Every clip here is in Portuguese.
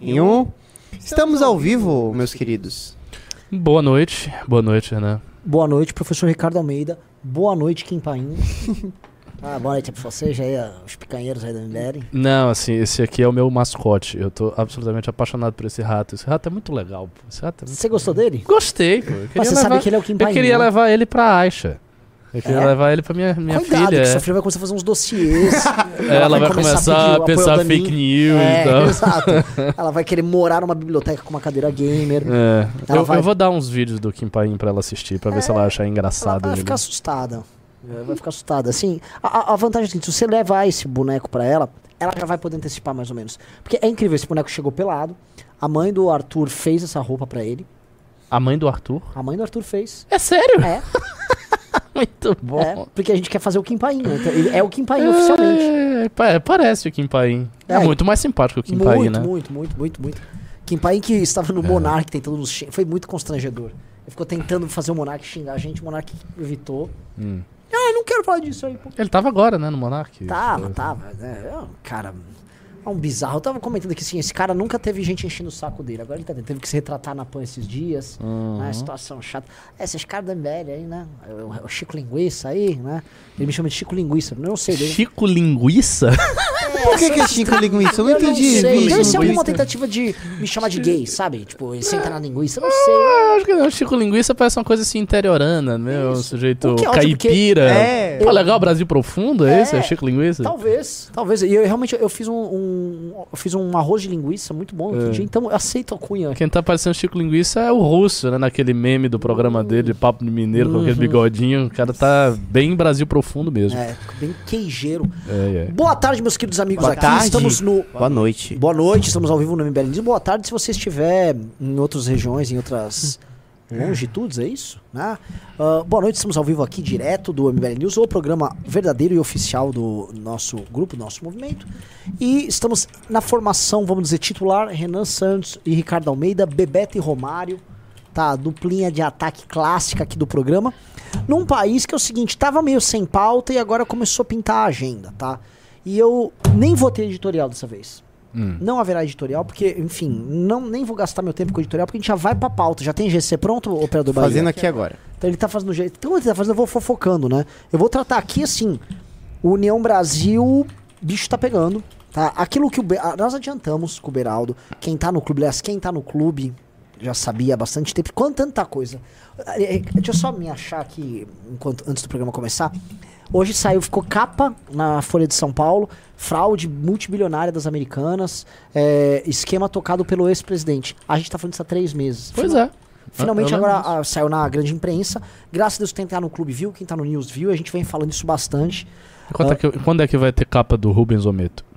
Em um. Estamos ao vivo, meus queridos. Boa noite, boa noite, Renan. Boa noite, professor Ricardo Almeida. Boa noite, Kim Paim. ah, boa noite pra vocês aí, os picanheiros aí do MBL. Não, assim, esse aqui é o meu mascote. Eu tô absolutamente apaixonado por esse rato. Esse rato é muito legal. pô. Esse rato é muito... Você gostou dele? Gostei, pô. Eu queria Mas você levar... sabe que ele é o Kim Eu Paim, queria né? levar ele pra Aisha. Eu queria É? levar ele pra minha, minha Cuidado, filha. que é. sua filha vai começar a fazer uns dossiês. Ela vai começar a pensar fake news É, e tal. exato. Ela vai querer morar numa biblioteca com uma cadeira gamer. É. Ela Eu, vai- eu vou dar uns vídeos do Kim Paim pra ela assistir, pra ver se ela achar Ela engraçado. vai ele. ficar assustada. Ela Vai ficar assustada. Assim, a, a- a vantagem é a seguinte, se você levar esse boneco pra ela, ela já vai poder antecipar mais ou menos. Porque é incrível, esse boneco chegou pelado. A mãe do Arthur fez essa roupa pra ele. A mãe do Arthur? A mãe do Arthur fez. É sério? É, Muito bom. é. Porque a gente quer fazer o Kim Paim, né? Então, é o Kim Paim oficialmente. É, pa- parece o Kim Paim. É, É. muito mais simpático que o Kim muito, Paim, né? muito, muito, muito, muito. Kim Paim que estava no Monark tentando nos xingar. Foi muito constrangedor. Ele ficou tentando fazer o Monark xingar a gente, o Monark evitou. Hum. Ah, eu não quero falar disso aí, pô. Ele tava agora, né, no Monark. Tava, tava. né? É cara. É um bizarro. Eu tava comentando aqui assim, esse cara nunca teve gente enchendo o saco dele. Agora ele tá. Teve que se retratar na PAN esses dias. Uhum. Né? Situação chata. É, esses caras da MBL aí, né? O, o Chico Linguiça aí, né? Ele me chama de Chico Linguiça. Não sei dele. Chico Linguiça? Por que, que é Chico Linguiça? Eu não Eu não entendi. sei. Vini. Deve ser alguma tentativa de me chamar de gay, sabe? Tipo, ele senta na linguiça. Não sei. Ah, acho que não. Chico Linguiça parece uma coisa assim interiorana, né? Um Isso. sujeito é porque- caipira. É. Pô, legal, Brasil Profundo, é, É. esse? É Chico Linguiça? Talvez, talvez. E eu realmente eu fiz um, um- eu fiz um arroz de linguiça muito bom outro É. dia, então eu aceito a cunha. Quem tá parecendo Chico Linguiça é o Russo, né? Naquele meme do programa dele, Papo de Mineiro, com aquele Uhum. bigodinho. O cara tá bem Brasil Profundo mesmo. É, bem queijeiro. É, é. Boa tarde, meus queridos amigos. Boa aqui tarde. estamos no Boa noite. Boa noite, estamos ao vivo no MBL News. Boa tarde se você estiver em outras regiões, em outras longitudes, é isso? Né? Ah, boa noite, estamos ao vivo aqui direto do MBL News, o programa verdadeiro e oficial do nosso grupo, do nosso movimento. E estamos na formação, vamos dizer, titular, Renan Santos e Ricardo Almeida, Bebeto e Romário, tá? Duplinha de ataque clássica aqui do programa. Num país que é o seguinte, tava meio sem pauta e agora começou a pintar a agenda, tá? E eu nem vou ter editorial dessa vez. Hum. Não haverá editorial, porque, enfim, não, nem vou gastar meu tempo com editorial, porque a gente já vai pra pauta. Já tem GC pronto, operador Bahia? Fazendo aqui agora. Então ele tá fazendo jeito. Então ele tá fazendo, eu vou fofocando, né? Eu vou tratar aqui assim. União Brasil, bicho tá pegando. Tá? Aquilo que o. Be- Nós adiantamos com o Beraldo. Quem tá no clube, aliás, quem tá no clube já sabia há bastante tempo. Quanto tanta coisa. Ah, Deixa eu só me achar aqui enquanto, antes do programa começar. Hoje saiu, ficou capa na Folha de São Paulo, fraude multibilionária das americanas, eh, esquema tocado pelo ex-presidente. A gente tá falando isso há três meses. Pois é. Finalmente Eu lembro agora ah, saiu na grande imprensa. Graças a Deus quem tá no clube viu, quem tá no news viu. A gente vem falando isso bastante. Quando, é que, quando é que vai ter capa do Rubens Ometo?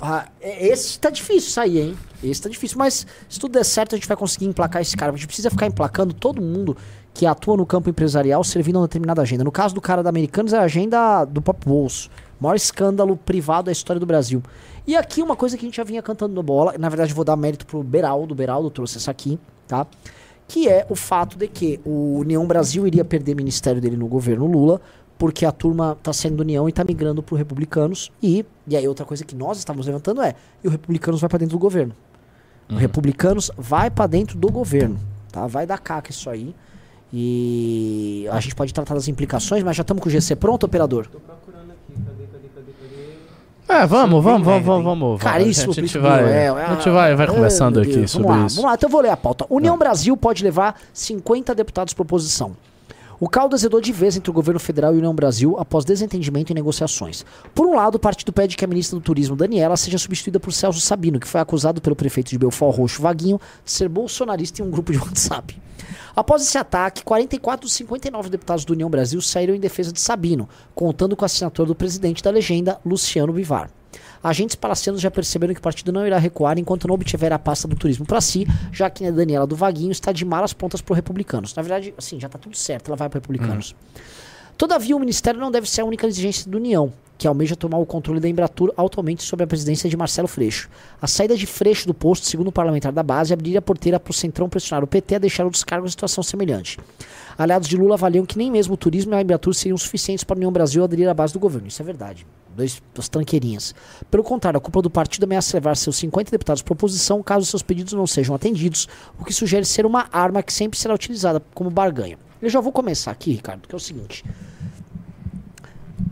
Ah, é- esse tá difícil sair, hein? Esse tá difícil, mas se tudo der certo, a gente vai conseguir emplacar esse cara. A gente precisa ficar emplacando todo mundo que atua no campo empresarial servindo a uma determinada agenda. No caso do cara da Americanos, é a agenda do Pop Bolso. Maior escândalo privado da história do Brasil. E aqui uma coisa que a gente já vinha cantando no bola, na verdade vou dar mérito pro Beraldo, o Beraldo trouxe essa aqui, tá? Que é o fato de que o União Brasil iria perder ministério dele no governo Lula, porque a turma tá saindo do União e tá migrando pro Republicanos. E, e aí outra coisa que nós estamos levantando é, e o Republicanos vai para dentro do governo. O Republicanos vai para dentro do governo, tá? Vai dar caca isso aí. E a gente pode tratar das implicações, mas já estamos com o GC pronto, operador? É, vamos, vamos, vamos, vamos, hein? vamos. Caríssimo a gente vai, Noel, a gente vai, vai conversando aqui sobre vamos lá, isso. Vamos lá, então eu vou ler a pauta. União Brasil pode levar 50 deputados por oposição. O caldo azedou de vez entre o governo federal e União Brasil após desentendimento e negociações. Por um lado, o partido pede que a ministra do Turismo, Daniela, seja substituída por Celso Sabino, que foi acusado pelo prefeito de Belfort Roxo, Vaguinho, de ser bolsonarista em um grupo de WhatsApp. Após esse ataque, 44 dos 59 deputados do União Brasil saíram em defesa de Sabino, contando com a assinatura do presidente da legenda, Luciano Bivar. Agentes palacianos já perceberam que o partido não irá recuar enquanto não obtiver a pasta do turismo para si, já que a Daniela do Vaguinho está de malas prontas para republicanos. Na verdade, assim, já está tudo certo, ela vai para republicanos. Todavia, o Ministério não deve ser a única exigência da União, que almeja tomar o controle da Embratur atualmente sob a presidência de Marcelo Freixo. A saída de Freixo do posto, segundo o parlamentar da base, abriria a porteira para o Centrão pressionar o PT a deixar outros cargos em situação semelhante. Aliados de Lula avaliam que nem mesmo o turismo e a Embratur seriam suficientes para a União Brasil aderir à base do governo. Isso é verdade. Dois, duas tranqueirinhas. Pelo contrário, a cúpula do partido ameaça levar seus 50 deputados para oposição caso seus pedidos não sejam atendidos, o que sugere ser uma arma que sempre será utilizada como barganha. Eu já vou começar aqui, Ricardo, que é o seguinte.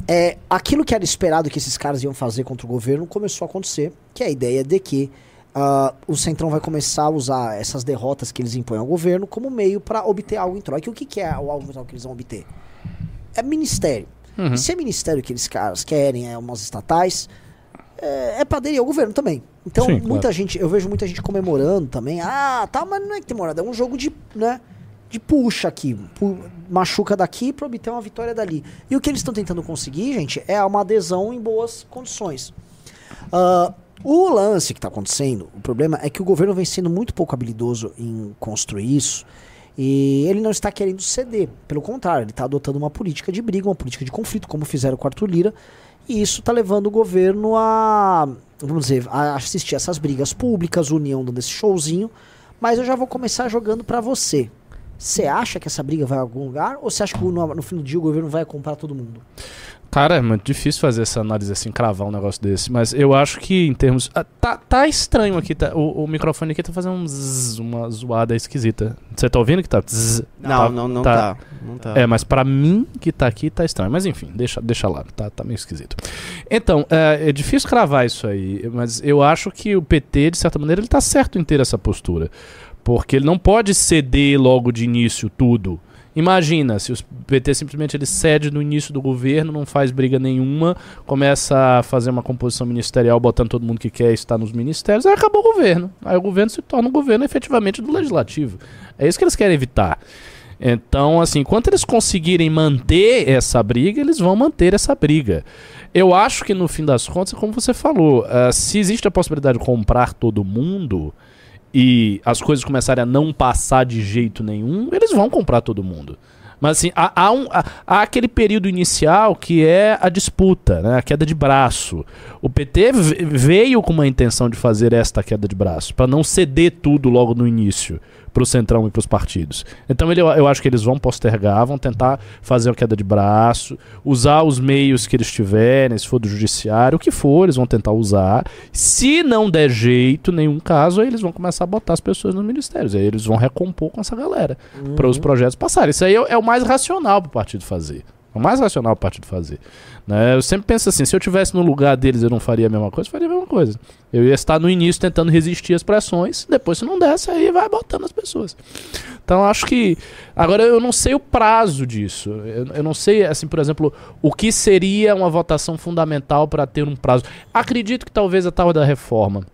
É, aquilo que era esperado que esses caras iam fazer contra o governo começou a acontecer, que é a ideia de que uh, o Centrão vai começar a usar essas derrotas que eles impõem ao governo como meio para obter algo em troca. E o que, que é o algo que eles vão obter? É ministério. Uhum. Se é ministério que eles caras querem, é umas estatais, é, é pra aderir ao governo também. Então, Sim, muita claro. gente, eu vejo muita gente comemorando também. Ah, tá, mas não é que tem morada, é um jogo de, né, de puxa aqui. pu- machuca daqui pra obter uma vitória dali. E o que eles estão tentando conseguir, gente, é uma adesão em boas condições. Ah, o lance que está acontecendo, o problema é que o governo vem sendo muito pouco habilidoso em construir isso e ele não está querendo ceder. Pelo contrário, ele está adotando uma política de briga, uma política de conflito, como fizeram com o Arthur Lira, e isso está levando o governo a, vamos dizer, a assistir essas brigas públicas, União dando esse showzinho. Mas eu já vou começar jogando para você. Você acha que essa briga vai a algum lugar? Ou você acha que no, no fim do dia o governo vai comprar todo mundo? Cara, é muito difícil fazer essa análise assim, cravar um negócio desse. Mas eu acho que em termos. ah, tá, tá estranho aqui. Tá, o, o microfone aqui tá fazendo um zzz, uma zoada esquisita. Você tá ouvindo que tá? zzz? Não, Tá- não, não tá- tá. Não tá. É, mas pra mim que tá aqui tá estranho. Mas enfim, deixa, deixa lá, tá, tá meio esquisito. Então, é, é difícil cravar isso aí, mas eu acho que o PT, de certa maneira, ele tá certo em ter essa postura. Porque ele não pode ceder logo de início tudo. Imagina se o PT simplesmente ele cede no início do governo, não faz briga nenhuma, começa a fazer uma composição ministerial botando todo mundo que quer estar nos ministérios, aí acabou o governo. Aí o governo se torna um governo efetivamente do legislativo. É isso que eles querem evitar. Então, assim, enquanto eles conseguirem manter essa briga, eles vão manter essa briga. Eu acho que no fim das contas, como você falou, ah, se existe a possibilidade de comprar todo mundo e as coisas começarem a não passar de jeito nenhum, eles vão comprar todo mundo. Mas assim, há, há um- há- há aquele período inicial que é a disputa, né? a queda de braço. O PT ve- veio com uma intenção de fazer esta queda de braço, para não ceder tudo logo no início para o Centrão e para os partidos. Então ele, eu acho que eles vão postergar, vão tentar fazer a queda de braço, usar os meios que eles tiverem, se for do judiciário, o que for, eles vão tentar usar. Se não der jeito, nenhum caso, aí eles vão começar a botar as pessoas nos ministérios. Aí eles vão recompor com essa galera para os projetos passarem. Isso aí é, é o mais racional para o partido fazer. O mais racional o partido fazer. Né? Eu sempre penso assim: se eu tivesse no lugar deles, eu não faria a mesma coisa, eu faria a mesma coisa. Eu ia estar no início tentando resistir às pressões, depois, se não desse, aí vai botando as pessoas. Então, acho que. Agora, eu não sei o prazo disso. Eu, eu não sei, assim, por exemplo, o que seria uma votação fundamental para ter um prazo. Acredito que talvez a tal da reforma.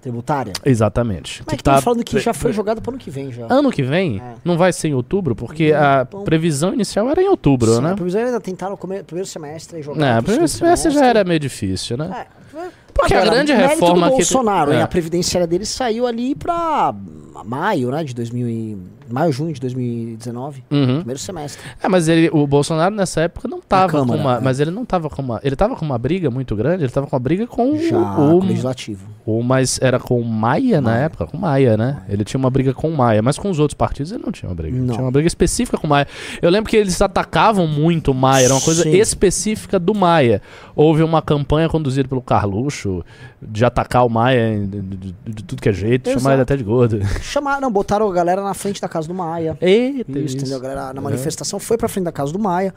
Tributária? Exatamente. Mas é que tá falando que já foi jogado para ano que vem já. Ano que vem? É. Não vai ser em outubro, porque Não, a então- previsão inicial era em outubro, Sim, né? A previsão ainda tentaram o come- primeiro semestre e jogar. É, pro o primeiro segundo semestre já era meio difícil, né? É, Porque a Agora, grande mérito reforma do que. Bolsonaro, é. A previdenciária dele saiu ali pra maio, né? De 2000 e... Maio, junho de 2019. Uhum. Primeiro semestre. É, mas ele, o Bolsonaro nessa época não tava com Câmara, uma. é. Mas ele não tava com uma. Ele tava com uma briga muito grande, ele tava com uma briga com Já o. com o legislativo. o mas era com o Maia, na Maia. época? Com o Maia, né? Ele tinha uma briga com o Maia, mas com os outros partidos ele não tinha uma briga. Não. Tinha uma briga específica com o Maia. Eu lembro que eles atacavam muito o Maia, era uma coisa Sim. específica do Maia. Houve uma campanha conduzida pelo Carluxo de atacar o Maia de, de- de- de tudo que é jeito, chamar ele Exato. até de gordo. Chamaram, botaram a galera na frente da casa do Maia. Eita, Isso, entendeu? A galera na manifestação foi pra frente da casa do Maia.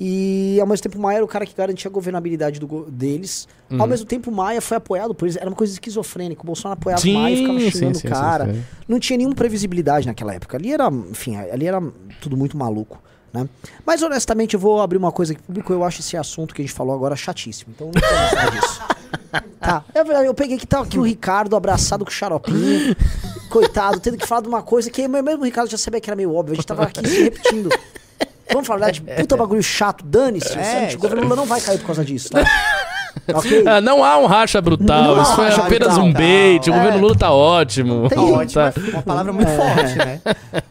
E ao mesmo tempo o Maia era o cara que garantia a governabilidade do deles. Ao Uhum. mesmo tempo o Maia foi apoiado por eles. Era uma coisa esquizofrênica. O Bolsonaro apoiava Sim, o Maia e ficava xingando sim, o cara. sim. Não tinha nenhuma previsibilidade naquela época. Ali era, enfim, ali era tudo muito maluco. Né? Mas honestamente eu vou abrir uma coisa aqui pro público. Eu acho esse assunto que a gente falou agora chatíssimo. Então não gostar disso. Tá, é verdade, eu peguei que tá aqui o Ricardo abraçado com o xaropinho. Coitado, tendo que falar de uma coisa que mesmo o Ricardo já sabia que era meio óbvio. A gente tava aqui se repetindo. Vamos falar verdade, puta bagulho chato, dane-se. É, o governo Lula não vai cair por causa disso, tá? Ok? Ah, não há um racha brutal, Não isso foi racha apenas brutal. um bait. O É. governo Lula tá ótimo. Tem Ótimo, Tá- é uma palavra muito forte, né?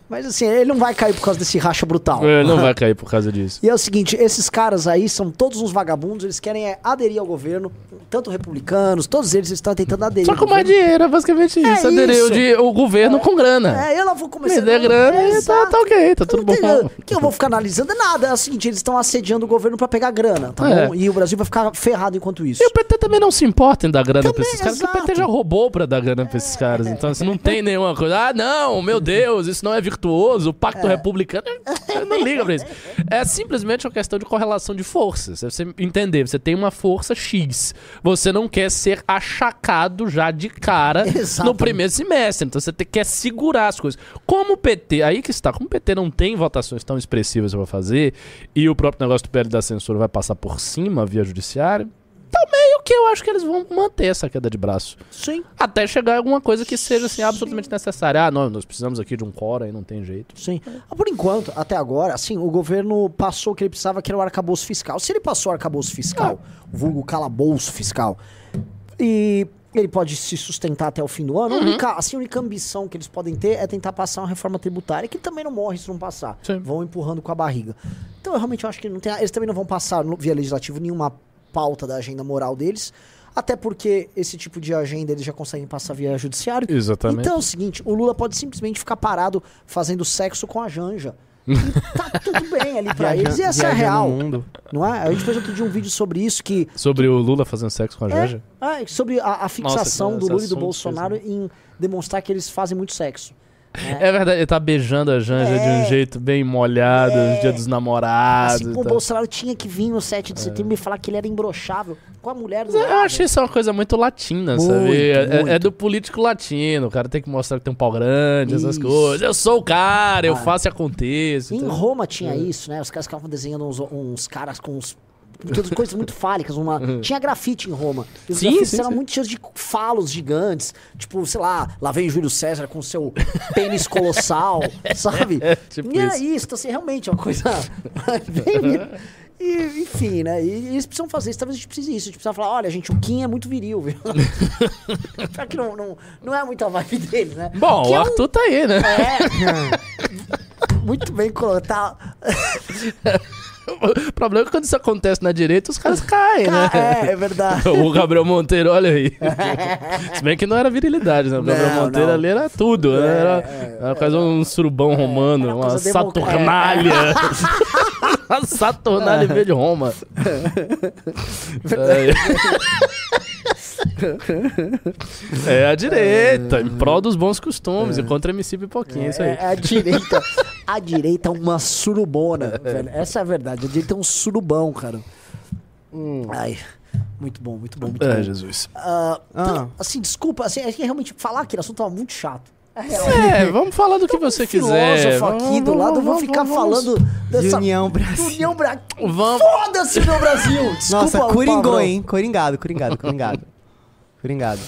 Mas assim, ele não vai cair por causa desse racha brutal. É, não vai cair por causa disso. E é o seguinte, esses caras aí são todos uns vagabundos, eles querem é, aderir ao governo, tanto republicanos, todos eles estão tentando aderir Só com mais dinheiro, é basicamente É isso. De, o governo com grana. É, eu lá vou começar... Me dê grana e tá, tá ok, tá tudo bom. Que eu vou ficar analisando nada. É o seguinte, eles estão assediando o governo pra pegar grana, tá É. bom? E o Brasil vai ficar ferrado enquanto isso. E o PT também não se importa em dar grana pra Também, esses caras, porque o PT exato. já roubou pra dar grana pra esses caras. Então, assim, não tem nenhuma coisa. Ah, não, meu Deus, isso não é virtuoso, o pacto republicano. Eu não liga pra isso. É simplesmente uma questão de correlação de forças. Você entender, você tem uma força X. Você não quer ser achacado já de cara no Exatamente. primeiro semestre. Então você quer segurar as coisas. Como o PT, aí que está, como o PT não tem votações tão expressivas pra fazer, e o próprio negócio do PL da censura vai passar por cima via judiciário, tá meio que eu acho que eles vão manter essa queda de braço. Sim, Até chegar alguma coisa que seja assim, absolutamente necessária. Ah, não, nós precisamos aqui de um core aí, não tem jeito. sim. Ah, Por enquanto, até agora, assim, o governo passou o que ele precisava, que era o arcabouço fiscal. Se ele passou o arcabouço fiscal, o vulgo calabouço fiscal, e ele pode se sustentar até o fim do ano, a, única, assim, a única ambição que eles podem ter é tentar passar uma reforma tributária, que também não morre se não passar. Sim. Vão empurrando com a barriga. Então, eu realmente acho que não tem, eles também não vão passar no- via legislativo nenhuma pauta da agenda moral deles, até porque esse tipo de agenda eles já conseguem passar via judiciário. Exatamente. Então é o seguinte, o Lula pode simplesmente ficar parado fazendo sexo com a Janja. E tá tudo bem ali pra eles. E essa é a real. mundo. Não é? A gente fez outro dia um vídeo sobre isso que. Sobre o Lula fazendo sexo com a É, Janja? ah, sobre a, a fixação esse do Lula e do Bolsonaro fez em demonstrar que eles fazem muito sexo. É verdade, ele tá beijando a Janja de um É. jeito bem molhado, É. no dia dos namorados. Assim, pô, o. Bolsonaro tinha que vir no 7 de setembro e falar que ele era imbrochável com a mulher do Eu lado. achei isso uma coisa muito latina, Muito, sabe? É- É, muito. é do político latino. O cara tem que mostrar que tem um pau grande, essas Isso. coisas. Eu sou o cara, eu Ah. faço e aconteço. Em então- Roma tinha isso, né? Os caras ficavam desenhando uns, uns caras com uns. Todas Coisas muito fálicas. Uma... Tinha grafite em Roma. E os Sim, grafites sim, eram sim. muito cheios de falos gigantes. Tipo, sei lá, lá vem Júlio César com seu pênis colossal, sabe? tipo e é isso. isso, então, assim, realmente é uma coisa. bem- e, enfim, né? E, eles precisam fazer isso, talvez a gente precise disso. A gente precisa falar, olha, gente, o Kim é muito viril, viu? Só que não, não, não é muito a vibe dele, né? Bom, Que o é um- Arthur tá aí, né? É. muito bem colocado. O problema é que quando isso acontece na direita, os caras caem, né? É, é verdade. O Gabriel Monteiro, olha aí. Se bem que não era virilidade, né? O Gabriel Não, Monteiro não. ali era tudo. né? É, Era, é, era quase um surubão romano, era uma Saturnália. uma Saturnália em vez de Roma. É. É a direita, em prol dos bons costumes e contra MC Pipoquinha, isso aí. É, a direita. A direita é uma surubona, velho. Essa é a verdade. A direita é um surubão, cara. Ai. Muito bom, muito bom, muito É, bom. Jesus. Ah, então, Ah. assim, desculpa, assim, é que realmente falar aquele assunto tava muito chato. É. É, vamos falar do que você quiser. filósofo aqui do lado, eu vou ficar falando dessa União do Brasil. União Brasil. Vamos. Foda-se União Brasil! Desculpa Nossa, coringou, hein? Coringado, coringado, coringado. Coringado.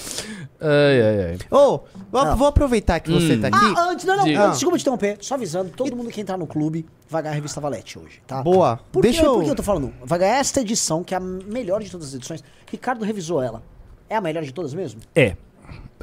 Ai, ai, ai. Ô, vou, vou aproveitar que você Hum. tá aqui. Ah, antes, não, não, Diga. antes, desculpa te interromper, só avisando, todo mundo que entrar no clube vai ganhar a revista Valete hoje, tá? Boa. Por, Deixa que, eu- por que eu tô falando? Vai ganhar esta edição, que é a melhor de todas as edições. Ricardo revisou ela. É a melhor de todas mesmo? É.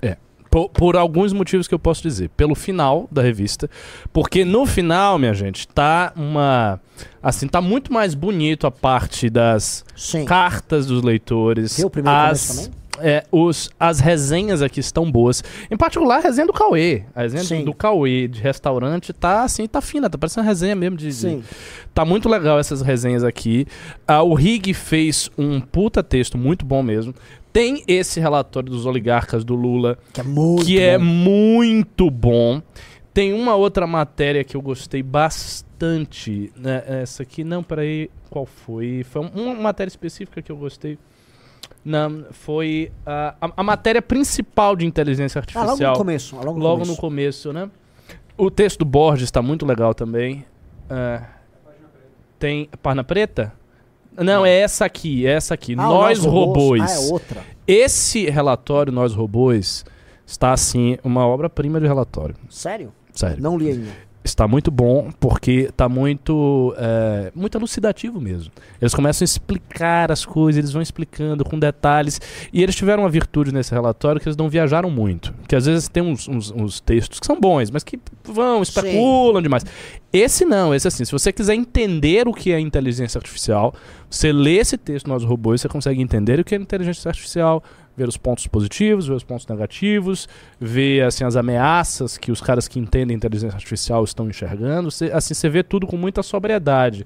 É. Por, por alguns motivos que eu posso dizer. Pelo final da revista. Porque no final, minha gente, tá uma. Assim, tá muito mais bonito a parte das Sim. cartas dos leitores. Tem o primeiro as, começo também? É, os, as resenhas aqui estão boas. Em particular, a resenha do Cauê. A resenha Sim. do, Cauê de restaurante tá assim, tá fina, tá parecendo uma resenha mesmo de. de- Sim. Tá muito legal essas resenhas aqui. Ah, o Rig fez um puta texto muito bom mesmo. Tem esse relatório dos oligarcas do Lula, Que é muito que é bom. muito bom. Tem uma outra matéria que eu gostei bastante. Né? Essa aqui, não, peraí, qual foi? Foi um- uma matéria específica que eu gostei. Não, foi ah, a, a matéria principal de inteligência Ah, artificial. logo no começo. ah, Logo no Logo começo. no começo, né? O texto do Borges está muito legal também. É, tem página preta? Não, é essa aqui, é essa aqui. Ah, o Nós robôs. Ah, é outra. Esse relatório, Nós Robôs, está assim, uma obra-prima de relatório. Sério? Sério. Não li ainda. Está muito bom porque está muito é, muito elucidativo mesmo. Eles começam a explicar as coisas, eles vão explicando com detalhes e eles tiveram uma virtude nesse relatório que eles não viajaram muito, que às vezes tem uns, uns, uns textos que são bons, mas que vão especulam demais. Esse não, esse assim, se você quiser entender o que é inteligência artificial, você lê esse texto nos robôs, você consegue entender o que é inteligência artificial, ver os pontos positivos, ver os pontos negativos, ver assim as ameaças que os caras que entendem inteligência artificial estão enxergando, cê, assim você vê tudo com muita sobriedade.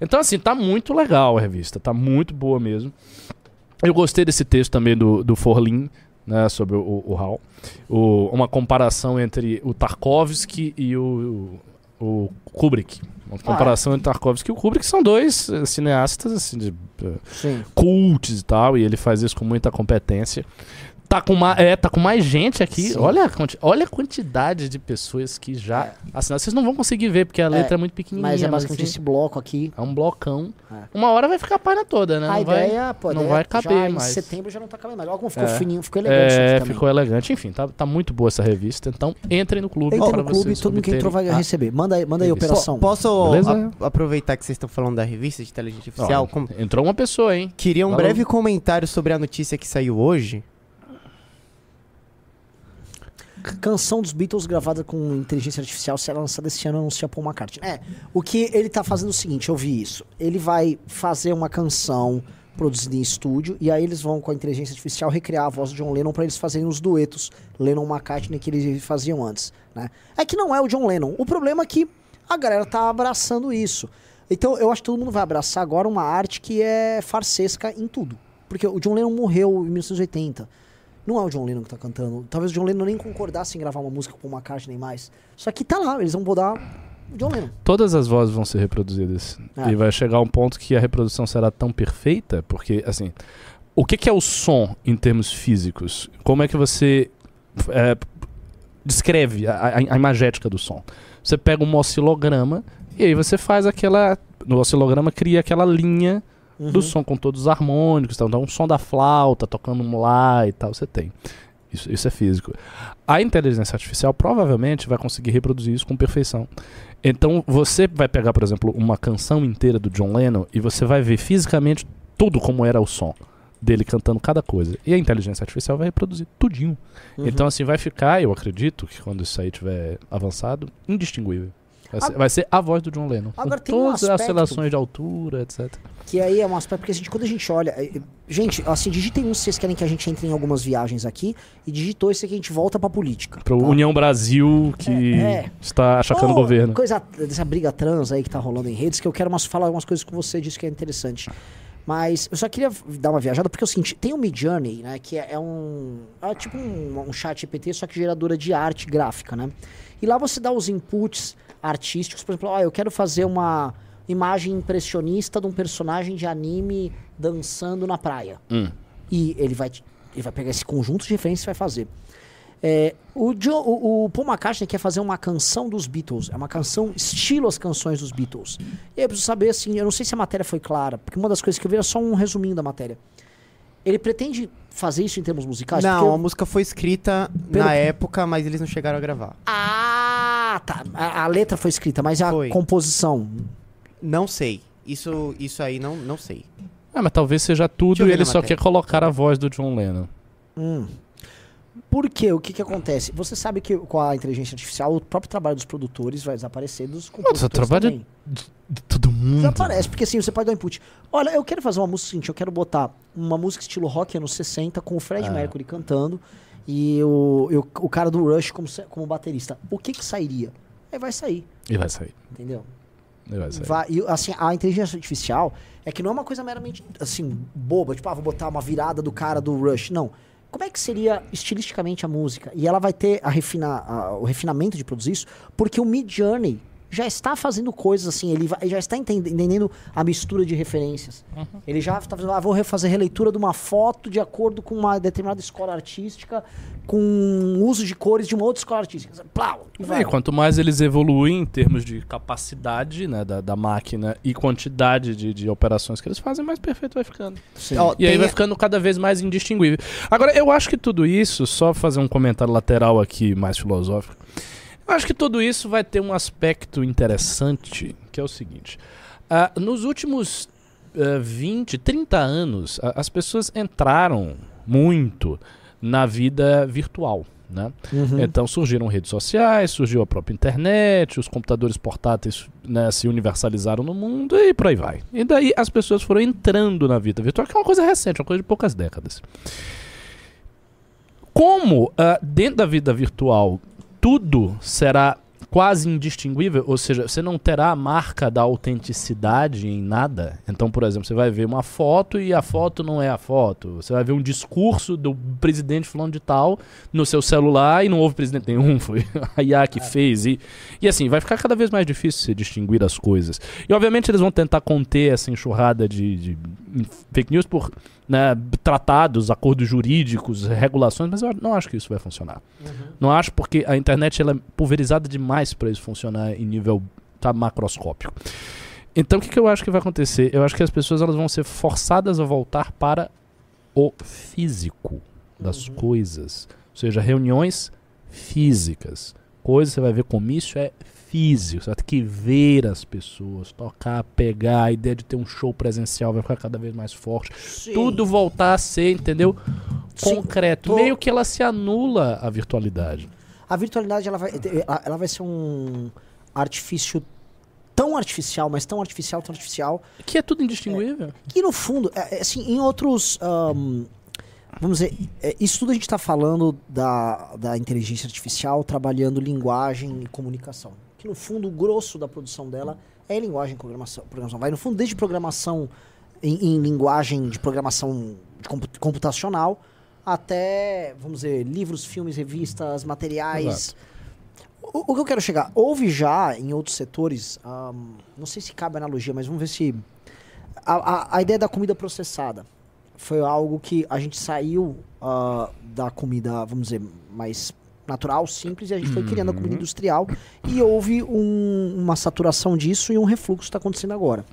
Então assim, tá muito legal a revista, tá muito boa mesmo. Eu gostei desse texto também do, do Forlin, né, sobre o, o Hal. O, uma comparação entre o Tarkovsky e o, o, o Kubrick. Uma comparação ah, é. entre Tarkovsky e o Kubrick são dois uh, cineastas assim, de uh, cults e tal, e ele faz isso com muita competência. Tá com, uma, é, tá com mais gente aqui. Olha a, olha a quantidade de pessoas que já é. assinaram. Vocês não vão conseguir ver, porque a letra é, é muito pequenininha. Mas é basicamente mas, assim, esse bloco aqui. É um blocão. É. Uma hora vai ficar a página toda, né? A não ideia, vai, pô, não vai caber já mais. Em setembro já não tá cabendo mais. Logo ficou é. fininho, ficou elegante. É, ficou elegante. Enfim, tá, tá muito boa essa revista. Então, entrem no clube. Entre no clube, todo mundo que entrou vai receber. Manda aí, manda aí operação. posso aproveitar que vocês estão falando da revista de inteligência artificial? Entrou uma pessoa, hein? Queria um breve comentário sobre a notícia que saiu hoje canção dos Beatles gravada com inteligência artificial será lançada esse ano, anuncia Paul McCartney. É, o que ele tá fazendo é o seguinte, eu vi isso. Ele vai fazer uma canção produzida em estúdio e aí eles vão com a inteligência artificial recriar a voz do John Lennon para eles fazerem os duetos Lennon-McCartney que eles faziam antes, né? É que não é o John Lennon. O problema é que a galera tá abraçando isso. Então eu acho que todo mundo vai abraçar agora uma arte que é farsesca em tudo. Porque o John Lennon morreu em 1980. Não é o John Lennon que tá cantando. Talvez o John Lennon nem concordasse em gravar uma música com uma nem mais. Só que tá lá, eles vão botar o John Lennon. Todas as vozes vão ser reproduzidas. É. E vai chegar um ponto que a reprodução será tão perfeita, porque, assim, o que, que é o som em termos físicos? Como é que você é, descreve a, a, a imagética do som? Você pega um oscilograma e aí você faz aquela. No oscilograma cria aquela linha uhum. do som com todos os harmônicos, então um som da flauta tocando um lá e tal, você tem. Isso, isso é físico. A inteligência artificial provavelmente vai conseguir reproduzir isso com perfeição. Então você vai pegar, por exemplo, uma canção inteira do John Lennon e você vai ver fisicamente tudo como era o som dele cantando cada coisa. E a inteligência artificial vai reproduzir tudinho. Uhum. Então assim vai ficar, eu acredito que quando isso aí tiver avançado, indistinguível. Vai ser, vai ser, a voz do John Lennon. Agora, com todas um as oscilações de altura, etc. Que aí é um aspecto, porque assim, quando a gente olha. Eh, gente, assim, digitem um se vocês querem que a gente entre em algumas viagens aqui. E digitou esse aqui a gente volta pra política. Pro tá? União Brasil, que é, é. está achacando o governo. Coisa dessa briga trans aí que tá rolando em redes, que eu quero umas, falar algumas coisas com você disso que é interessante. Mas eu só queria dar uma viajada, porque é o seguinte, tem o Midjourney, né? Que é, é um. É tipo um, um chat GPT, só que geradora de arte gráfica, né? E lá você dá os inputs artísticos, por exemplo, ah, eu quero fazer uma imagem impressionista de um personagem de anime dançando na praia. Hum. E ele vai, ele vai pegar esse conjunto de referências e vai fazer. É, o, John, o, o, Paul McCartney quer fazer uma canção dos Beatles. É uma canção estilo as canções dos Beatles. E eu preciso saber, assim, eu não sei se a matéria foi clara, porque uma das coisas que eu vi era só um resuminho da matéria. Ele pretende fazer isso em termos musicais? Não, a música foi escrita Pelo... na época, mas eles não chegaram a gravar. Ah, tá. A, a letra foi escrita, mas a foi. composição. Não sei. Isso, isso aí não, não sei. Ah, mas talvez seja tudo e ele só quer colocar a voz do John Lennon. Hum. Por quê? O que, que acontece? Você sabe que com a inteligência artificial, o próprio trabalho dos produtores vai desaparecer dos compositores Nossa, trabalho também. De, de todo mundo. Desaparece, porque assim, você pode dar um input. Olha, eu quero fazer uma música seguinte, eu quero botar uma música estilo rock anos 60 com o Fred ah. Mercury cantando e o, e o, o, cara do Rush como, como baterista. O que que sairia? Aí vai sair. E vai sair. Entendeu? E vai sair. Vai, e, assim, a inteligência artificial é que não é uma coisa meramente, assim, boba. Tipo, ah, vou botar uma virada do cara do Rush. Não como é que seria estilisticamente a música? E ela vai ter a a, o refinamento de produzir isso, porque o Mid Journey já está fazendo coisas assim, ele, vai, ele já está entendendo a mistura de referências. Uhum. Ele já está fazendo, ah, vou refazer releitura de uma foto de acordo com uma determinada escola artística, com uso de cores de uma outra escola artística. Plau, e vai. E quanto mais eles evoluem em termos de capacidade né, da, da máquina e quantidade de, de operações que eles fazem, mais perfeito vai ficando. Oh, e aí vai ficando cada vez mais indistinguível. Agora, eu acho que tudo isso, só fazer um comentário lateral aqui mais filosófico, Eu acho que tudo isso vai ter um aspecto interessante, que é o seguinte. ah, nos últimos ah, 20, 30 anos, a- as pessoas entraram muito na vida virtual. Né? Uhum. Então surgiram redes sociais, surgiu a própria internet, os computadores portáteis né, se universalizaram no mundo e por aí vai. E daí as pessoas foram entrando na vida virtual, que é uma coisa recente, uma coisa de poucas décadas. Como ah, dentro da vida virtual tudo será quase indistinguível, ou seja, você não terá a marca da autenticidade em nada. Então, por exemplo, você vai ver uma foto e a foto não é a foto. Você vai ver um discurso do presidente falando de tal no seu celular e não houve presidente nenhum, foi a IA que fez. E, e assim, vai ficar cada vez mais difícil você distinguir as coisas. E obviamente eles vão tentar conter essa enxurrada de, de fake news por né, tratados, acordos jurídicos, regulações, mas eu não acho que isso vai funcionar. Não acho porque a internet ela é pulverizada demais para isso funcionar em nível tá, macroscópico. Então o que, que eu acho que vai acontecer? Eu acho que as pessoas elas vão ser forçadas a voltar para o físico das coisas. Ou seja, reuniões físicas. Coisa você vai ver comício é físico. Você vai ter que ver as pessoas, tocar, pegar. A ideia de ter um show presencial vai ficar cada vez mais forte. Tudo voltar a ser, entendeu? Sim, Concreto. tô- Meio que ela se anula a virtualidade. A virtualidade ela vai, ela ela vai ser um artifício tão artificial, mas tão artificial, tão artificial, Que é tudo indistinguível. que no fundo, é- é assim, em outros. ahn, vamos dizer, é, isso tudo a gente está falando da, da inteligência artificial trabalhando linguagem e comunicação. Que no fundo, o grosso da produção dela é linguagem programação. programação. Vai no fundo desde programação em, em linguagem de programação de compu- computacional até, vamos dizer, livros, filmes, revistas, materiais. O, o que eu quero chegar, houve já em outros setores, não sei se cabe a analogia, mas vamos ver se. A, a, a ideia da comida processada foi algo que a gente saiu ah, da comida, vamos dizer, mais natural, simples, e a gente foi criando a comida industrial e houve um- uma saturação disso e um refluxo está acontecendo agora.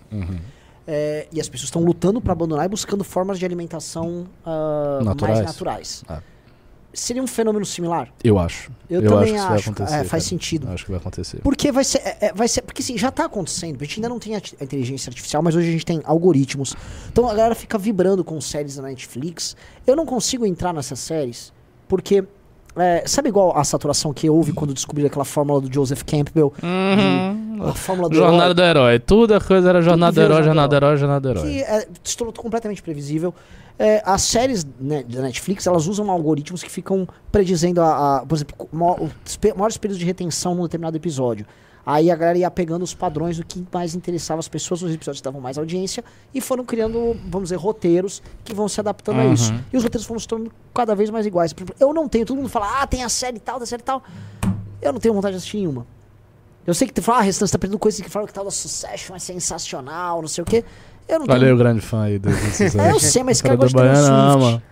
É, e as pessoas estão lutando para abandonar e buscando formas de alimentação ah, Naturais. mais naturais. Ah. Seria um fenômeno similar? Eu acho. Eu, Eu também acho que isso vai acho. acontecer, é, faz cara. sentido. Eu acho que vai acontecer. Porque vai ser, é, é, vai ser. Porque assim, já tá acontecendo. A gente ainda não tem a, inteligência artificial, mas hoje a gente tem algoritmos. Então a galera fica vibrando com séries da Netflix. Eu não consigo entrar nessas séries, porque. É, sabe igual a saturação que houve quando descobriram aquela fórmula do Joseph Campbell? de- a fórmula do Jornada herói, do herói. Tudo a coisa era jornada do herói, jornada do herói, jornada do herói. que é, se tornou completamente previsível. É, as séries né, da Netflix, elas usam algoritmos que ficam predizendo, a, a- por exemplo, mo- os maiores períodos de retenção num determinado episódio. Aí a galera ia pegando os padrões do que mais interessava as pessoas, os episódios que davam mais audiência, e foram criando, vamos dizer, roteiros que vão se adaptando a isso. E os roteiros foram se tornando cada vez mais iguais. Exemplo, eu não tenho, todo mundo fala, ah, tem a série tal, da série tal. Eu não tenho vontade de assistir nenhuma. Eu sei que tu fala, ah, Restan, você tá perdendo coisas que falam que tal da Succession é sensacional, não sei o quê. Eu não aí tenho grande fã aí do é, eu sei, mas esse cara gosta de Taylor Swift.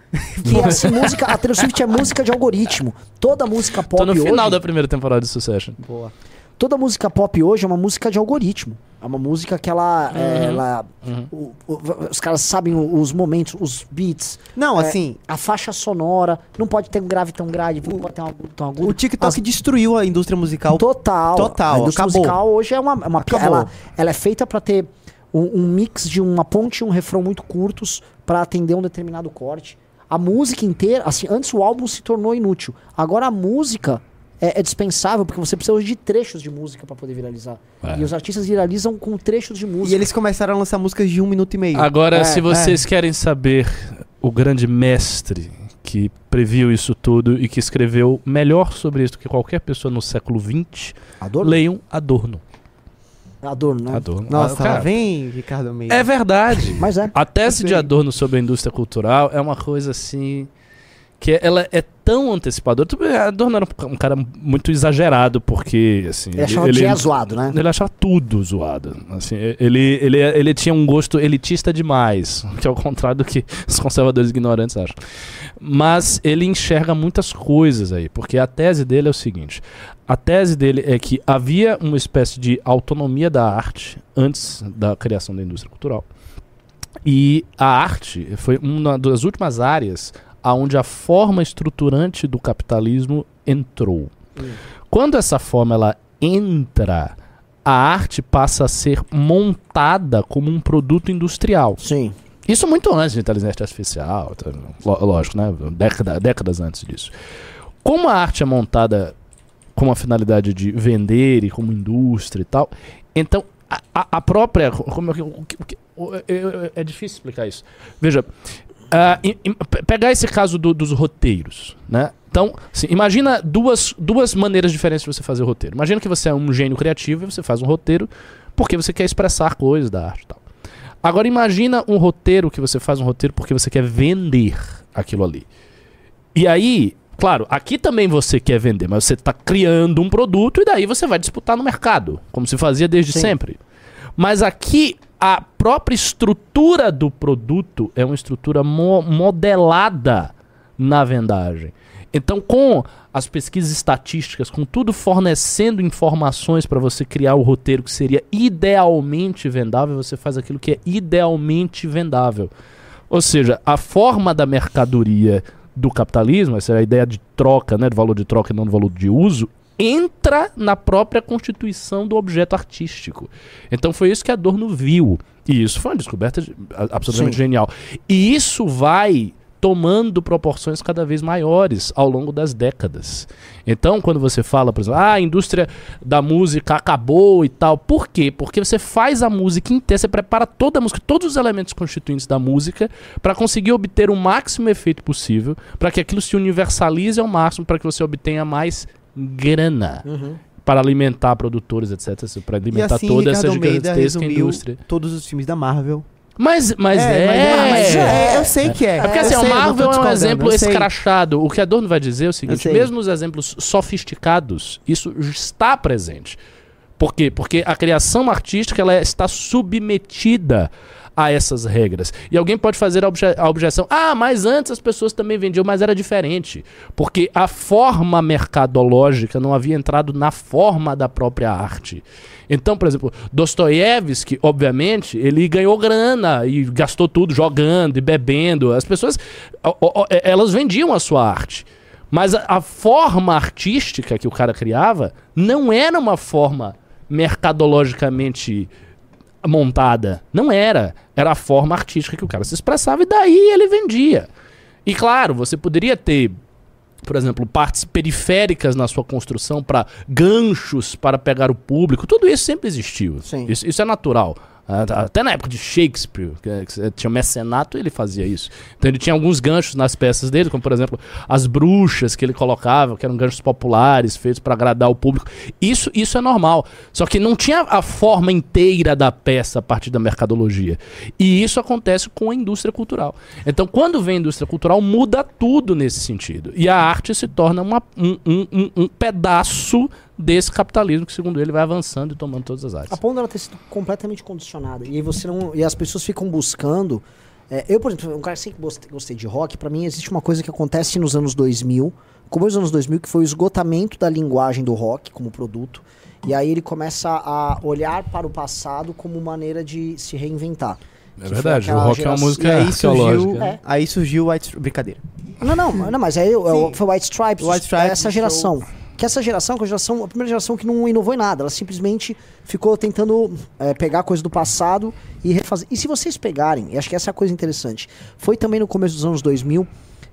Que assim, música, a Taylor Swift é música de algoritmo. Toda música pop Tô no final hoje, da primeira temporada de Succession. Boa. Toda música pop hoje é uma música de algoritmo. É uma música que ela. é, ela o- o- os caras sabem o- os momentos, os beats, Não, É, assim, a faixa sonora. Não pode ter um grave tão grave, não pode ter um agudo tão agudo. o TikTok As- destruiu a indústria musical. Total. Total, A indústria acabou. musical hoje é uma. é uma ela, ela é feita pra ter um, um mix de uma ponte e um refrão muito curtos pra atender um determinado corte. A música inteira, assim, antes o álbum se tornou inútil. Agora a música é, é dispensável porque você precisa hoje de trechos de música pra poder viralizar. É. E os artistas viralizam com trechos de música. E eles começaram a lançar músicas de um minuto e meio. Agora, É, se vocês querem saber o grande mestre que previu isso tudo e que escreveu melhor sobre isso do que qualquer pessoa no século XX, Adorno? leiam Adorno. Adorno, né? Adorno. Nossa, Ah, cara, vem Ricardo Meira. É verdade. Mas é. A tese de. Adorno sobre a indústria cultural é uma coisa assim que ela é tão bem, Adorno era um cara muito exagerado porque assim, Ele achava que é zoado, né? ele achava tudo zoado. Assim, ele, ele, ele tinha um gosto elitista demais, que é o contrário do que os conservadores ignorantes acham. Mas ele enxerga muitas coisas aí, porque a tese dele é o seguinte: a tese dele é que havia uma espécie de autonomia da arte antes da criação da indústria cultural. E a arte foi uma das últimas áreas aonde a forma estruturante do capitalismo entrou. Quando essa forma ela entra, a arte passa a ser montada como um produto industrial. Sim. Isso muito antes de inteligência artificial, tá, lógico, né? Década- décadas antes disso. Como a arte é montada com a finalidade de vender e como indústria e tal, então a, a- própria. Como é, o o o- é- é- é difícil explicar isso. Veja, pe- pegar esse caso do- dos roteiros, né? Então, assim, imagina duas, duas maneiras diferentes de você fazer o roteiro. Imagina que você é um gênio criativo e você faz um roteiro porque você quer expressar coisas da arte e tal. Agora imagina um roteiro que você faz um roteiro porque você quer vender aquilo ali. E aí, claro, aqui também você quer vender, mas você está criando um produto e daí você vai disputar no mercado, como se fazia desde Sim. sempre. Mas aqui a própria estrutura do produto é uma estrutura mo- modelada na vendagem. Então, com as pesquisas estatísticas, com tudo fornecendo informações para você criar o roteiro que seria idealmente vendável, você faz aquilo que é idealmente vendável. Ou seja, a forma da mercadoria do capitalismo, essa é a ideia de troca, né, do valor de troca e não do valor de uso, entra na própria constituição do objeto artístico. Então foi isso que Adorno viu. E isso foi uma descoberta absolutamente Sim. genial. E isso vai tomando proporções cada vez maiores ao longo das décadas. Então, quando você fala, por exemplo, ah, a indústria da música acabou e tal, por quê? Porque você faz a música inteira, você prepara toda a música, todos os elementos constituintes da música, para conseguir obter o máximo efeito possível, para que aquilo se universalize ao máximo, para que você obtenha mais grana. Para alimentar produtores, etc. Para alimentar assim, toda essa Ricardo Almeida gigantesca indústria. todos os filmes da Marvel. Mas, mas é. mas é, eu sei que é. É porque assim, sei, o Marvel é um exemplo escrachado. O que Adorno vai dizer é o seguinte: mesmo nos exemplos sofisticados, isso está presente. Por quê? Porque a criação artística ela está submetida a essas regras. E alguém pode fazer a, obje- a objeção: ah, mas antes as pessoas também vendiam, mas era diferente. Porque a forma mercadológica não havia entrado na forma da própria arte. Então, por exemplo, Dostoiévski, obviamente, ele ganhou grana e gastou tudo jogando e bebendo. As pessoas, ó, elas vendiam a sua arte. Mas a, a forma artística que o cara criava não era uma forma mercadologicamente montada. Não era. Era a forma artística que o cara se expressava e daí ele vendia. E claro, você poderia ter, por exemplo, partes periféricas na sua construção para ganchos para pegar o público. Tudo isso sempre existiu. Isso, isso é natural. Ah, Até na época de Shakespeare, que tinha o mecenato, ele fazia isso. Então ele tinha alguns ganchos nas peças dele, como por exemplo as bruxas que ele colocava, que eram ganchos populares, feitos para agradar o público. Isso, isso é normal. Só que não tinha a forma inteira da peça a partir da mercadologia. E isso acontece com a indústria cultural. Então quando vem a indústria cultural, muda tudo nesse sentido. E a arte se torna uma- um, um- um- um pedaço desse capitalismo que, segundo ele, vai avançando e tomando todas as áreas. A ponto dela ter sido completamente condicionada. E aí você não. E as pessoas ficam buscando. é, eu, por exemplo, um cara que sempre gostei, gostei de rock, pra mim existe uma coisa que acontece nos anos 2000, começo dos anos 2000, que foi o esgotamento da linguagem do rock como produto. E aí ele começa a olhar para o passado como maneira de se reinventar. É verdade, o rock é uma geração- música E aí surgiu. É. aí surgiu o White Str- Brincadeira. Não, não, não mas aí eu- eu- Sim. foi White Stripes, White Stripes, essa geração. Que essa geração, que é a geração, a primeira geração que não inovou em nada, ela simplesmente ficou tentando é, pegar coisa do passado e refazer. E se vocês pegarem, e acho que essa é a coisa interessante, foi também no começo dos anos 2000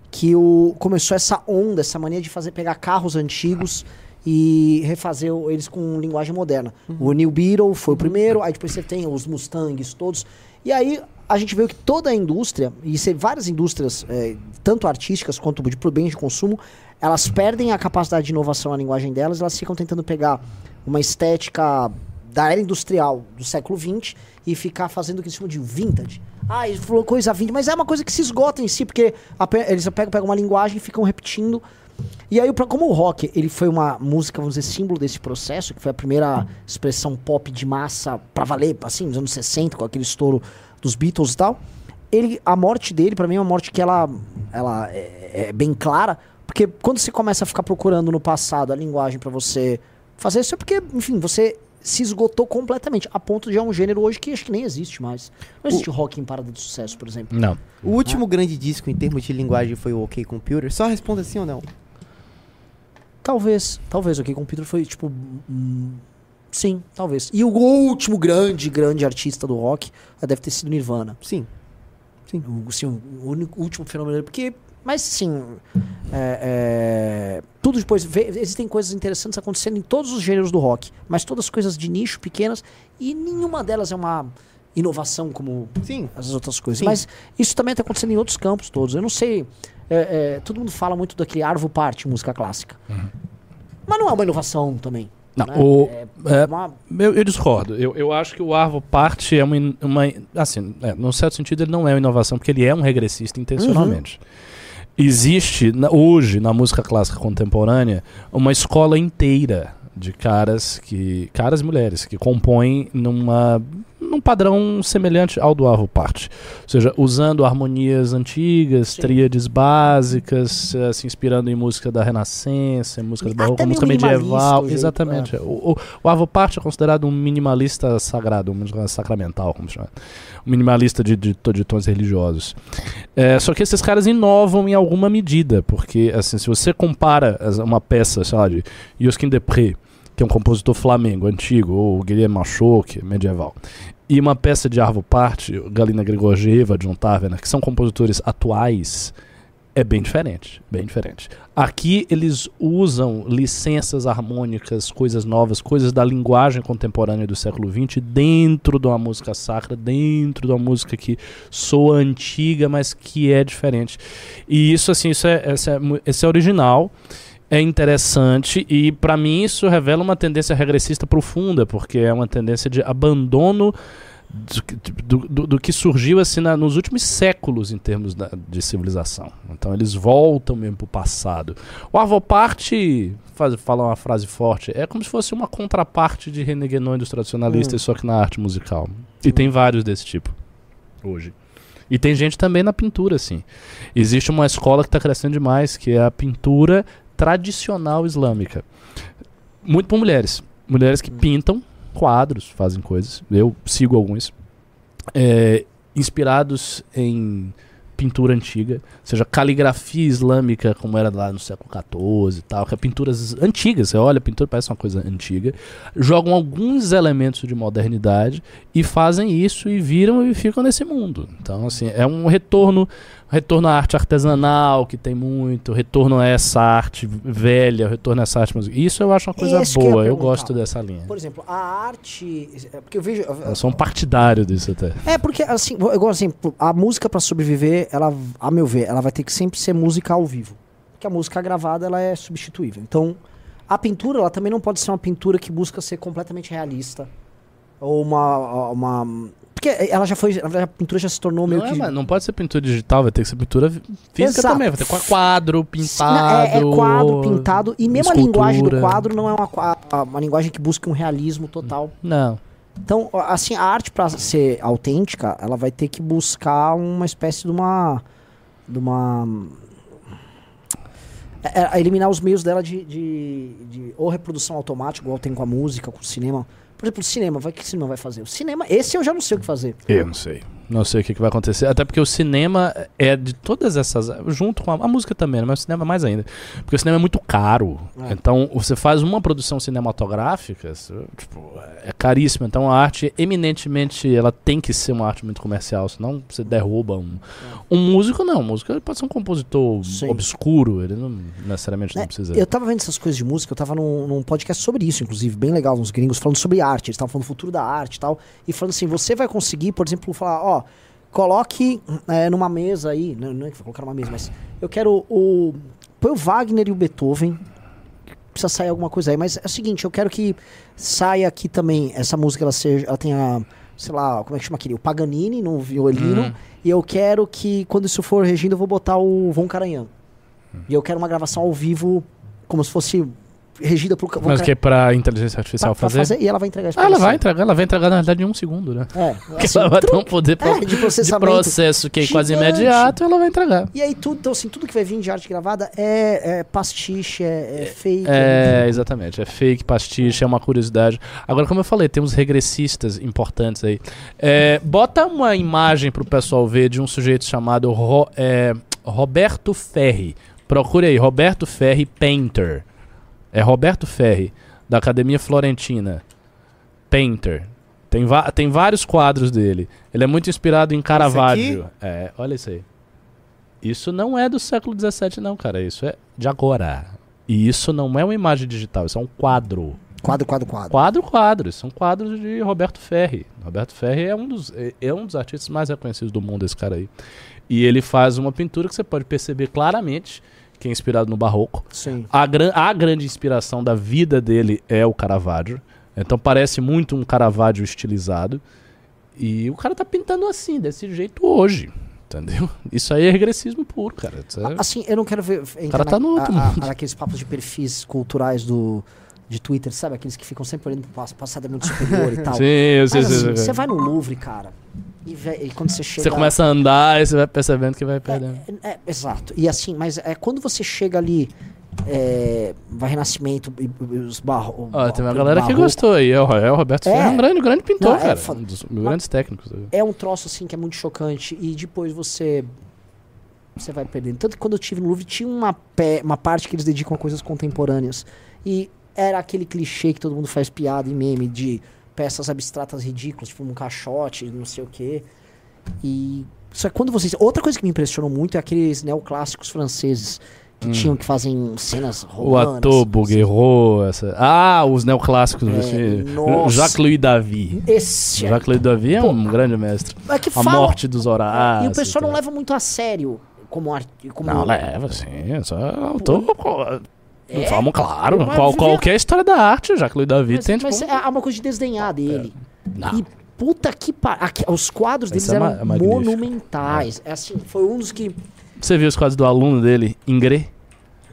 que o, começou essa onda, essa mania de fazer pegar carros antigos e refazer eles com linguagem moderna. O New Beetle foi o primeiro, aí depois você tem os Mustangs todos. E aí a gente viu que toda a indústria, e várias indústrias, é, tanto artísticas quanto de bem de consumo, elas perdem a capacidade de inovação na linguagem delas, elas ficam tentando pegar uma estética da era industrial do século XX e ficar fazendo o que eles chamam de vintage. Ah, ele falou coisa vintage, mas é uma coisa que se esgota em si, porque a eles pegam, pegam uma linguagem e ficam repetindo. E aí, como o rock ele foi uma música, vamos dizer, símbolo desse processo, que foi a primeira expressão pop de massa pra valer, assim, nos anos 60, com aquele estouro dos Beatles e tal, ele, a morte dele, pra mim, é uma morte que ela, ela é, é bem clara, porque quando você começa a ficar procurando no passado a linguagem pra você fazer isso, é porque, enfim, você se esgotou completamente, a ponto de é um gênero hoje que acho que nem existe mais. Não existe rock em parada de sucesso, por exemplo. Não. O último grande disco em termos de linguagem foi o OK Computer. Só responda sim ou não. Talvez, talvez. O OK Computer foi tipo. hum, sim, talvez. E o último grande, grande artista do rock ah, deve ter sido Nirvana. Sim. O, assim, o único, último fenômeno. Porque. Mas sim. é, é, tudo depois. vê- existem coisas interessantes acontecendo em todos os gêneros do rock. Mas todas coisas de nicho, pequenas. E nenhuma delas é uma inovação como Sim. as outras coisas. Sim. Mas isso também está acontecendo em outros campos todos. Eu não sei. é, é, todo mundo fala muito daquele Arvo Parte, música clássica. Mas não é uma inovação também. Não, né? o- é, é- uma- Eu, eu discordo. Eu, eu acho que o Arvo Parte é uma. uma assim, é, num certo sentido, ele não é uma inovação, porque ele é um regressista intencionalmente. Existe, hoje, na música clássica contemporânea, uma escola inteira de caras que. caras e mulheres que compõem numa. Num padrão semelhante ao do Arvo. Ou seja, usando harmonias antigas, Sim. tríades básicas, eh, se inspirando em música da Renascença, em música do Barroco, até meio música medieval. o jeito, exatamente. O, o, o Arvo Part é considerado um minimalista sagrado, um sacramental, como chama. Um minimalista de, de, de tons religiosos. É, só que esses caras inovam em alguma medida, porque assim, se você compara uma peça, sei lá, de Josquin Depré, que é um compositor flamengo antigo, ou Guilherme Machoque, medieval, e uma peça de Arvo Part, Galina Grigorgieva, John Tavener, que são compositores atuais, é bem diferente, bem diferente. Aqui eles usam licenças harmônicas, coisas novas, coisas da linguagem contemporânea do século XX dentro de uma música sacra, dentro de uma música que soa antiga, mas que é diferente. E isso assim, isso é, é, é original, é interessante e para mim isso revela uma tendência regressista profunda, porque é uma tendência de abandono do, que- do, do- do que surgiu assim na- nos últimos séculos em termos da- de civilização. Então eles voltam mesmo para o passado. O Avoparte, faz, fala uma frase forte, é como se fosse uma contraparte de René Guénon e dos tradicionalistas, só que na arte musical. E tem vários desse tipo hoje. E tem gente também na pintura, assim. Existe uma escola que está crescendo demais, que é a pintura tradicional islâmica. Muito por mulheres. Mulheres que pintam quadros, fazem coisas. Eu sigo alguns. É, inspirados em pintura antiga, ou seja, caligrafia islâmica, como era lá no século XIV e tal, que é pinturas antigas, você olha, a pintura parece uma coisa antiga, jogam alguns elementos de modernidade e fazem isso e viram e ficam nesse mundo. Então, assim, é um retorno, retorno à arte artesanal, que tem muito, retorno a essa arte velha, retorno a essa arte musical. Isso eu acho uma coisa eu ia boa, eu perguntar. gosto dessa linha. Por exemplo, a arte. é Porque eu vejo. Eu sou um partidário disso até. É, porque assim, igual assim, a música pra sobreviver, ela, a meu ver, ela vai ter que sempre ser música ao vivo. Porque a música gravada, ela é substituível. Então, a pintura, ela também não pode ser uma pintura que busca ser completamente realista. Ou uma. uma porque ela já foi. A pintura já se tornou meio Não, é, que. mas não pode ser pintura digital, vai ter que ser pintura física Exato. também. Vai ter qua- quadro, pintado. é, é quadro pintado. E mesmo a linguagem do escultura. quadro não é uma, uma linguagem que busca um realismo total. Não. Então, assim, a arte pra ser autêntica, ela vai ter que buscar uma espécie de uma. de uma. é- é eliminar os meios dela de, de, de ou reprodução automática, igual tem com a música, com o cinema. Por exemplo, o cinema, vai, que cinema vai fazer? O cinema, esse eu já não sei o que fazer. Eu não sei. Não sei o que, que vai acontecer. Até porque o cinema é de todas essas. Junto com a, a música também, né? mas o cinema mais ainda. Porque o cinema é muito caro. É. Então, você faz uma produção cinematográfica, tipo, é caríssimo. Então, a arte, eminentemente, ela tem que ser uma arte muito comercial. Senão, você derruba um. Um músico, não. Um músico pode ser um compositor Sim. obscuro. Ele não necessariamente não É, precisa. Eu tava vendo essas coisas de música, eu tava num, num podcast sobre isso, inclusive, bem legal, uns gringos falando sobre arte, eles estavam falando do futuro da arte e tal, e falando assim, você vai conseguir, por exemplo, falar, ó, coloque é, numa mesa aí, não, não é que colocar numa mesa, mas eu quero o. Põe o Wagner e o Beethoven. Precisa sair alguma coisa aí, mas é o seguinte, eu quero que saia aqui também, essa música ela seja, ela tenha, sei lá, como é que chama aquele? O Paganini no violino, Hum. e eu quero que quando isso for regindo, eu vou botar o Von Karajan. E eu quero uma gravação ao vivo, como se fosse regida pelo Von Mas que é pra inteligência artificial pra- pra fazer? E ela vai entregar isso Ah, ela você. vai entregar, ela vai entregar na verdade em um segundo, né? É, assim, ela vai ter um poder é, de de processo que é quase imediato, ela vai entregar. E aí tudo, então assim, tudo que vai vir de arte gravada é, é pastiche, é, é fake. É, exatamente. É fake, pastiche, é uma curiosidade. Agora, como eu falei, tem uns regressistas importantes aí. É, bota uma imagem pro pessoal ver de um sujeito chamado Ro- é, Roberto Ferri. Procure aí, Roberto Ferri Painter. É Roberto Ferri, da Academia Florentina. Painter. Tem, tem vários quadros dele. Ele é muito inspirado em Caravaggio. É, olha isso aí. Isso não é do século XVII, não, cara. Isso é de agora. E isso não é uma imagem digital, isso é um quadro. Quadro, quadro, quadro. Quadro, quadro. São quadros de Roberto Ferri. Roberto Ferri é um dos, é- é um dos artistas mais reconhecidos do mundo, esse cara aí. E ele faz uma pintura que você pode perceber claramente que é inspirado no barroco. Sim. A, gran- a grande inspiração da vida dele é o Caravaggio. Então parece muito um Caravaggio estilizado. E o cara tá pintando assim, desse jeito hoje. Entendeu? Isso aí é regressismo puro, cara. É- Assim, eu não quero ver. entrar cara tá na- no outro a- a- mundo. Naqueles papos de perfis culturais do. De Twitter, sabe? Aqueles que ficam sempre olhando pro pass- passado é muito superior e tal. Sim, eu sei, Mas sei, assim, sei. você vai no Louvre, cara, e, vê- e quando você chega. Você começa a andar e você vai percebendo que vai perdendo. É, é, exato. E assim, mas é quando você chega ali. É, vai Renascimento e, e os barro, Ó, tem uma galera que gostou aí. É o, é o Roberto É. É um grande, grande pintor, Não, é cara. Um dos grandes técnicos. É um troço assim que é muito chocante e depois você você vai perdendo. Tanto que quando eu estive no Louvre tinha uma, pé, uma parte que eles dedicam a coisas contemporâneas. E era aquele clichê que todo mundo faz piada e meme de peças abstratas ridículas, tipo um caixote, não sei o quê. E só que quando vocês, outra coisa que me impressionou muito é aqueles neoclássicos franceses que tinham que fazem cenas Hum. O romanas. ator Bouguereau, essa... Ah, os neoclássicos. É, assim. Jacques-Louis David. Esse é, Jacques-Louis David é um grande mestre. é que A fala, morte dos Horácios. e o pessoal não leva muito a sério como arte, como Não, leva, sim. É só autor. É? Vamos, claro. Mas Qual, qualquer história da arte, Jacques-Louis David Mas, tem, tipo... mas é uma coisa de desdenhar dele. Não. E puta que pariu. Os quadros deles é eram é magnífico. monumentais. É. assim, foi um dos que. Você viu os quadros do aluno dele, Ingré?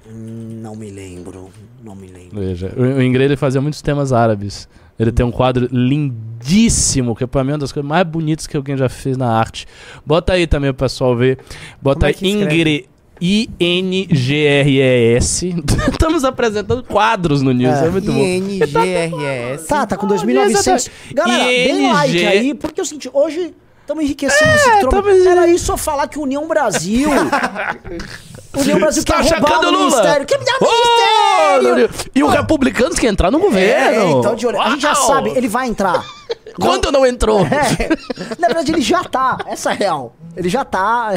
Hum, Não me lembro. Não me lembro. Veja, o, Ingré ele fazia muitos temas árabes. Ele tem um quadro lindíssimo, que pra mim é uma das coisas mais bonitas que alguém já fez na arte. Bota aí também o pessoal ver. Bota Como é aí que escreve? I-N-G-R-E-S. Estamos apresentando quadros no News, é, muito bom. I-N-G-R-E-S. Tá, tá com Olha, 2.900. Galera, deem like ING. aí, porque é o seguinte, hoje estamos enriquecendo esse trono. tamo- Era isso só falar que União Brasil. União Brasil Está quer roubar o Lula. ministério. Quer me dar o Ô, ministério! E o republicanos quer entrar no É, governo. então de olho. A gente já Uau! sabe, ele vai entrar. Quando não entrou? É, na verdade ele já tá, essa é real. Ele já tá,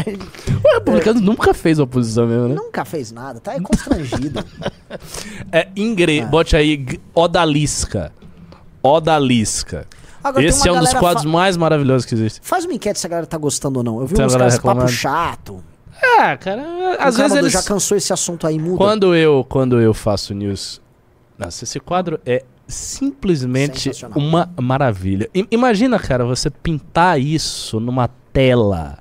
O republicano nunca fez oposição mesmo, né? nunca fez nada, tá é constrangido. É Ingré, bote aí G- Odalisca. Odalisca. Agora, tem Esse é um dos galera quadros fa- mais maravilhosos que existe. Faz uma enquete se a galera tá gostando ou não. Eu vi Tem uns galera caras papo reclamando. chato. É, cara, às vezes eles... já cansou esse assunto aí, muda. Quando eu, quando eu faço news... Nossa, esse quadro é simplesmente uma maravilha. I- imagina, cara, você pintar isso numa tela.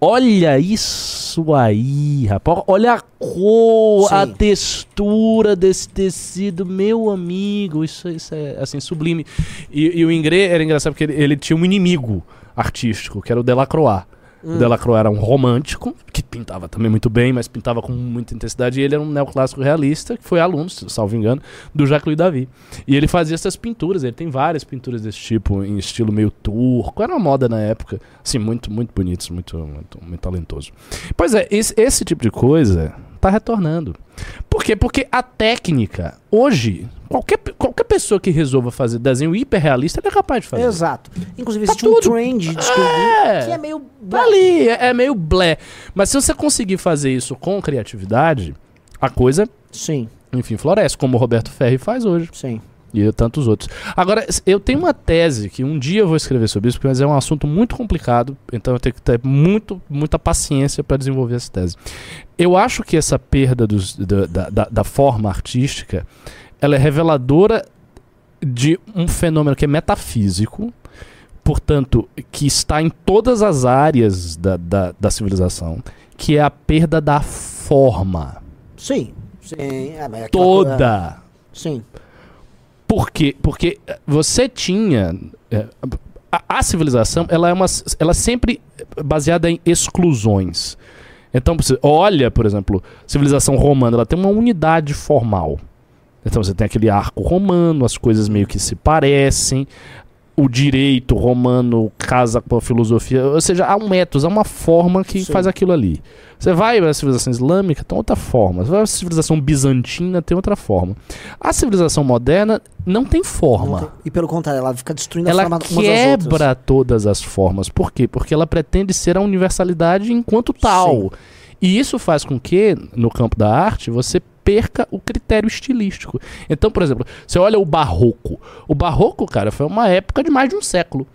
Olha isso aí, rapaz. Olha a cor, a Sim. textura desse tecido, meu amigo. Isso, isso é assim, sublime. E, e o Ingré era engraçado porque ele, ele tinha um inimigo artístico, que era o Delacroix. O Delacroix era um romântico, que pintava também muito bem, mas pintava com muita intensidade. E ele era um neoclássico realista, que foi aluno, salvo engano, do Jacques-Louis David. E ele fazia essas pinturas, ele tem várias pinturas desse tipo, em estilo meio turco. Era uma moda na época. Assim, muito, muito bonitos, muito, muito, muito talentoso. Pois é, esse, esse tipo de coisa tá retornando. Por quê? Porque a técnica, hoje, qualquer, qualquer pessoa que resolva fazer desenho hiperrealista, é capaz de fazer. Exato. Inclusive, Tá existe um tudo. trend de É. que é meio. Tá ali, é, é meio blé. Mas se você conseguir fazer isso com criatividade, a coisa, Sim, enfim, floresce, como o Roberto Ferri faz hoje. sim. E tantos outros. Agora, eu tenho uma tese que um dia eu vou escrever sobre isso, mas é um assunto muito complicado, então eu tenho que ter muito, muita paciência para desenvolver essa tese. Eu acho que essa perda dos- da, da- da- forma artística ela é reveladora de um fenômeno que é metafísico, portanto, que está em todas as áreas da, da, da civilização, que é a perda da forma Sim. Sim. É, é aquela coisa- toda. Sim. Por quê? Porque eh, você tinha. eh, A, a civilização, ela é uma. Ela é sempre baseada em exclusões. Então, olha, por exemplo, civilização romana, ela tem uma unidade formal. Então você tem aquele arco romano, as coisas meio que se parecem. O direito romano casa com a filosofia. Ou seja, há um método, há uma forma que Sim. faz aquilo ali. Você vai para a civilização islâmica, tem outra forma. Você vai para a civilização bizantina, tem outra forma. A civilização moderna não tem forma. Não tem- E pelo contrário, ela fica destruindo a Ela forma umas às outras. quebra todas as formas. Por quê? Porque ela pretende ser a universalidade enquanto tal. E isso faz com que, no campo da arte, você perca o critério estilístico. Então, por exemplo, você olha o barroco. O barroco, cara, foi uma época de mais de um século.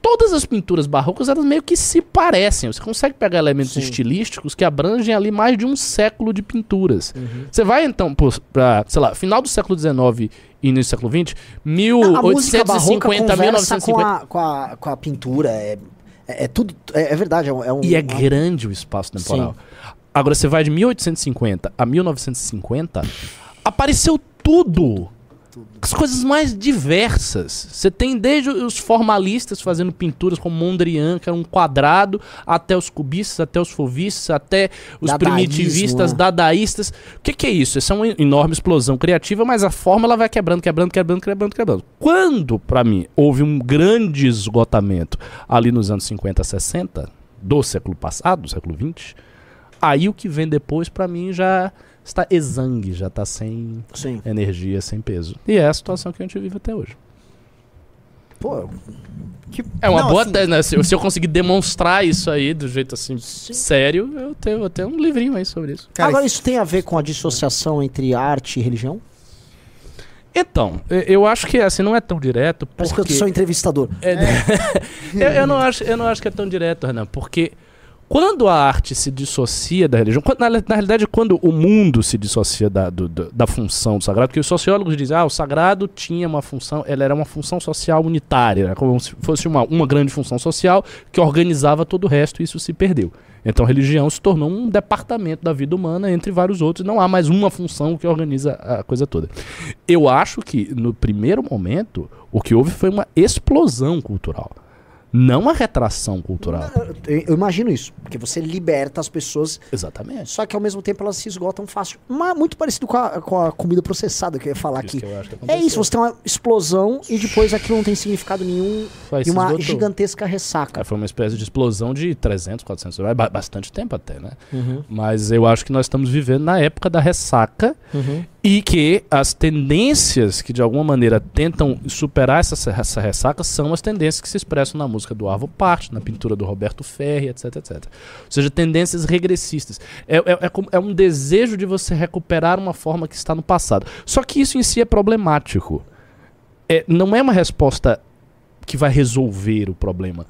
Todas as pinturas barrocas, elas meio que se parecem. Você consegue pegar elementos Sim. estilísticos que abrangem ali mais de um século de pinturas. Uhum. Você vai então para, sei lá, final do século XIX e início do século XX, Não, a música barroca 1850, conversa com 1950. a, com, a, com a pintura. É, é, é tudo. É, é verdade. É um, é um- E é uma- grande o espaço temporal. Agora, você vai de 1850 a 1950, apareceu tudo. As coisas mais diversas. Você tem desde os formalistas fazendo pinturas como Mondrian, que era um quadrado, até os cubistas, até os fauvistas, até os Dadaísmo, primitivistas, né? dadaístas. O que, que é isso? Isso é uma enorme explosão criativa, mas a forma ela vai quebrando, quebrando, quebrando, quebrando, quebrando. Quando, pra mim, houve um grande esgotamento ali nos anos 50, 60, do século passado, do século 20, aí o que vem depois, pra mim, já está exangue, já tá sem Sim. energia, sem peso. E é a situação que a gente vive até hoje. Pô, Que- É uma Não, boa assim, tese, né? Se, se eu conseguir demonstrar isso aí do jeito assim Sim. sério, eu tenho, eu tenho um livrinho aí sobre isso. Cara, Agora, isso tem a ver com a dissociação entre arte e religião? Então, eu- acho que assim não é tão direto Parece que eu porque sou entrevistador. É, eu, eu não acho, eu não acho que é tão direto, Renan, porque quando a arte se dissocia da religião, quando- na, na realidade, quando o mundo se dissocia da, do- da função do sagrado, porque os sociólogos dizem, ah, o sagrado tinha uma função, ela era uma função social unitária, né, como se fosse uma, uma grande função social que organizava todo o resto e isso se perdeu. Então a religião se tornou um departamento da vida humana entre vários outros, não há mais uma função que organiza a coisa toda. Eu acho que no primeiro momento o que houve foi uma explosão cultural, não uma retração cultural. Eu, imagino isso, porque você liberta as pessoas, Exatamente. só que ao mesmo tempo elas se esgotam fácil. Mas muito parecido com a, com a comida processada que eu ia falar Isso aqui. É isso, você tem uma explosão e depois aquilo não tem significado nenhum Vai, e uma esgotou. gigantesca ressaca. É, foi uma espécie de explosão de 300, 400 anos, ba- bastante tempo até, né? Mas eu acho que nós estamos vivendo na época da ressaca e que as tendências que de alguma maneira tentam superar essa, essa ressaca são as tendências que se expressam na música do Arvo Part, na pintura do Roberto Ferri, etc, etc. Ou seja, tendências regressistas. É, é, é é um desejo de você recuperar uma forma que está no passado. Só que isso em si é problemático. É, não é uma resposta que vai resolver o problema.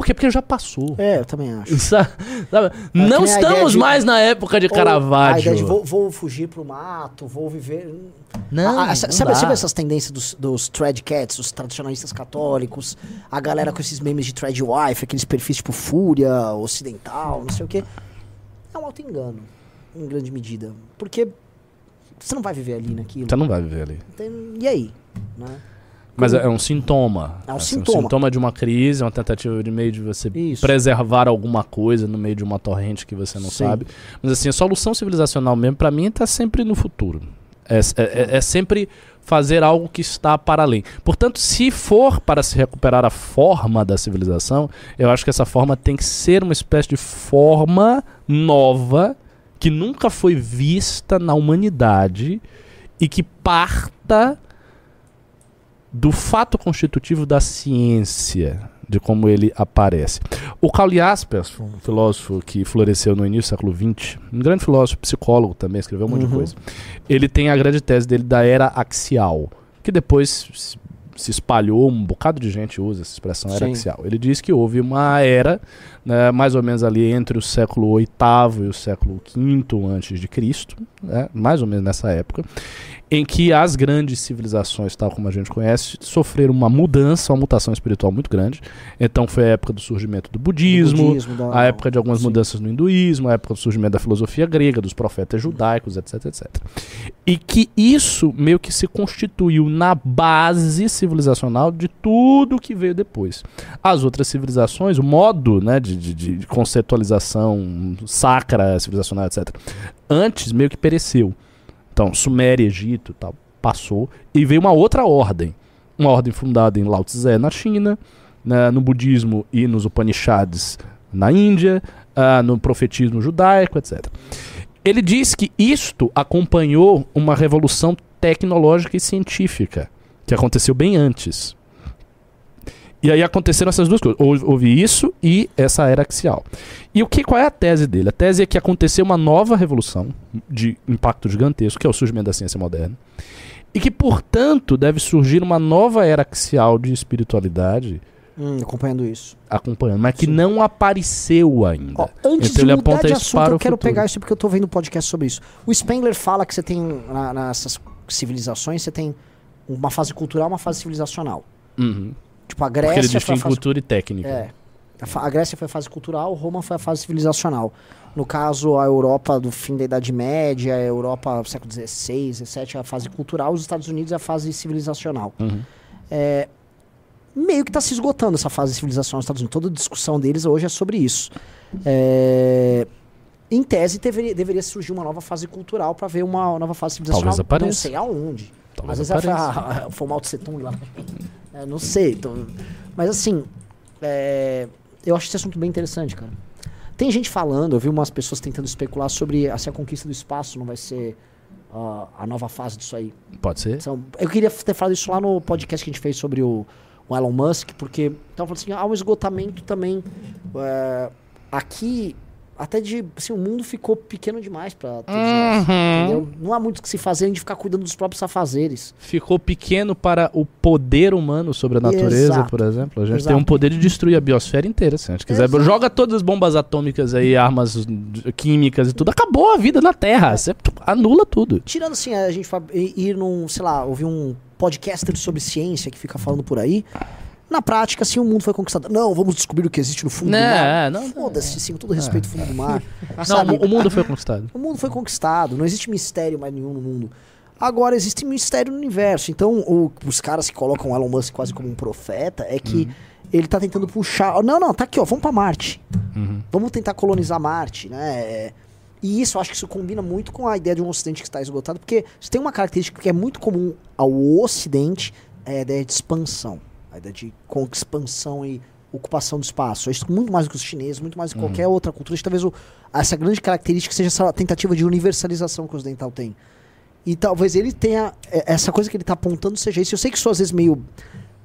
Por quê? Porque já passou. É, eu também acho. Sa- sabe? Não a estamos de- mais na época de Caravaggio. A ideia de vou, vou fugir pro mato, vou viver. Não, Ah, ah, não sabe, sabe essas tendências dos, dos trad cats, os tradicionalistas católicos, a galera com esses memes de trad wife, aqueles perfis tipo fúria, ocidental, não sei o quê. É um auto-engano, em grande medida. Porque você não vai viver ali naquilo. Você não vai viver ali. Tem- e aí? Né? Mas é um sintoma. É um Assim, sintoma. sintoma de uma crise, uma tentativa de meio de você Isso. preservar alguma coisa no meio de uma torrente que você não Sim. sabe. Mas assim, a solução civilizacional mesmo, pra mim, tá sempre no futuro. É, é- é- é sempre fazer algo que está para além. Portanto, se for para se recuperar a forma da civilização, eu acho que essa forma tem que ser uma espécie de forma nova que nunca foi vista na humanidade e que parta do fato constitutivo da ciência, de como ele aparece. O Karl Jaspers, um filósofo que floresceu no início do século XX, um grande filósofo, psicólogo também, escreveu um monte de Uhum. coisa. Ele tem a grande tese dele da era axial, que depois se- se espalhou, um bocado de gente usa essa expressão era Sim. axial. Ele diz que houve uma era, né, mais ou menos ali entre o século VIII e o século V antes de Cristo, né, mais ou menos nessa época, em que as grandes civilizações, tal como a gente conhece, sofreram uma mudança, uma mutação espiritual muito grande. Então foi a época do surgimento do budismo, budismo, da- a época de algumas Sim. mudanças no hinduísmo, a época do surgimento da filosofia grega, dos profetas judaicos, etc, etc. E que isso meio que se constituiu na base civilizacional de tudo que veio depois. As outras civilizações, o modo né, de, de- de conceitualização sacra, civilizacional, etc., antes meio que pereceu. Então, Suméria, Egito, tal, passou e veio uma outra ordem, uma ordem fundada em Lao Tse na China, né, no budismo e nos Upanishads na Índia, ah, no profetismo judaico, etc. Ele diz que isto acompanhou uma revolução tecnológica e científica que aconteceu bem antes. E aí aconteceram essas duas coisas. Houve, isso e essa era axial. E o que, qual é a tese dele? A tese é que aconteceu uma nova revolução de impacto gigantesco, que é o surgimento da ciência moderna. E que, portanto, deve surgir uma nova era axial de espiritualidade Hum, acompanhando isso. acompanhando, mas que Sim. não apareceu ainda. Ó, antes Então ele de mudar aponta de assunto, eu quero futuro. pegar isso porque eu tô vendo um podcast sobre isso. O Spengler fala que você tem, na- nessas civilizações, você tem uma fase cultural e uma fase civilizacional. Uhum. Tipo, a Porque ele Grécia foi a distingue fase cultura e técnica. É. A, Grécia foi a fase cultural, Roma foi a fase civilizacional. No caso, a Europa do fim da Idade Média, a Europa do século XVI, XVII é a fase cultural, os Estados Unidos é a fase civilizacional. Uhum. É, meio que está se esgotando essa fase civilizacional nos Estados Unidos. Toda a discussão deles hoje é sobre isso. É, em tese, deveria, deveria surgir uma nova fase cultural para ver uma nova fase civilizacional. Talvez apareça. Não sei aonde. Talvez Às vezes foi, apareça. a, foi o Mao Tse Tung lá. É, não sei. tô- Mas assim, é, eu acho esse assunto bem interessante, cara. Tem gente falando, eu vi umas pessoas tentando especular sobre se a conquista do espaço não vai ser ah, a nova fase disso aí. Pode ser? São- eu queria ter falado isso lá no podcast que a gente fez sobre o, o Elon Musk, porque tava falando assim, há um esgotamento também é, aqui, até de, assim, o mundo ficou pequeno demais pra todos nós, Uhum. entendeu? Não há muito o que se fazer, a gente ficar cuidando dos próprios safazeres. Ficou pequeno para o poder humano sobre a natureza, Exato. por exemplo. A gente Exato. tem um poder de destruir a biosfera inteira, se a gente quiser. Exato. Joga todas as bombas atômicas aí, armas químicas e tudo. Acabou a vida na Terra. Você anula tudo. Tirando assim, a gente ir num, sei lá, ouvir um podcaster sobre ciência que fica falando por aí, na prática, assim, o mundo foi conquistado. Não, vamos descobrir o que existe no fundo do mar. Não, não. Foda-se, sim, com todo respeito ao fundo do mar. Não, o mundo foi conquistado. O mundo foi conquistado, não existe mistério mais nenhum no mundo. Agora existe mistério no universo. Então, o- os caras que colocam o Elon Musk quase como um profeta é que ele tá tentando puxar. Não, não, tá aqui, ó, vamos pra Marte. Uhum. Vamos tentar colonizar Marte, né? É, E isso, eu acho que isso combina muito com a ideia de um Ocidente que está esgotado, porque isso tem uma característica que é muito comum ao Ocidente, é a ideia de expansão. A ideia de expansão e ocupação do espaço. Isso muito mais do que os chineses, muito mais do que qualquer outra cultura. Talvez o- essa grande característica seja essa tentativa de universalização que o ocidental tem. E talvez ele tenha. é, Essa coisa que ele está apontando seja isso. Eu sei que isso às vezes meio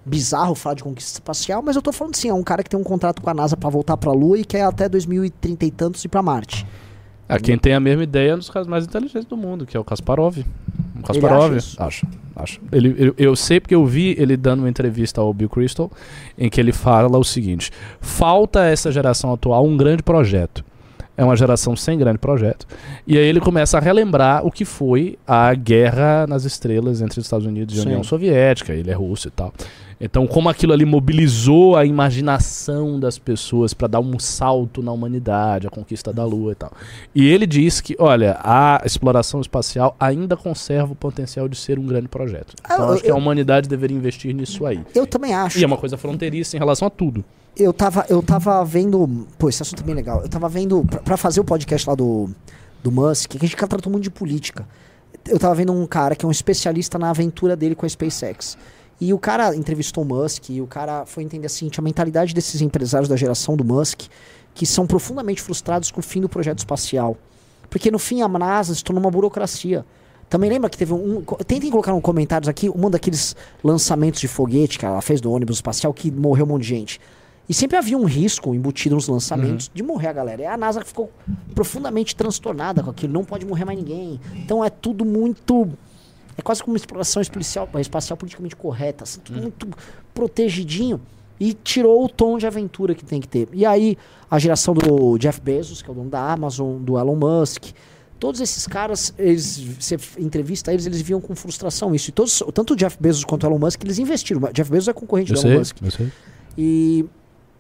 bizarro falar de conquista espacial, mas eu tô falando assim, é um cara que tem um contrato com a NASA para voltar para a Lua e quer até 2030 e tantos ir para Marte. Ah, quem tem a mesma ideia é um dos caras mais inteligentes do mundo, que é o Kasparov. O Kasparov, acho, acho. Ele, ele- eu sei porque eu vi ele dando uma entrevista ao Bill Crystal, em que ele fala o seguinte: falta a essa geração atual um grande projeto. É uma geração sem grande projeto. E aí ele começa a relembrar o que foi a guerra nas estrelas entre os Estados Unidos e a. União Soviética, ele é russo e tal. Então, como aquilo ali mobilizou a imaginação das pessoas para dar um salto na humanidade, a conquista da Lua e tal. E ele diz que, olha, a exploração espacial ainda conserva o potencial de ser um grande projeto. Ah, Então, eu- acho que a eu- humanidade deveria investir nisso aí. Eu também acho. E é uma coisa fronteiriça em relação a tudo. Eu tava, eu tava vendo. Pô, esse assunto é bem legal. Eu tava vendo. Pra fazer o podcast lá do, do Musk, que a gente tratou muito de política. Eu tava vendo um cara que é um especialista na aventura dele com a SpaceX. E o cara entrevistou o Musk e o cara foi entender assim, a mentalidade desses empresários da geração do Musk, que são profundamente frustrados com o fim do projeto espacial. Porque no fim a NASA se tornou uma burocracia. Também lembra que teve um. Tentem colocar nos comentários aqui um daqueles lançamentos de foguete que ela fez do ônibus espacial que morreu um monte de gente. E sempre havia um risco embutido nos lançamentos de morrer a galera. E a NASA ficou profundamente transtornada com aquilo. Não pode morrer mais ninguém. Então é tudo muito. É quase como uma exploração espacial, espacial politicamente correta. Assim, tudo muito protegidinho. E tirou o tom de aventura que tem que ter. E aí, a geração do Jeff Bezos, que é o dono da Amazon, do Elon Musk. Todos esses caras, eles, você entrevista eles, eles viam com frustração isso. E todos, tanto o Jeff Bezos quanto o Elon Musk, eles investiram. O Jeff Bezos é concorrente Eu do sei, Elon Musk. eu sei. E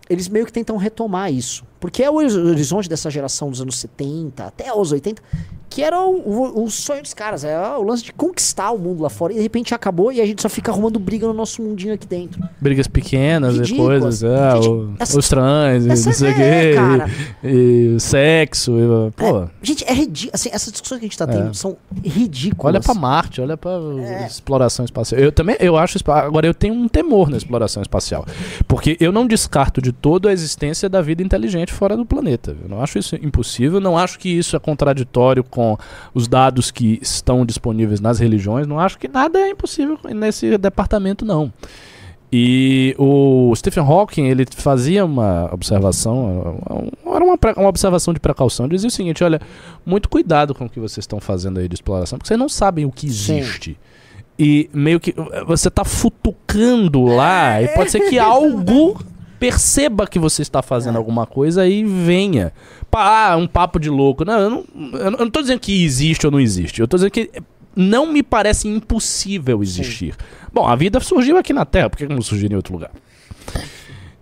eles meio que tentam retomar isso. Porque é o horiz- horizonte dessa geração dos anos 70 até os 80, Que era o, o- sonho dos caras, é o lance de conquistar o mundo lá fora. E de repente acabou e a gente só fica arrumando briga no nosso mundinho aqui dentro. Brigas pequenas e Ridículas. coisas, é, Gente, o- essa- os trans, e essa não sei o é, quê, cara. e, e sexo, e, pô. Gente, é ridículo. Assim, essas discussões que a gente tá tendo É. são ridículas. Olha pra Marte, olha pra É. exploração espacial. Eu também, eu acho, agora eu tenho um temor na exploração espacial, porque eu não descarto de todo a existência da vida inteligente fora do planeta. Eu não acho isso impossível, não acho que isso é contraditório com os dados que estão disponíveis nas religiões, não acho que nada é impossível nesse departamento não. E o Stephen Hawking, ele fazia uma observação, era uma, uma observação de precaução, dizia o seguinte, olha, muito cuidado com o que vocês estão fazendo aí de exploração, porque vocês não sabem o que Sim. existe. E meio que uh, você está futucando lá, e pode ser que algo perceba que você está fazendo alguma coisa e venha. Ah, um papo de louco. Não, eu não, eu não tô dizendo que existe ou não existe. Eu tô dizendo que não me parece impossível existir. Bom, a vida surgiu aqui na Terra, por que não surgiu em outro lugar?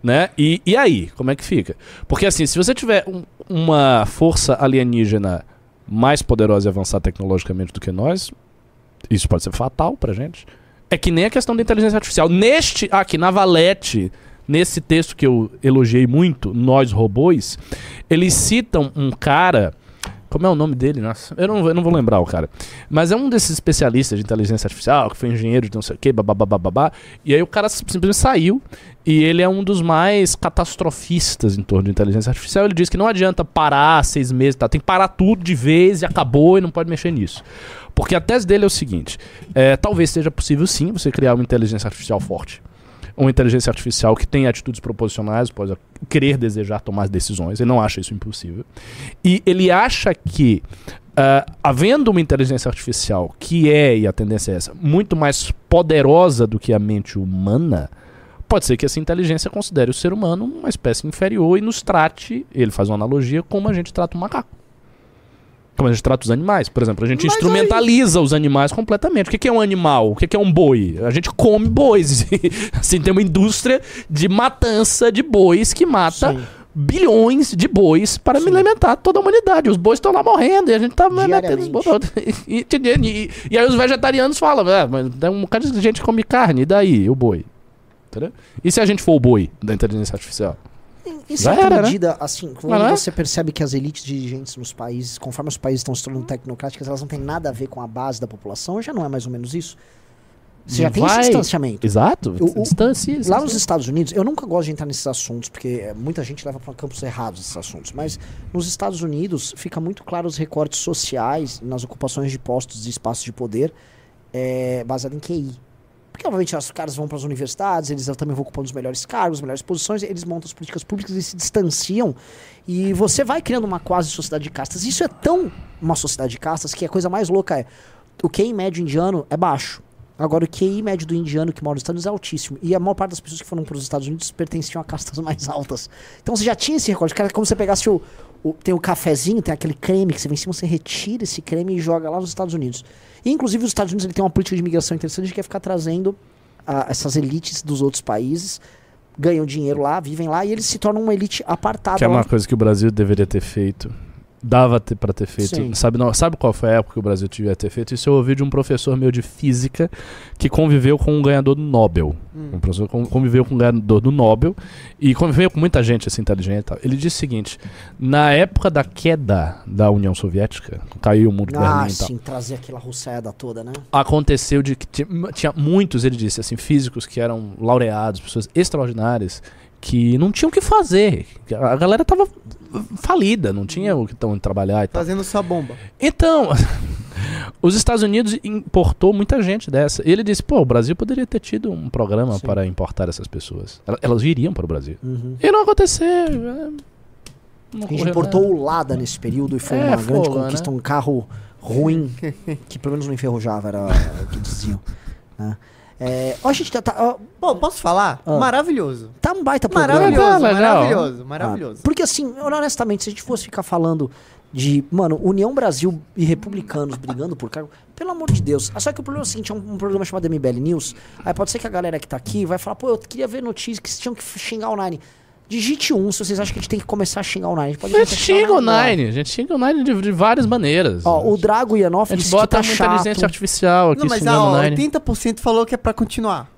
Né? E, e aí, como é que fica? Porque assim, se você tiver um- uma força alienígena mais poderosa e avançada tecnologicamente do que nós, isso pode ser fatal pra gente. É que nem a questão da inteligência artificial. Neste, aqui na Valete, nesse texto que eu elogiei muito, Nós Robôs, eles citam um cara. Como é o nome dele? Nossa, eu não, eu não vou lembrar o cara. Mas é um desses especialistas de inteligência artificial, que foi engenheiro de não sei o quê, babá. E aí o cara simplesmente saiu e ele é um dos mais catastrofistas em torno de inteligência artificial. Ele diz que não adianta parar seis meses, tá? tem que parar tudo de vez e acabou e não pode mexer nisso. Porque a tese dele é o seguinte: é, talvez seja possível sim você criar uma inteligência artificial forte. Uma inteligência artificial que tenha atitudes proposicionais, pode querer, desejar tomar decisões. Ele não acha isso impossível. E ele acha que, ah, havendo uma inteligência artificial que é, e a tendência é essa, muito mais poderosa do que a mente humana, pode ser que essa inteligência considere o ser humano uma espécie inferior e nos trate, ele faz uma analogia, como a gente trata um macaco. Como a gente trata os animais. Por exemplo, a gente Mas instrumentaliza os animais completamente. O que é um animal? O que é um boi? A gente come bois. assim, tem uma indústria de matança de bois que mata Sim. bilhões de bois para me alimentar toda a humanidade. Os bois estão lá morrendo e a gente tá metendo os bois. E, e, e- e aí os vegetarianos falam, ah, mas tem um bocado de gente que come carne, e daí o boi? Entendeu? E se a gente for o boi da inteligência artificial? Em certa era, né? medida, assim, quando Mas não é? você percebe que as elites dirigentes nos países, conforme os países estão se tornando tecnocráticas, elas não têm nada a ver com a base da população, já não é mais ou menos isso? Você já tem esse distanciamento. Exato. O- o- Distância. Lá nos Estados Unidos, eu nunca gosto de entrar nesses assuntos, porque eh, muita gente leva para campos errados esses assuntos, mas nos Estados Unidos fica muito claro os recortes sociais nas ocupações de postos e espaços de poder é, baseado em QI. Porque, obviamente, os caras vão para as universidades, eles também vão ocupando os melhores cargos, as melhores posições, eles montam as políticas públicas e se distanciam. E você vai criando uma quase sociedade de castas. Isso é tão uma sociedade de castas que a coisa mais louca é o QI médio indiano é baixo. Agora, o QI médio do indiano que mora nos Estados Unidos é altíssimo. E a maior parte das pessoas que foram para os Estados Unidos pertenciam a castas mais altas. Então você já tinha esse recorde. Cara, é como se você pegasse o, o- Tem o cafezinho, tem aquele creme que você vem em cima, você retira esse creme e joga lá nos Estados Unidos. E, inclusive, os Estados Unidos ele tem uma política de imigração interessante que é ficar trazendo ah, essas elites dos outros países, ganham dinheiro lá, vivem lá, e eles se tornam uma elite apartada. Que é lá. uma coisa que o Brasil deveria ter feito. Dava pra ter feito. Sim. Sabe, não, sabe qual foi a época que o Brasil devia ter feito? Isso eu ouvi de um professor meu de física que conviveu com um ganhador do Nobel. Um professor con- conviveu com um ganhador do Nobel e conviveu com muita gente assim, inteligente e tal. Ele disse o seguinte: na época da queda da União Soviética, caiu o muro de Ah, Berlim e tal. sim, trazer aquela russeada toda, né? aconteceu de que ti- tinha muitos, ele disse, assim, físicos que eram laureados, pessoas extraordinárias, que não tinham o que fazer. A galera tava falida, não tinha o que tão trabalhar e tal. Fazendo sua bomba. Então, os Estados Unidos importou muita gente dessa. E ele disse, pô, o Brasil poderia ter tido um programa Sim. para importar essas pessoas. Ela- Elas viriam para o Brasil. Uhum. E não aconteceu. é, Não A gente importou nada. o Lada nesse período e foi É, uma grande conquista, né? um carro ruim, que pelo menos não enferrujava, era o que diziam. né? É, ó, a gente tá, tá, ó, Pô, posso falar? Ah. Maravilhoso. tá um baita programa. Maravilhoso, legal. maravilhoso, maravilhoso. Ah, porque assim, honestamente, se a gente fosse ficar falando de, mano, União Brasil e republicanos brigando por cargo, pelo amor de Deus. Só que o problema é o seguinte, é um, um programa chamado MBL News, aí pode ser que a galera que tá aqui vai falar, pô, eu queria ver notícias que tinham que xingar o Nine. Digite um se vocês acham que a gente tem que começar a xingar o Nine. A gente pode A gente começar a xinga o Nine. A gente xinga o Nine de, de várias maneiras. Ó, o Drago a Ianoff gente disse que bota tá uma chato. inteligência artificial aqui Não, mas ó, o Nine. 80% falou que é pra continuar.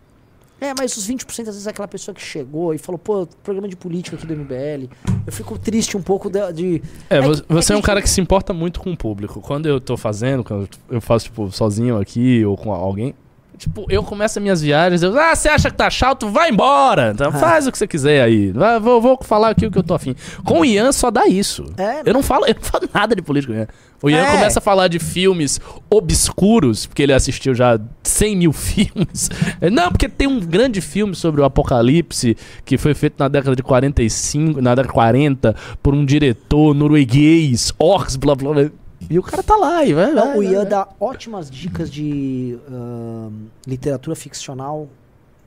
É, mas os 20% às vezes é aquela pessoa que chegou e falou, pô, programa de política aqui do MBL. Eu fico triste um pouco de. de- É, É é você que é a um cara que se importa muito com o público. Quando eu tô fazendo, quando eu faço, tipo, sozinho aqui ou com alguém, tipo, eu começo as minhas viagens, eu, ah, você acha que tá chato? Vai embora! Então, Ah. faz o que você quiser aí. Vai, vou, vou falar aqui o que eu tô afim. Com o Ian só dá isso. É, Eu não falo, eu não falo nada de política. Né? O Ian É. começa a falar de filmes obscuros, porque ele assistiu já 100 mil filmes. Não, porque tem um grande filme sobre o apocalipse que foi feito na década de 45, na década de 40, por um diretor norueguês, Orcs, blá blá blá. E o cara tá lá, e vai, Não, vai, o Ian vai. dá ótimas dicas de ahn, literatura ficcional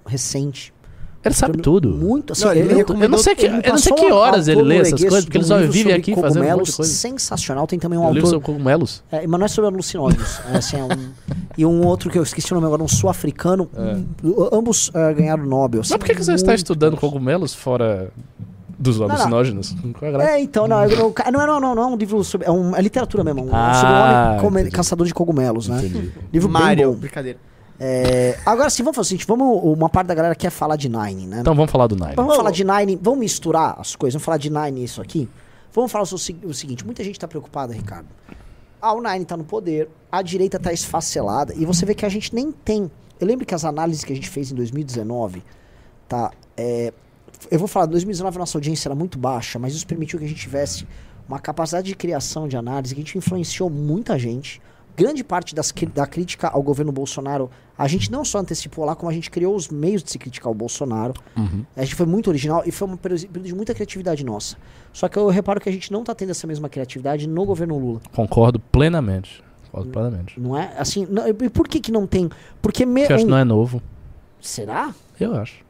recente. Ele sabe Eu- tudo. Muito, assim, Não, ele eu- não sei que, eu não sei que horas ele lê essas coisas, porque ele só vive aqui fazendo um monte de cogumelos coisa. sensacional. Tem também um Eu autor... sobre cogumelos. É, mas não é sobre alucinógenos. é, assim, é um, e um outro que eu esqueci o nome agora, um sul-africano. um- ambos eh, ganharam o Nobel. assim, É. Mas por que, que você está estudando cogumelos fora dos alucinógenos? É então, não, eu não, não, não, não, não é um livro sobre. É, um, é literatura mesmo. Um, Ah, sobre um homem come- caçador de cogumelos, né? Entendi. Livro bem Mario, bom. brincadeira. É, agora sim, vamos fazer o seguinte: vamos, uma parte da galera quer falar de Nine, né? Então vamos falar do Nine. Vamos falar de Nine, vamos misturar as coisas, vamos falar de Nine isso aqui. Vamos falar o, se- o seguinte, muita gente tá preocupada, Ricardo. Ah, o Nine tá no poder, a direita tá esfacelada, e você vê que a gente nem tem. Eu lembro que as análises que a gente fez em 2019, tá? é, eu vou falar, em 2019 a nossa audiência era muito baixa, mas isso permitiu que a gente tivesse uma capacidade de criação de análise que a gente influenciou muita gente. Grande parte das, da crítica ao governo Bolsonaro, a gente não só antecipou lá, como a gente criou os meios de se criticar o Bolsonaro. Uhum. A gente foi muito original e foi um período de muita criatividade nossa. Só que eu reparo que a gente não tá tendo essa mesma criatividade no governo Lula, Concordo plenamente. Concordo plenamente. não é? Assim, não- e por que que não tem? Porque me, Que eu acho que não é novo. será? Eu acho.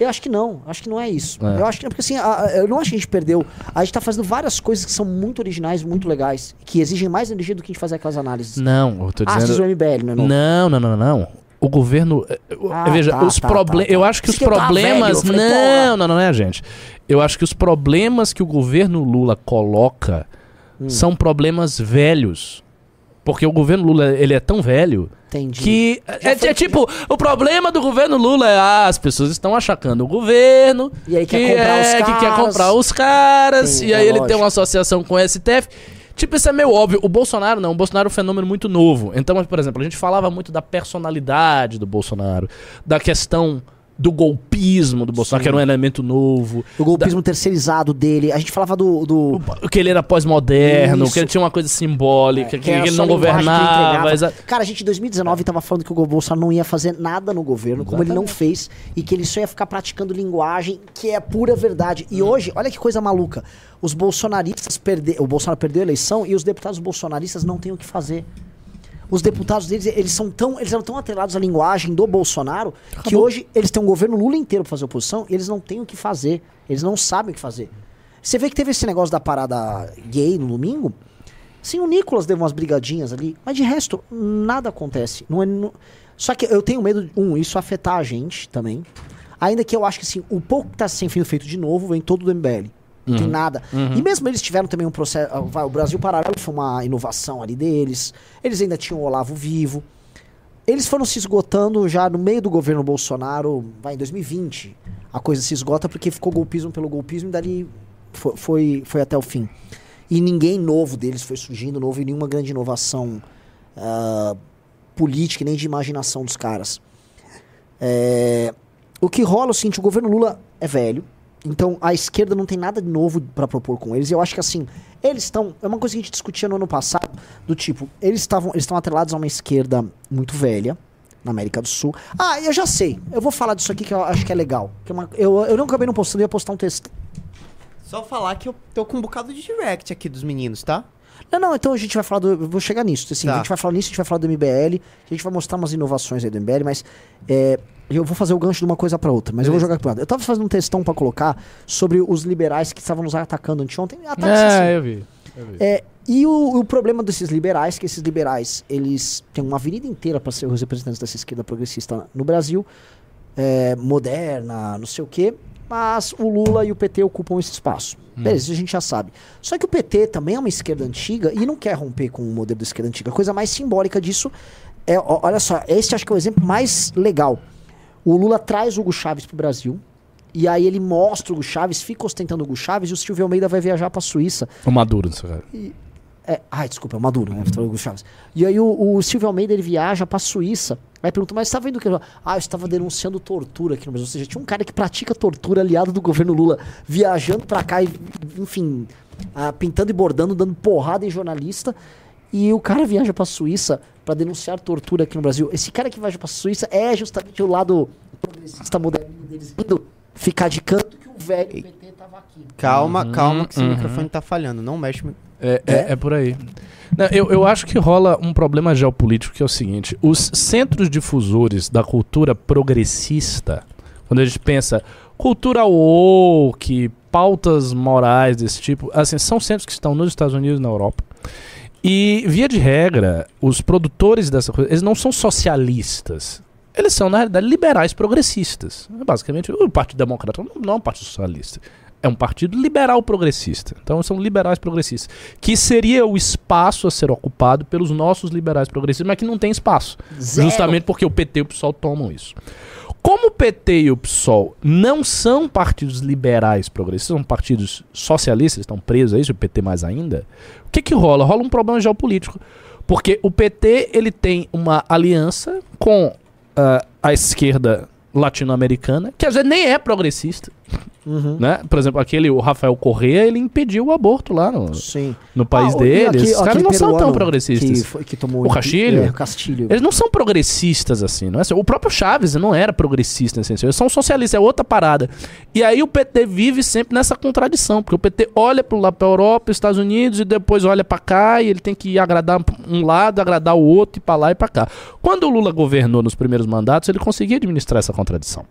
Eu acho que não, acho que não é isso. É. Eu acho que porque assim, a- eu não acho que a gente perdeu. A gente tá fazendo várias coisas que são muito originais, muito legais, que exigem mais energia do que a gente fazer aquelas análises. Não, eu tô Ah, dizendo. o MBL, não é? Não, não, não, não. O governo. eh, Ah, veja, tá, os tá, problemas. tá, tá. Eu acho que Isso os que tava problemas. velho, falei, não, não, não é, gente. Eu acho que os problemas que o governo Lula coloca Hum. são problemas velhos. Porque o governo Lula, ele é tão velho Entendi. que. É, é tipo, o problema do governo Lula é. Ah, as pessoas estão achacando o governo. E aí que, quer comprar os é, que quer caras. comprar os caras. Tem, e aí é ele tem lógico. uma associação com o STF. Tipo, isso é meio óbvio. O Bolsonaro não. O Bolsonaro é um fenômeno muito novo. Então, por exemplo, a gente falava muito da personalidade do Bolsonaro, da questão do golpismo do Bolsonaro, Sim. que era um elemento novo. O golpismo terceirizado dele. A gente falava do. do Que ele era pós-moderno, que ele tinha uma coisa simbólica, que, era ele não que ele governava. exa- Cara, a gente em 2019 tava falando que o Bolsonaro não ia fazer nada no governo, como ele não fez, e que ele só ia ficar praticando linguagem, que é pura verdade. E hoje, olha que coisa maluca. Os bolsonaristas perderam. O Bolsonaro perdeu a eleição e os deputados bolsonaristas não têm o que fazer. Os deputados deles, eles são tão, eles eram tão atrelados à linguagem do Bolsonaro que Acabou. hoje eles têm um governo Lula inteiro pra fazer oposição e eles não têm o que fazer. Eles não sabem o que fazer. Você vê que teve esse negócio da parada gay no domingo. Sim, o Nicolas deu umas brigadinhas ali, mas de resto, nada acontece. Não é, não- Só que eu tenho medo, um, isso afetar a gente também. Ainda que eu acho que assim, o pouco que tá sendo feito de novo vem todo do MBL. Não tem nada. E mesmo eles tiveram também um processo. ah, O Brasil Paralelo foi uma inovação ali deles. Eles ainda tinham o Olavo vivo. Eles foram se esgotando já no meio do governo Bolsonaro, vai em 2020. A coisa se esgota porque ficou golpismo pelo golpismo e dali foi, foi, foi até o fim. E ninguém novo deles foi surgindo, não houve nenhuma grande inovação ah, política nem de imaginação dos caras. É, o que rola é o seguinte: o governo Lula é velho, então a esquerda não tem nada de novo pra propor com eles. E eu acho que assim, eles estão. É uma coisa que a gente discutia no ano passado, do tipo, eles estavam eles estão atrelados a uma esquerda muito velha. Na América do Sul. Ah, eu já sei. Eu vou falar disso aqui que eu acho que é legal. Que é uma- eu, eu não acabei não postando, eu ia postar um texto. Só falar que eu tô com um bocado de direct aqui dos meninos, tá? Não, não, então a gente vai falar do. Eu vou chegar nisso. Assim, Tá. A gente vai falar nisso, a gente vai falar do MBL, a gente vai mostrar umas inovações aí do MBL, mas é, eu vou fazer o gancho de uma coisa pra outra, mas eu vou Beleza. jogar pro lado. Eu tava fazendo um textão pra colocar sobre os liberais que estavam nos atacando anteontem. Ataques, assim, É, eu vi. eu vi. é, e o, o problema desses liberais, que esses liberais, eles têm uma avenida inteira para ser os representantes dessa esquerda progressista no Brasil, é, moderna, não sei o quê, Mas o Lula e o PT ocupam esse espaço. Beleza, isso a gente já sabe. Só que o PT também é uma esquerda antiga e não quer romper com o modelo da esquerda antiga. A coisa mais simbólica disso é, olha só, esse acho que é o exemplo mais legal. O Lula traz o Hugo Chaves pro Brasil. E aí ele mostra o Hugo Chaves, fica ostentando o Hugo Chaves e o Silvio Almeida vai viajar pra Suíça. O Maduro, nesse caso. É, ai, desculpa, é o Maduro, né? Falei Hugo Chaves. E aí o, o Silvio Almeida ele viaja pra Suíça. Aí pergunta, mas você tá vendo o que? Ah, eu estava denunciando tortura aqui no Brasil. Ou seja, tinha um cara que pratica tortura aliado do governo Lula viajando pra cá e, enfim, ah, pintando e bordando, dando porrada em jornalista. E o cara viaja pra Suíça pra denunciar tortura aqui no Brasil. Esse cara que viaja pra Suíça é justamente o lado progressista moderno deles indo ficar de canto que o velho PT tava aqui. Calma, Uhum, calma, que esse uhum. microfone tá falhando. Não mexe. No- É, é, é por aí. Não, eu, eu acho que rola um problema geopolítico que é o seguinte: os centros difusores da cultura progressista, quando a gente pensa cultura woke, pautas morais desse tipo, assim, são centros que estão nos Estados Unidos e na Europa. E, via de regra, os produtores dessa coisa, eles não são socialistas. Eles são, na realidade, liberais progressistas. Basicamente, o Partido Democrata não é um partido socialista. É um partido liberal progressista. Então são liberais progressistas. Que seria o espaço a ser ocupado pelos nossos liberais progressistas, mas que não tem espaço. Zero. Justamente porque o PT e o PSOL tomam isso. Como o PT e o PSOL não são partidos liberais progressistas, são partidos socialistas, estão presos a isso, o PT mais ainda, o que que rola? Rola um problema geopolítico. Porque o PT ele tem uma aliança com ah, a esquerda latino-americana, que às vezes nem é progressista. Uhum. Né? Por exemplo, aquele, o Rafael Correa, ele impediu o aborto lá no, Sim. no país Ah, e aquele- Os caras não são tão progressistas. Que, que tomou O Castilho? É, o Castilho. Eles não são progressistas assim, não é? assim? O próprio Chaves não era progressista nesse sentido. Eles são socialistas, é outra parada. E aí o PT vive sempre nessa contradição, porque o PT olha pro lá pra Europa, Estados Unidos e depois olha pra cá e ele tem que agradar um lado, agradar o outro e pra lá e pra cá. Quando o Lula governou nos primeiros mandatos, ele conseguia administrar essa contradição.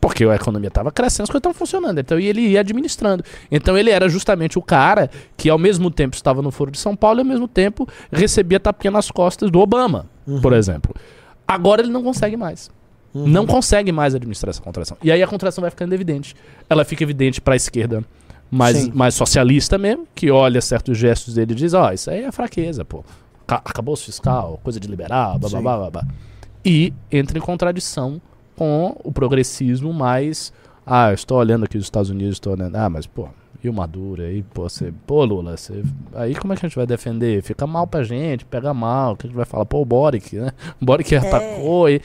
Porque a economia estava crescendo, as coisas estavam funcionando. Então e ele ia administrando. Então ele era justamente o cara que ao mesmo tempo estava no Foro de São Paulo e ao mesmo tempo recebia tapinha nas costas do Obama, por exemplo. Agora ele não consegue mais. Não consegue mais administrar essa contradição. E aí a contradição vai ficando evidente. Ela fica evidente para a esquerda mais, Sim. mais socialista mesmo, que olha certos gestos dele e diz: Ó, isso aí é fraqueza, pô. Ca- Acabouço fiscal, coisa de liberal, blá, blá, Sim. blá, blá, blá. E entra em contradição com o progressismo mais. Ah, eu estou olhando aqui os Estados Unidos, estou olhando. Ah, mas, pô, e o Maduro aí, pô, você. Pô, Lula, você. Aí como é que a gente vai defender? Fica mal pra gente, pega mal. O que a gente vai falar? Pô, o Boric, né? O Boric atacou e.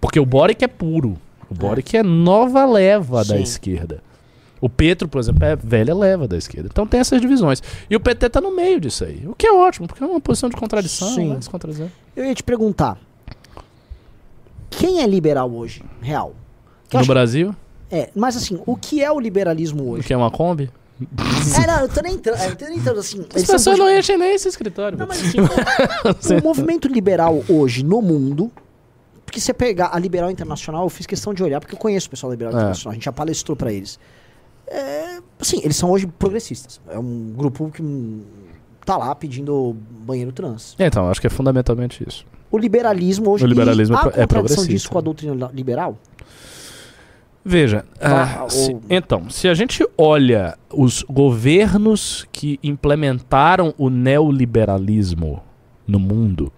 Porque o Boric é puro. O Boric é nova leva da Sim. esquerda. O Petro, por exemplo, é velha leva da esquerda. Então tem essas divisões. E o PT tá no meio disso aí. O que é ótimo, porque é uma posição de contradição. Sim. Né? Descontradição. Eu ia te perguntar. Quem é liberal hoje? Real. Que No Brasil, É, mas assim, o que é o liberalismo o hoje? que é uma Kombi? É, não, eu tô nem entrando, eu tô nem entrando assim. As pessoas não enchem nem esse escritório. Não, mas assim, o, o movimento liberal hoje no mundo, porque você pegar a Liberal Internacional, eu fiz questão de olhar, porque eu conheço o pessoal da Liberal É. Internacional, a gente já palestrou pra eles. É, assim, eles são hoje progressistas. É um grupo que hum, tá lá pedindo banheiro trans. Então, acho que é fundamentalmente isso. O liberalismo hoje. O liberalismo é pro- é progressista. disso com a doutrina liberal? Veja, Ah, ah, se- o- então, se a gente olha os governos que implementaram o neoliberalismo no mundo,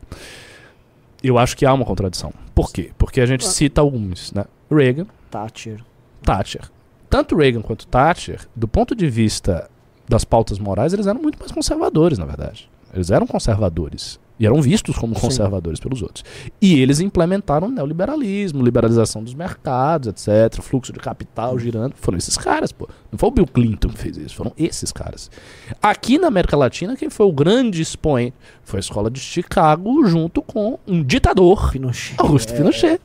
eu acho que há uma contradição. Por quê? Porque a gente cita alguns, né? Reagan, Thatcher. Thatcher. Tanto Reagan quanto Thatcher, do ponto de vista das pautas morais, eles eram muito mais conservadores, na verdade. Eles eram conservadores. E eram vistos como Sim. conservadores pelos outros. E eles implementaram o neoliberalismo, liberalização dos mercados, etc. Fluxo de capital girando. Foram esses caras, pô. Não foi o Bill Clinton que fez isso, foram esses caras. Aqui na América Latina, quem foi o grande expoente foi a escola de Chicago, junto com um ditador Pinochet. Augusto Pinochet.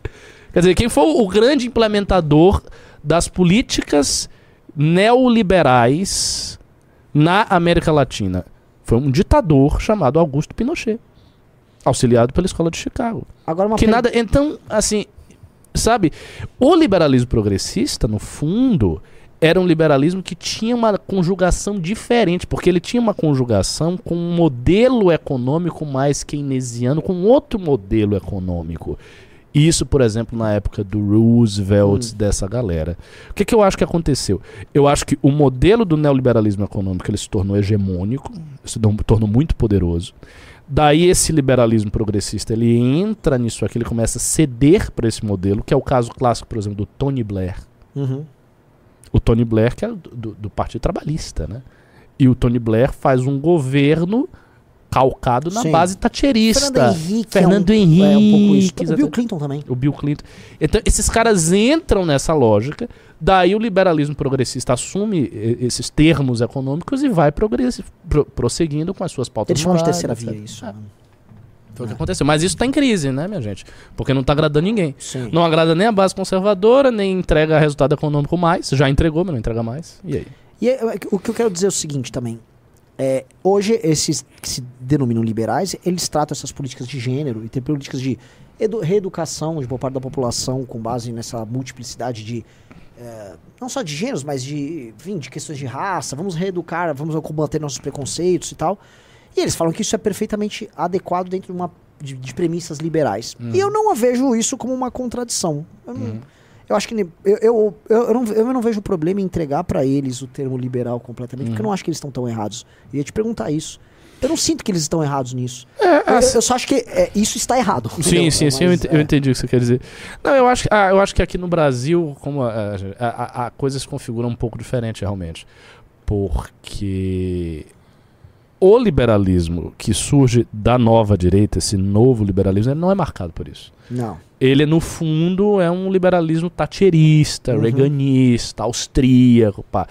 Quer dizer, quem foi o grande implementador das políticas neoliberais na América Latina? Foi um ditador chamado Augusto Pinochet, auxiliado pela Escola de Chicago. Agora uma Que per- nada, então, assim, sabe, o liberalismo progressista, no fundo, era um liberalismo que tinha uma conjugação diferente, porque ele tinha uma conjugação com um modelo econômico mais keynesiano, com outro modelo econômico. Isso, por exemplo, na época do Roosevelt, dessa galera. O que, que eu acho que aconteceu? Eu acho que o modelo do neoliberalismo econômico ele se tornou hegemônico, se tornou- muito poderoso. Daí esse liberalismo progressista ele entra nisso aqui, ele começa a ceder para esse modelo, que é o caso clássico, por exemplo, do Tony Blair. Uhum. O Tony Blair, que é do, do- do Partido Trabalhista, né? E o Tony Blair faz um governo calcado na Sim. base thatcherista. Fernando Henrique. Fernando é um, Henrique. É um pouco isso. O Bill. Clinton também. O Bill Clinton. Então, esses caras entram nessa lógica, daí o liberalismo progressista assume eh, esses termos econômicos e vai pro- prosseguindo com as suas pautas Eles chamam de terceira etc. via isso. É. Foi o que aconteceu. Mas isso tá em crise, né, minha gente? Porque não tá agradando ninguém. Sim. Não agrada nem a base conservadora, nem entrega resultado econômico mais. Já entregou, mas não entrega mais. E aí? E é- é que- o que eu quero dizer é o seguinte também. É, hoje, esses que se denominam liberais, eles tratam essas políticas de gênero e tem políticas de edu- reeducação de boa parte da população com base nessa multiplicidade de. é, não só de gêneros, mas de, enfim, de questões de raça. Vamos reeducar, vamos combater nossos preconceitos e tal. E eles falam que isso é perfeitamente adequado dentro de, uma, de, de premissas liberais. E eu não vejo isso como uma contradição. Eu não, eu acho que eu, eu, eu, eu não, eu não vejo problema em entregar pra eles o termo liberal completamente, porque eu não acho que eles estão tão errados. Eu ia te perguntar isso. Eu não sinto que eles estão errados nisso. eu, eu só acho que é, isso está errado. Sim, entendeu? sim, sim, eu, Mas, eu é. entendi o que você quer dizer. Não, eu acho, que- ah, eu acho que aqui no Brasil, como a, a, a- a coisa se configura um pouco diferente, realmente. Porque o liberalismo que surge da nova direita, esse novo liberalismo, ele não é marcado por isso. Não. Ele, no fundo, é um liberalismo thatcherista, Uhum. reaganista, austríaco, pá.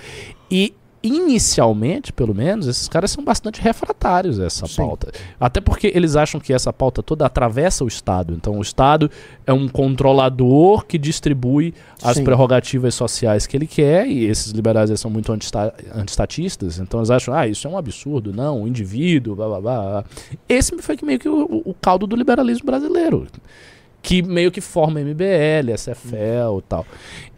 E, inicialmente, pelo menos, esses caras são bastante refratários a essa Sim. pauta. Até porque eles acham que essa pauta toda atravessa o Estado. Então, o Estado é um controlador que distribui as Sim. prerrogativas sociais que ele quer, e esses liberais são muito antista- antistatistas, então eles acham, ah, isso é um absurdo, não, o indivíduo, blá blá blá. Esse foi meio que o, o caldo do liberalismo brasileiro que meio que forma MBL, SFL e tal.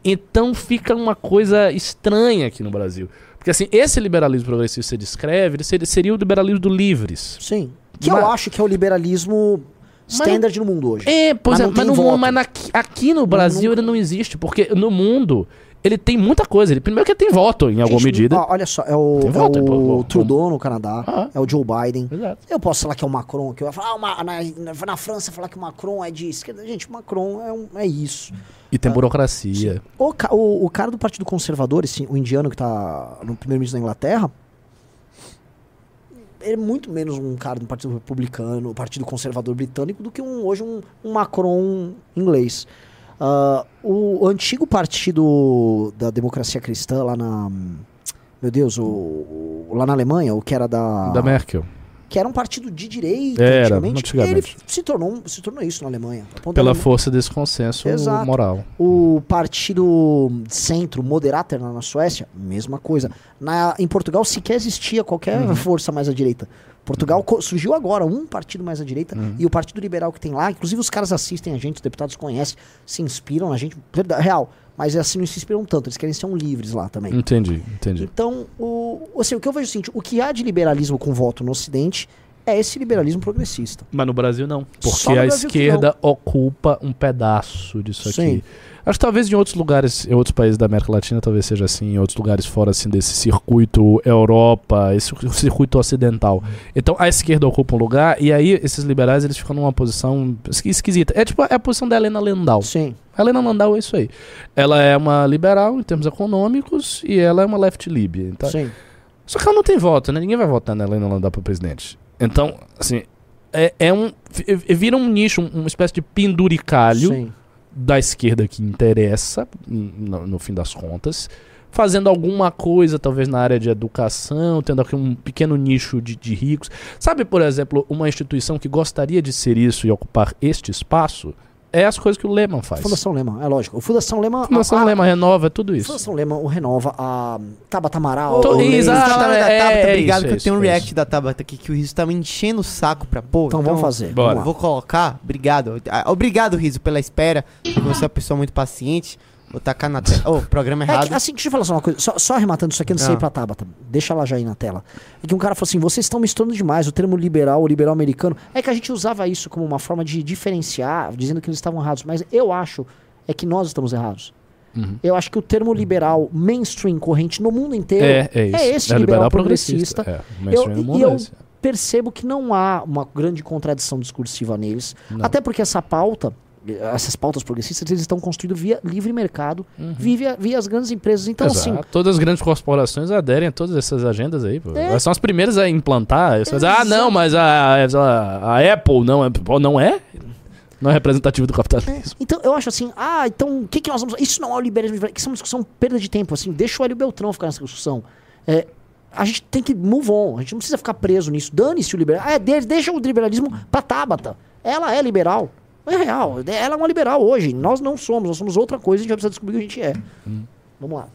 Então fica uma coisa estranha aqui no Brasil. Porque assim, esse liberalismo progressista que você descreve, ele seria, seria o liberalismo do livres. Sim. Que Mas- eu acho que é o liberalismo standard no mundo hoje. É, pois Mas é, não mas, no, mas na- aqui no Brasil ele não existe, porque no mundo ele tem muita coisa. Ele, primeiro que ele tem voto em alguma Gente, medida. ó, olha só, é o, é voto, o pô, Trudeau no Canadá, Ah. é o Joe Biden. Exato. Eu posso falar que é o Macron, que eu ia falar, ah, o Ma- na, na, na França falar que o Macron é de esquerda. Gente, o Macron é, um, é isso. E tem burocracia. O, o, o cara do Partido Conservador, esse, o indiano que tá no primeiro-ministro da Inglaterra, ele é muito menos um cara do Partido Republicano, Partido Conservador Britânico, do que um, hoje um, um Macron inglês. Ah, o antigo partido da democracia cristã lá na. Meu Deus, o, o- lá na Alemanha, o que era da. Da Merkel. Que era um partido de direita Era, antigamente, ele se tornou, se tornou isso na Alemanha. A Pela força desse consenso Exato. moral. o partido centro, moderater na, Suécia, mesma coisa. Na, em Portugal sequer existia qualquer Uhum. força mais à direita. Portugal co- surgiu agora um partido mais à direita Uhum. e o partido liberal que tem lá, inclusive os caras assistem a gente, os deputados conhecem, se inspiram na gente, real. Mas assim não se inspiram tanto, eles querem ser um livres lá também. Entendi, entendi. Então, o, assim, o que eu vejo é o seguinte: o que há de liberalismo com voto no Ocidente é esse liberalismo progressista. Mas no Brasil não. Porque a esquerda ocupa um pedaço disso Sim. aqui. Acho que talvez em outros lugares, em outros países da América Latina, talvez seja assim, em outros lugares fora assim desse circuito Europa, esse circuito ocidental. Então a esquerda ocupa um lugar e aí esses liberais eles ficam numa posição esqui- esquisita. É tipo é a posição da Helena Lendau. Sim. A Helena Landau é isso aí. Ela é uma liberal em termos econômicos e ela é uma left lib. Então, Sim. só que ela não tem voto, né? Ninguém vai votar na Helena Landau para presidente. Então, assim, é, é um. vi- Vira um nicho, um- uma espécie de penduricalho Sim. da esquerda que interessa, no, no fim das contas, fazendo alguma coisa, talvez na área de educação, tendo aqui um pequeno nicho de, de ricos. Sabe, por exemplo, uma instituição que gostaria de ser isso e ocupar este espaço? É as coisas que o Lehman faz. Fundação Lema, é lógico. O Fundação Lema. Fundação a, a- Lehman renova, é tudo isso. Fundação Lema o renova a Tabata Amaral. Tô- o exato. Da é, Tabata, é obrigado, isso, que é eu tenho um isso, é react da Tabata aqui que o Riso tá me enchendo o saco pra pôr. Então vamos fazer. Bora. Vamos Vou colocar. Obrigado. Ah, Obrigado, Riso, pela espera. Você é uma pessoa muito paciente. Vou tacar na tela. Ô, programa É errado. que, assim, deixa eu falar só uma coisa. Só, só arrematando isso aqui antes de Ah. sair pra Tabata. Deixa ela já aí na tela. É que um cara falou assim: vocês estão misturando demais o termo liberal, o liberal americano. É que a gente usava isso como uma forma de diferenciar, dizendo que eles estavam errados. Mas eu acho é que nós estamos errados. Uhum. Eu acho que o termo liberal mainstream corrente no mundo inteiro É, é isso. é esse liberal, progressista. É, o mainstream Eu- no e mundo eu- é esse. percebo que não há uma grande contradição discursiva neles. Não. Até porque essa pauta, essas pautas progressistas, eles estão construídos via livre mercado, via, via as grandes empresas. Então, Uhum. Exato. assim, Todas as grandes corporações aderem a todas essas agendas aí. É. São as primeiras a implantar. Dizer, ah, não, mas a, a, a Apple não é, não é? Não é representativo do capitalismo. então eu acho assim, ah, então o que, que nós vamos. Isso não é o liberalismo, isso é uma discussão perda de tempo. Assim, deixa o Hélio Beltrão ficar nessa discussão. É, a gente tem que move on, a gente não precisa ficar preso nisso. Dane-se o liberalismo. É, de- deixa o liberalismo pra Tabata. Ela é liberal. É real. Ela é uma liberal hoje. Nós não somos, nós somos outra coisa, a gente vai precisar descobrir o que a gente é. Vamos lá.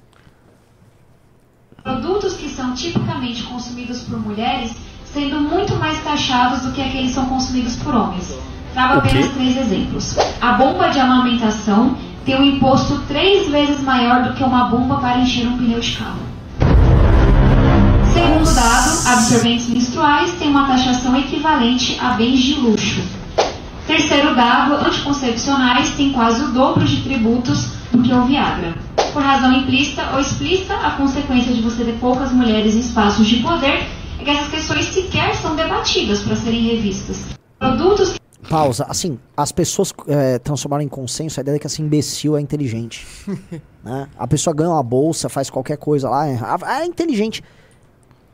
Produtos que são tipicamente consumidos por mulheres sendo muito mais taxados do que aqueles que são consumidos por homens. Trago apenas três exemplos. A bomba de amamentação tem um imposto três vezes maior do que uma bomba para encher um pneu de carro. Segundo dado, absorventes menstruais têm uma taxação equivalente a bens de luxo. Terceiro dado, anticoncepcionais têm quase o dobro de tributos do que o Viagra. Por razão implícita ou explícita, a consequência de você ter poucas mulheres em espaços de poder é que essas questões sequer são debatidas para serem revistas. Produtos Pausa. Assim, as pessoas é, transformaram em consenso a ideia de que esse imbecil é inteligente. né? A pessoa ganha uma bolsa, faz qualquer coisa lá, é, é inteligente.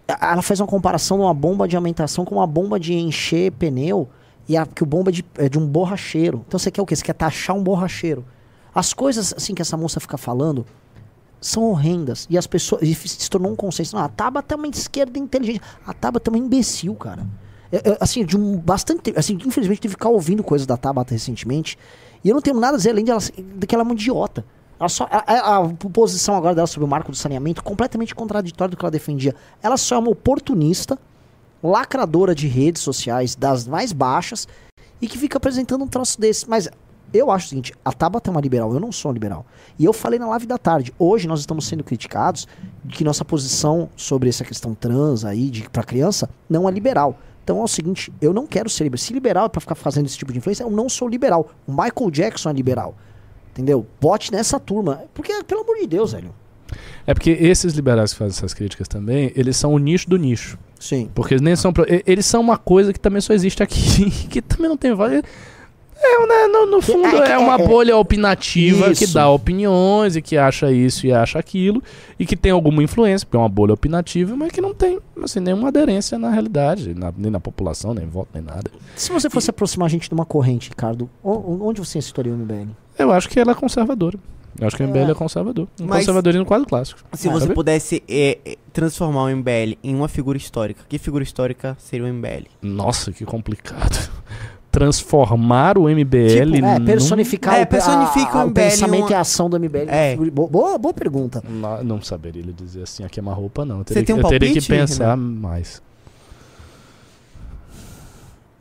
Ela faz uma comparação de uma bomba de alimentação com uma bomba de encher pneu e a, que o bomba é de, é de um borracheiro. Então você quer o quê? Você quer taxar um borracheiro. As coisas assim que essa moça fica falando são horrendas. E as pessoas. E se tornou um consenso. Não, a Tabata é uma esquerda inteligente. A Tabata é uma imbecil, cara. É, é, assim, de um bastante. Assim, infelizmente, tive que ficar ouvindo coisas da Tabata recentemente. E eu não tenho nada a dizer além de, ela, de que ela é uma idiota. Ela só, a, a- a posição agora dela sobre o marco do saneamento completamente contraditória do que ela defendia. Ela só é uma oportunista, lacradora de redes sociais das mais baixas e que fica apresentando um troço desse. Mas eu acho o seguinte: a Tabata é uma liberal, eu não sou uma liberal. E eu falei na live da tarde. Hoje nós estamos sendo criticados de que nossa posição sobre essa questão trans aí, de pra criança, não é liberal. Então é o seguinte: eu não quero ser liberal. Se liberal é pra ficar fazendo esse tipo de influência, eu não sou liberal. O Michael Jackson é liberal. Entendeu? Bote nessa turma. Porque, pelo amor de Deus, velho. É porque esses liberais que fazem essas críticas também, eles são o nicho do nicho. Sim. Porque eles nem são. e- Eles são uma coisa que também só existe aqui, que também não tem valor. É, né, no, no fundo, é- é uma é- bolha opinativa que Isso. dá opiniões e que acha isso e acha aquilo, e que tem alguma influência, porque é uma bolha opinativa, mas que não tem assim, nenhuma aderência na realidade, na- nem na população, nem voto, nem nada. Se você fosse aproximar a gente de uma corrente, Ricardo, onde você situaria o MBL? Eu acho que ela é conservadora. Eu acho que o MBL é, É. conservador. Um Mas- conservadorismo quase clássico. Se você sabe? pudesse é, é, transformar o MBL em uma figura histórica, que figura histórica seria o MBL? Nossa, que complicado. Transformar o MBL Tipo, é, num- personificar É, o, pe- personifica a- a- o o MBL pensamento uma- e a ação do MBL. É. Boa, boa, boa pergunta. Não, não saberia dizer assim, a queima-roupa não. Eu Você teria, tem um que- eu teria que palpite, pensar Renan? mais.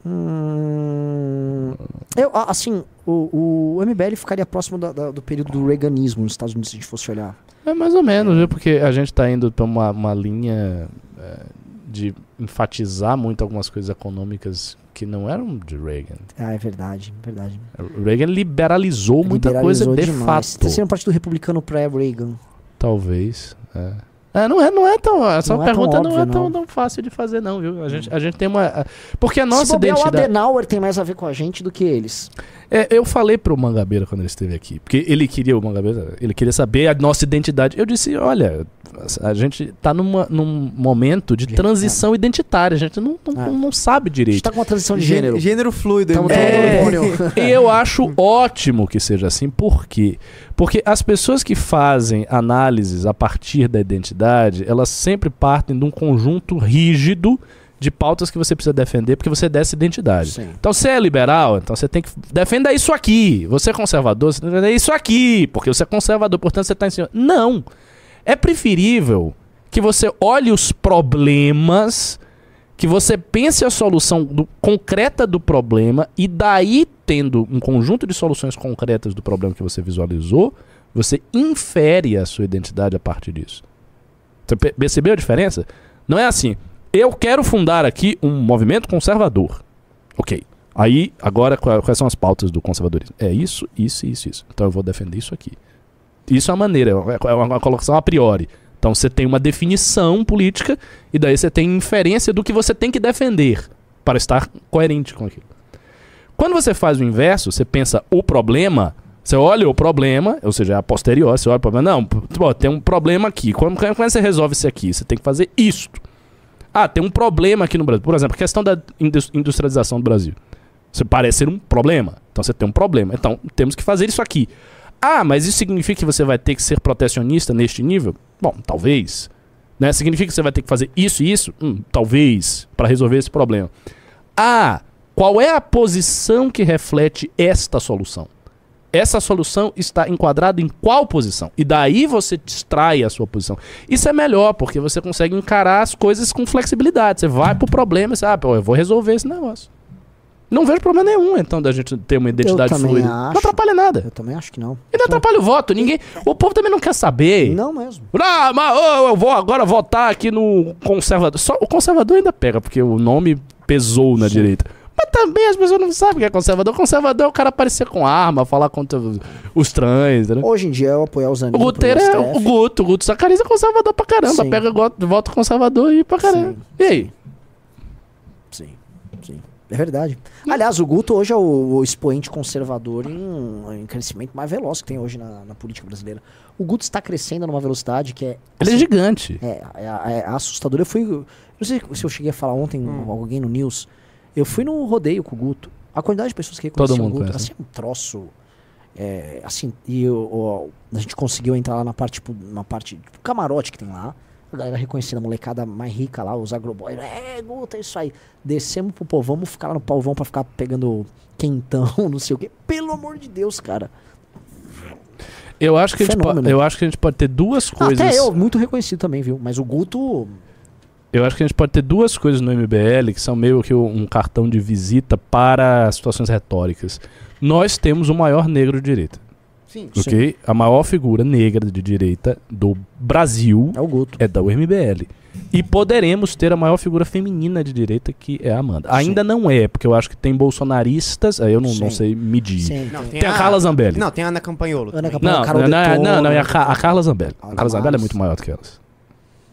Hum, eu, assim, o, o MBL ficaria próximo da- da- do período do reaganismo nos Estados Unidos, se a gente fosse olhar. É mais ou menos, viu? Porque a gente tá indo pra uma, uma linha é, de enfatizar muito algumas coisas econômicas que não eram de Reagan. Ah, é verdade, verdade. O Reagan liberalizou muita Liberalizou coisa de demais. fato. Tá sendo um partido republicano pré-Reagan. Talvez. É. É, não é, não é tão. Essa Não é tão pergunta não é óbvio, tão, não. tão fácil de fazer, não, viu? A gente, a gente tem uma. Porque a Se nossa o identidade. Adenauer tem mais a ver com a gente do que eles. É, eu falei pro Mangabeira quando ele esteve aqui, porque ele queria o Mangabeira, ele queria saber a nossa identidade. Eu disse, olha, a gente tá numa, num momento de transição identitária, a gente não, não, É. não sabe A gente direito. tá com uma transição de Gê- gênero. Gênero fluido. MBL. É. hormônio. E eu acho ótimo que seja assim, por quê? Porque as pessoas que fazem análises a partir da identidade, elas sempre partem de um conjunto rígido de pautas que você precisa defender, porque você dessa identidade. Sim. Então você é liberal, então você tem que defenda isso aqui. Você é conservador, você tem que defender isso aqui, porque você é conservador, portanto você está em cima. Não. É preferível que você olhe os problemas, que você pense a solução do- concreta do problema e daí tendo um conjunto de soluções concretas do problema que você visualizou, Você infere a sua identidade a partir disso. Você pe- percebeu a diferença? Não é assim, eu quero fundar aqui um movimento conservador. Ok. Aí, agora, qua- quais são as pautas do conservadorismo? É isso, isso, isso, isso. Então eu vou defender isso aqui. Isso é uma maneira, é uma, uma colocação a priori. Então você tem uma definição política e daí você tem inferência do que você tem que defender para estar coerente com aquilo. Quando você faz o inverso, você pensa o problema, você olha o problema, ou seja, a posterior, você olha o problema, não, pô, tem um problema aqui. Quando, quando você resolve isso aqui? Você tem que fazer isto. Ah, tem um problema aqui no Brasil. Por exemplo, a questão da indus- industrialização do Brasil. Você parece ser um problema. Então você tem um problema. Então temos que fazer isso aqui. Ah, mas isso significa que você vai ter que ser protecionista neste nível? Bom, talvez. Né? Significa que você vai ter que fazer isso e isso? Hum, talvez, para resolver esse problema. Ah, qual é a posição que reflete esta solução? Essa solução está enquadrada em qual posição? E daí você extrai a sua posição. Isso é melhor, porque você consegue encarar as coisas com flexibilidade. Você vai pro problema e você, ah, eu vou resolver esse negócio. Não vejo problema nenhum, então, da gente ter uma identidade também fluida. acho. Não atrapalha nada. Eu também acho que não. E não atrapalha o voto. Ninguém. O povo também não quer saber. Não mesmo. Ah, mas ô, eu vou agora votar aqui no conservador. Só o conservador ainda pega, porque o nome pesou na direita. Mas também as pessoas não sabem o que é conservador. Conservador é o cara aparecer com arma, falar contra os- trans, entendeu? Hoje em dia eu apoiar os O. Guteiro é o Guto. O Guto Zacarias é conservador pra caramba. Sim. Pega voto conservador e pra caramba. E aí? Sim, sim. É verdade. Aliás, o Guto hoje é o, o expoente conservador em, em crescimento mais veloz que tem hoje na, na política brasileira. O Guto está crescendo numa velocidade que é. Ele é gigante. É, é, é assustador. Eu fui. Não sei se eu cheguei a falar ontem, Hum. alguém no News. Eu fui no rodeio com o Guto. A quantidade de pessoas que reconheciam o Guto, conhece, assim, um troço. é, assim, e o- o- a gente conseguiu entrar lá na parte, tipo, na parte, tipo, camarote que tem lá. A galera reconhecendo a molecada mais rica lá, os agroboys. É, Guto, é isso aí. Descemos pro povão, vamos ficar lá no povão pra ficar pegando quentão, não sei o quê. Pelo amor de Deus, cara. Eu acho, que a gente Fenômeno. po- eu acho que a gente pode ter duas coisas. Até eu, muito reconhecido também, viu? Mas o Guto. Eu acho que a gente pode ter duas coisas no MBL que são meio que um cartão de visita para situações retóricas. Nós temos o maior negro de direita, Sim. ok? A maior figura negra de direita do Brasil É o Guto. é da UMBL. E poderemos ter a maior figura feminina de direita, que é a Amanda. Ainda não é, porque eu acho que tem bolsonaristas, aí eu não, não Sim. sei medir. Sim. Não, Tem a Carla Zambelli. Não, tem a Ana Campanholo. Ana. Campanholo. Não, Carol não, não, não, não, e a, Ca- a Carla Zambelli. A Carla Zambelli é muito maior do que elas.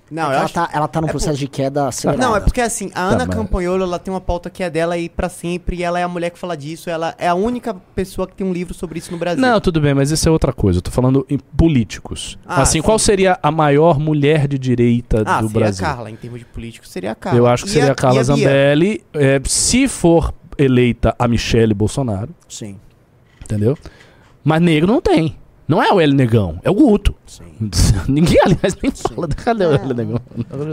Não, eu ela, acho... tá, ela tá num é processo de queda acelerada. Não, é porque assim, a Ana mas- Campanholo, ela tem uma pauta que é dela e pra sempre, e ela é a mulher que fala disso, ela é a única pessoa que tem um livro sobre isso no Brasil. Não, tudo bem, mas isso é outra coisa. Eu tô falando em políticos. Ah, assim, sim. qual seria a maior mulher de direita ah, do seria Brasil? a Carla, em termos de político, seria a Carla. Eu acho que E seria a, Carla e Bia? Zambelli. é, se for eleita a Michele Bolsonaro, Sim, entendeu? Mas negro não tem. Não é o L Negão, é o Guto. sim. Ninguém, aliás, nem fala. Cadê o É. L Negão?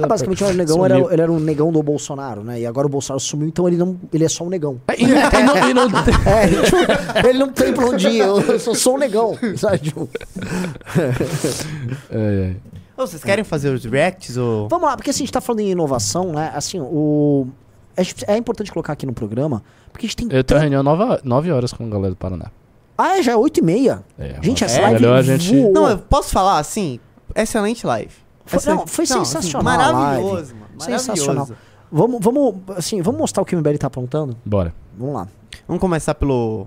Ah, basicamente, o negão Sumiu. era, ele era um negão do Bolsonaro, né? E agora o Bolsonaro sumiu, então ele não, ele é só um negão. É, E não, e não- e não É, tipo, ele não tem pra onde ir, eu só sou um negão, sabe? Tipo, é, é. Ô, vocês querem fazer os reacts ou... Vamos lá, porque assim, a gente tá falando em inovação, né? Assim, o... É importante colocar aqui no programa, porque a gente tem... Eu tenho reunião 9 horas com a galera do Paraná. Ah, é, já é 8 e meia. É, Gente, essa é live melhor a gente. voou. Não, eu posso falar assim? Excelente live. Foi- Excelente- não, foi assim, sensacional a maravilhoso, live. mano. Sensacional. Maravilhoso. Vamos, vamos, assim, vamos mostrar o que o MBL tá aprontando? Bora. Vamos lá. Vamos começar pelo...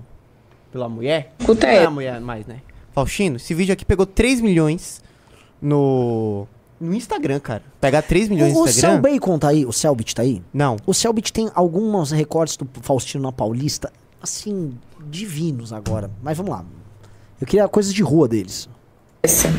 Pela mulher? Escuta Não é aí. a mulher mais, né? Faustino, esse vídeo aqui pegou 3 milhões no... No Instagram, cara. Pegar 3 milhões O, no o Instagram... Cell Bacon tá aí? O Selbit tá aí? Não. O Selbit tem alguns recortes do Faustino na Paulista, assim, divinos agora. Mas vamos lá. Eu queria coisas de rua deles.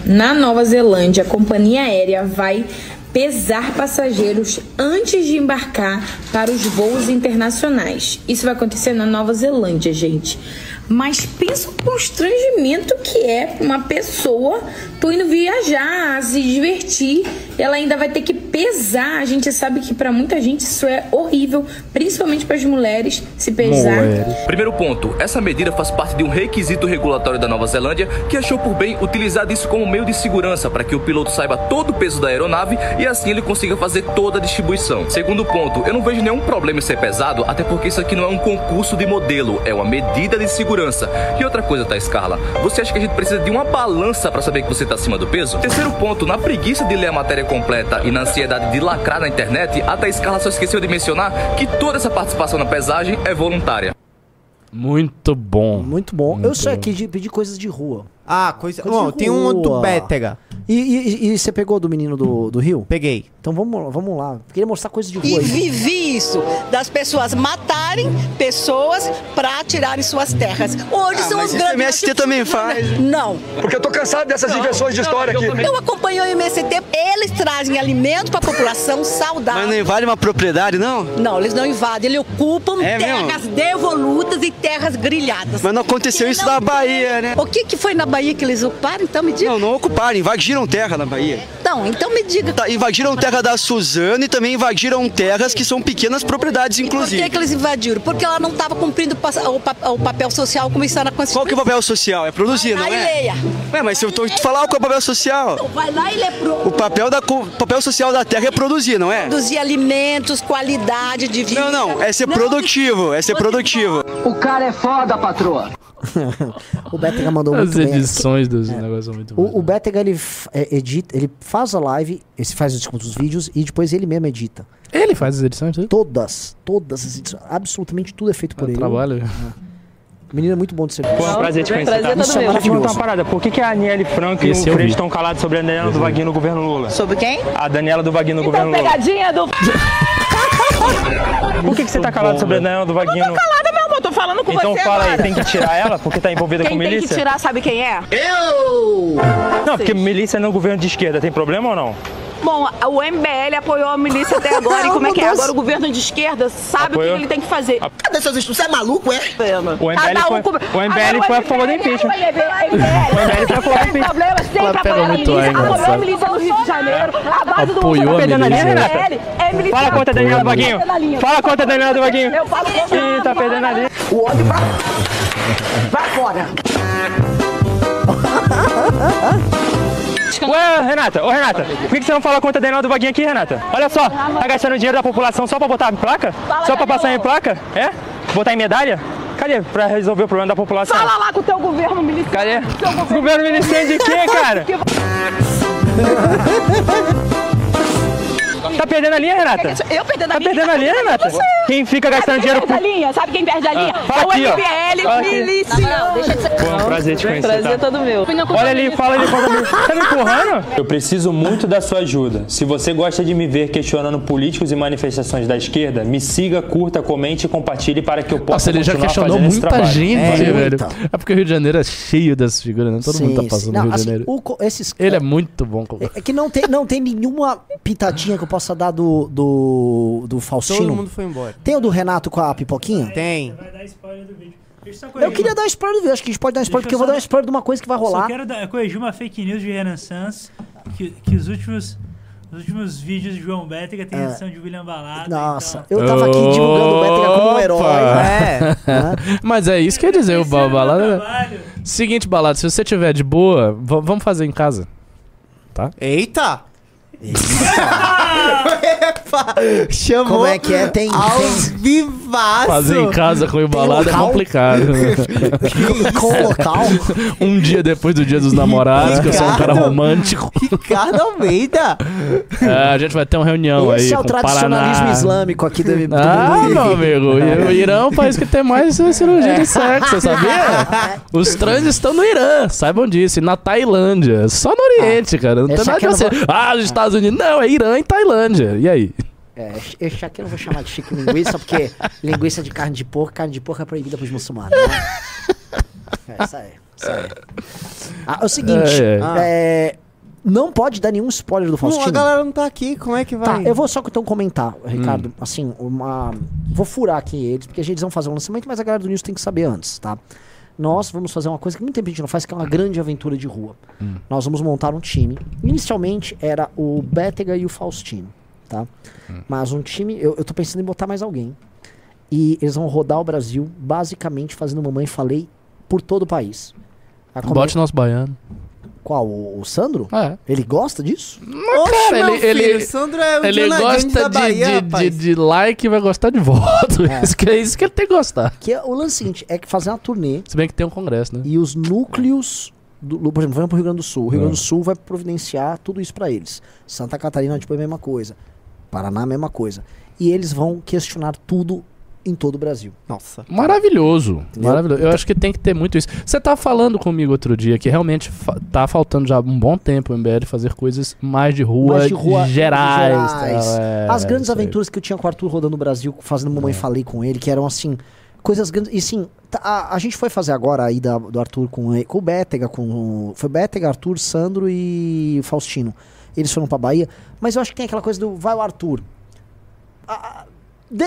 Na Nova Zelândia, a companhia aérea vai pesar passageiros antes de embarcar para os voos internacionais. Isso vai acontecer na Nova Zelândia, gente. Mas pensa o constrangimento que é uma pessoa tô indo viajar, se divertir, ela ainda vai ter que pesar, a gente sabe que pra muita gente isso é horrível, principalmente para as mulheres se pesar. Primeiro ponto, essa medida faz parte de um requisito regulatório da Nova Zelândia que achou por bem utilizar isso como meio de segurança para que o piloto saiba todo o peso da aeronave e assim ele consiga fazer toda a distribuição. Segundo ponto, eu não vejo nenhum problema em ser pesado, até porque isso aqui não é um concurso de modelo, é uma medida de segurança. E outra coisa, tá, Carla? Você acha que a gente precisa de uma balança para saber que você tá acima do peso? Terceiro ponto, na preguiça de ler a matéria completa e na ansiedade de lacrar na internet, a Thaís Carla só esqueceu de mencionar que toda essa participação na pesagem é voluntária. Muito bom. Muito bom. Muito eu sou aqui de pedir coisas de rua. Ah, coisa. Coisa Bom, de tem um outro rua. Bétega. E, e- e você pegou do menino do, do Rio? Peguei. Então vamos, vamos lá. Queria mostrar coisas de E rua aí. vivi isso, das pessoas matarem pessoas para tirarem suas terras. Hoje são os grandes. o MST também faz. Não. Porque eu tô cansado dessas inversões de história aqui. Eu acompanho o MST, eles trazem alimento para a população saudável. Mas não invade uma propriedade, não? Não, eles não invadem, eles ocupam É terras devolutas e terras grilhadas. Mas não aconteceu E isso não na tem- Bahia, né? O que, que foi na Bahia que eles ocuparam? Então me diga. Não, não ocuparam, invadiram terra na Bahia. Não, então me diga. Tá, invadiram terra da Suzano e também invadiram terras que são pequenas propriedades, Por que, inclusive. que eles invadiram? Porque ela não estava cumprindo o pa- o, pa- o papel social como está na Constituição. Qual que é o papel social? É produzir, não Vai lá e é? leia. Ué, mas se eu tô te falar qual é o papel social? Então, vai lá e lê pro... O papel, da, papel social da terra é produzir, não é? produzir alimentos, qualidade de vida. Não, não, é ser Não, produtivo, é ser produtivo. O cara é foda, patroa. O Bétega mandou As muito bem. edições dos negócios são muito boas. O, o Bétega, ele f- é, edita, ele faz a live, ele faz os vídeos e depois ele mesmo edita. Ele faz as edições, tudo? Todas, todas as edições, absolutamente tudo é feito por ele. Trabalho. O menino é muito bom de serviço. Pô, prazer te conhecer. Prazer tá? eu te perguntar Maravilhoso. uma parada. Por que, que a Aniele Franco e o Esse eu Freixo estão calados sobre a Daniela do Vaguinho no governo Lula? Sobre quem? A Daniela do Vaguinho no governo Lula. Pegadinha do. Por que, que você tá calado sobre a Daniela do Vaguinho? amor, tô falando com Então você fala agora. aí, tem que tirar ela porque tá envolvida Quem com tem milícia? que tirar, sabe quem é? Não, porque milícia no governo de esquerda tem problema ou não? Bom, o MBL apoiou a milícia até agora. e como é que é? Agora o governo de esquerda sabe Apoiou? o que ele tem que fazer. Cadê seus estudos? Você é maluco, é? O MBL foi, o MBL Agora foi a favor do MBL impeachment. O MBL foi a favor do Tem impeachment. problema sempre apoiou a milícia. Apoiou a milícia no Rio de Janeiro. A base do Apoiou a Bolsonaro milícia. é Renata? MBL, é militar. Fala contra a Daniela do Vaguinho. Fala contra a Daniela do Vaguinho. Eu falo contra Ih, tá perdendo ali. O ódio vai. Vai fora. Ué, Renata, ô Renata, por que, que você não fala a Daniela do Vaguinho aqui, Renata? Olha só, tá gastando dinheiro da população só pra botar em placa? Só pra passar em placa? É? Botar em medalha? Cadê? Pra resolver o problema da população? Fala lá com o teu governo militar. Cadê? Governo- Governo miliciano de quê, cara? Tá perdendo a linha, Renata? Eu perdendo a Tá linha. perdendo a linha, Renata? Quem fica gastando dinheiro quem com... perde a linha? Sabe quem perde a linha? fala é o ó. MBL, Fala aqui. miliciano. Pô, é um prazer te conhecer, Prazer tá? todo meu. Olha ali, fala ali contra mim. Tá me empurrando? Eu preciso muito da sua ajuda. Se você gosta de me ver questionando políticos e manifestações da esquerda, me siga, curta, comente e compartilhe para que eu possa Nossa, ele já questionou muita gente, É, velho. É porque o Rio de Janeiro é cheio dessas figuras, né? Todo mundo tá Sim, passando sim. no Rio de assim, Janeiro. o esses, Ele é muito bom. com- É que não tem, não tem nenhuma pitadinha que eu possa dar do, do, do Faustino. Todo mundo foi embora. Tem o do Renato com a pipoquinha? Tem. Vai dar spoiler do vídeo. Eu Eu queria dar spoiler do vídeo, acho que a gente pode dar spoiler, Deixa porque eu eu vou só- dar spoiler de uma coisa que vai rolar. quero dar- corrigir uma fake news de Renan Sanz, que, que os últimos, os últimos vídeos de João Bétega tem edição de William Balada. É. Nossa, então- eu tava aqui divulgando o Bétega como um herói. Opa! É. né? Mas é isso que eu ia dizer, o é balada. Seguinte, balada, se você tiver de boa, vamos fazer em casa. Eita! Epa! Chamou Como é que é? Tem- aos vivaço. Fazer em casa com o balada é complicado. Com o local. um dia depois do dia dos namorados, que eu sou um cara Ricardo. romântico. Ricardo Almeida. É, a gente vai ter uma reunião aí. Esse é o com tradicionalismo Paraná. islâmico aqui do, do Ah, meu amigo, o Irã é o país que tem mais cirurgia de sexo, você sabia? Os trans estão no Irã, saibam disso, e na Tailândia. Só no Oriente, cara. Não tem esse nada de você. não vou- Ah, os Estados Unidos. Não, é Irã e Tailândia. E aí? É, esse aqui eu não vou chamar de chico linguiça, porque linguiça de carne de porco, carne de porco é proibida pros muçulmanos. Né? É, isso aí, isso aí. Ah, é o seguinte, É, é. é, não pode dar nenhum spoiler do Não, Faustino. a galera não tá aqui, como é que Tá, vai? eu vou só então comentar, Ricardo, Hum. assim, uma... Vou furar aqui eles, porque a gente vão fazer um lançamento, mas a galera do News tem que saber antes, tá? Nós vamos fazer uma coisa que muito tempo a gente não faz, que é uma grande aventura de rua. Hum. Nós vamos montar um time. Inicialmente era o Bétega e o Faustino. Tá? Mas um time, eu, eu tô pensando em botar mais alguém. E eles vão rodar o Brasil, basicamente fazendo Mamãe Falei por todo o país. A Bote nosso baiano. Qual? O, o Sandro? É. Ele gosta disso? Oxe, Cara, ele, filho, ele, o Sandro é o ele gosta da de, Bahia, de, de, rapaz. de like e vai gostar de voto. É. Isso que é isso que ele tem que gostar. Que é, o lance seguinte, é que fazer uma turnê Se bem que tem um congresso, né? e os núcleos, do, por exemplo, vamos pro Rio Grande do Sul. O Rio É. Grande do Sul vai providenciar tudo isso pra eles. Santa Catarina, tipo, é a mesma coisa. Paraná, a mesma coisa. E eles vão questionar tudo em todo o Brasil. Nossa. Maravilhoso. Entendeu? Maravilhoso. Eu acho que tem que ter muito isso. Você tá falando comigo outro dia que realmente fa tá faltando já um bom tempo o MBL fazer coisas mais de rua, Mais de rua gerais. gerais. tal, é, As grandes aí. aventuras que eu tinha com o Arthur rodando o Brasil, fazendo Mamãe Falei com ele, que eram assim, coisas grandes. E sim, tá- a, a gente foi fazer agora a ida do Arthur com, com o Bétega, com. o- Foi Bétega, Arthur, Sandro e Faustino. Eles foram pra Bahia. Mas eu acho que tem aquela coisa do vai o Arthur.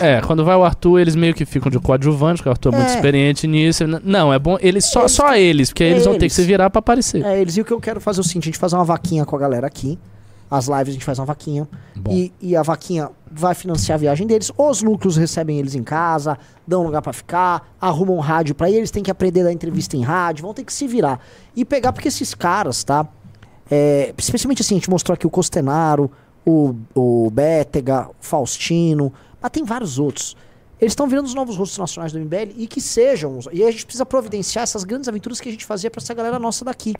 É, quando vai o Arthur, eles meio que ficam de coadjuvante, porque o Arthur é, muito É. experiente nisso. Não, é bom. Eles só, Eles- só eles, porque aí eles vão ter que se virar pra aparecer. É, eles e o que eu quero fazer é o seguinte: a gente fazer uma vaquinha com a galera aqui. As lives a gente faz uma vaquinha. E, e a vaquinha vai financiar a viagem deles. Os núcleos recebem eles em casa, dão lugar pra ficar, arrumam um rádio pra eles, tem que aprender a dar entrevista em rádio, vão ter que se virar. E pegar, porque esses caras, tá? É, especialmente assim, a gente mostrou aqui o Costenaro, o, o Bétega, o Faustino, mas tem vários outros. Eles estão virando os novos rostos nacionais do MBL e que sejam. E a gente precisa providenciar essas grandes aventuras que a gente fazia pra essa galera nossa daqui.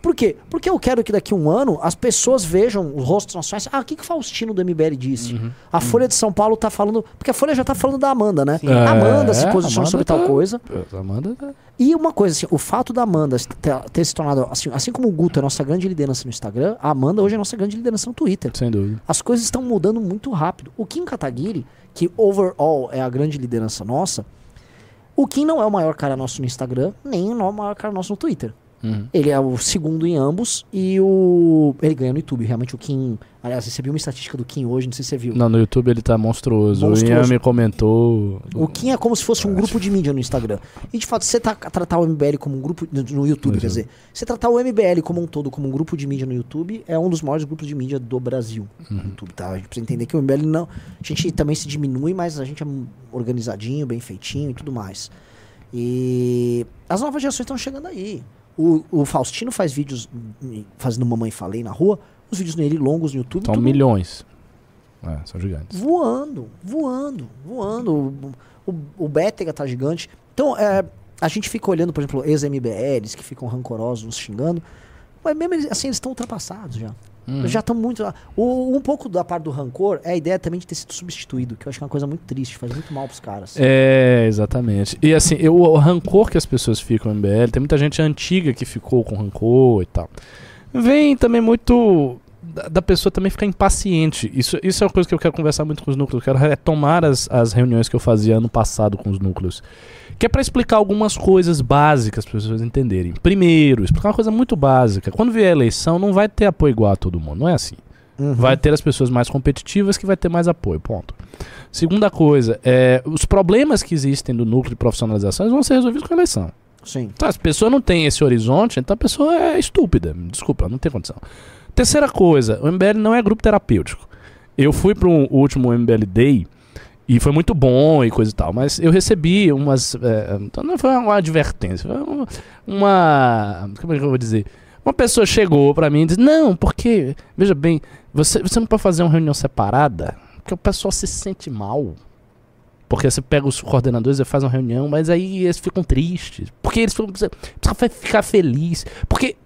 Por quê? Porque eu quero que daqui a um ano as pessoas vejam os rostos nacionais. Ah, o que, que o Faustino do MBL disse? Uhum. A Folha de São Paulo tá falando. Porque a Folha já tá falando da Amanda, né? É, Amanda se posicionou Amanda sobre tá- tal coisa. Amanda tá- E uma coisa, assim, o fato da Amanda ter, ter se tornado, assim, assim como o Guto é nossa grande liderança no Instagram, a Amanda hoje é nossa grande liderança no Twitter. Sem dúvida. As coisas estão mudando muito rápido. O Kim Kataguiri, que overall é a grande liderança nossa, o Kim não é o maior cara nosso no Instagram, nem o maior cara nosso no Twitter. Uhum. Ele é o segundo em ambos e o. Ele ganha no YouTube. Realmente o Kim. Aliás, recebi uma estatística do Kim hoje, não sei se você viu. Não, no YouTube ele tá monstruoso. Monstruoso. O Ian me comentou. O Kim é como se fosse um grupo de mídia no Instagram. E de fato, você tá, tratar o MBL como um grupo. No, no YouTube, quer dizer. Você tratar o MBL como um todo, como um grupo de mídia no YouTube, é um dos maiores grupos de mídia do Brasil. No YouTube, tá? A gente precisa entender que o MBL não. A gente também se diminui, mas a gente é organizadinho, bem feitinho e tudo mais. E as novas gerações estão chegando aí. O, o Faustino faz vídeos hum, fazendo Mamãe Falei na rua, os vídeos nele longos no YouTube. São milhões. É, são gigantes. voando, voando, voando. O, o, o Bétega tá gigante. Então, é, a gente fica olhando, por exemplo, ex-MBLs que ficam rancorosos, nos xingando. Mas mesmo eles, assim, eles estão ultrapassados já. Uhum. Já estão muito. O, um pouco da parte do rancor é a ideia também de ter sido substituído, que eu acho que é uma coisa muito triste, faz muito mal pros caras. É, exatamente. E assim, eu, o rancor que as pessoas ficam no MBL, tem muita gente antiga que ficou com rancor e tal. Vem também muito da, da pessoa também ficar impaciente. Isso, isso é uma coisa que eu quero conversar muito com os núcleos. Eu quero retomar as, as reuniões que eu fazia ano passado com os núcleos. Que é para explicar algumas coisas básicas para as pessoas entenderem. Primeiro, explicar uma coisa muito básica. Quando vier a eleição, não vai ter apoio igual a todo mundo. Não é assim. Uhum. Vai ter as pessoas mais competitivas que vai ter mais apoio. Ponto. Segunda coisa, é, os problemas que existem do núcleo de profissionalização vão ser resolvidos com a eleição. Sim. Então, se a pessoa não tem esse horizonte, então a pessoa é estúpida. Desculpa, não tem condição. Terceira coisa, o MBL não é grupo terapêutico. Eu fui para o último MBL Day e foi muito bom e coisa e tal, mas eu recebi umas. é, então não foi uma advertência, foi uma- uma. Como é que eu vou dizer? Uma pessoa chegou para mim e disse: Não, porque, veja bem, você, você não pode fazer uma reunião separada, porque o pessoal se sente mal. Porque você pega os coordenadores e faz uma reunião, mas aí eles ficam tristes. Porque eles ficam, precisa precisa ficar feliz. Porque,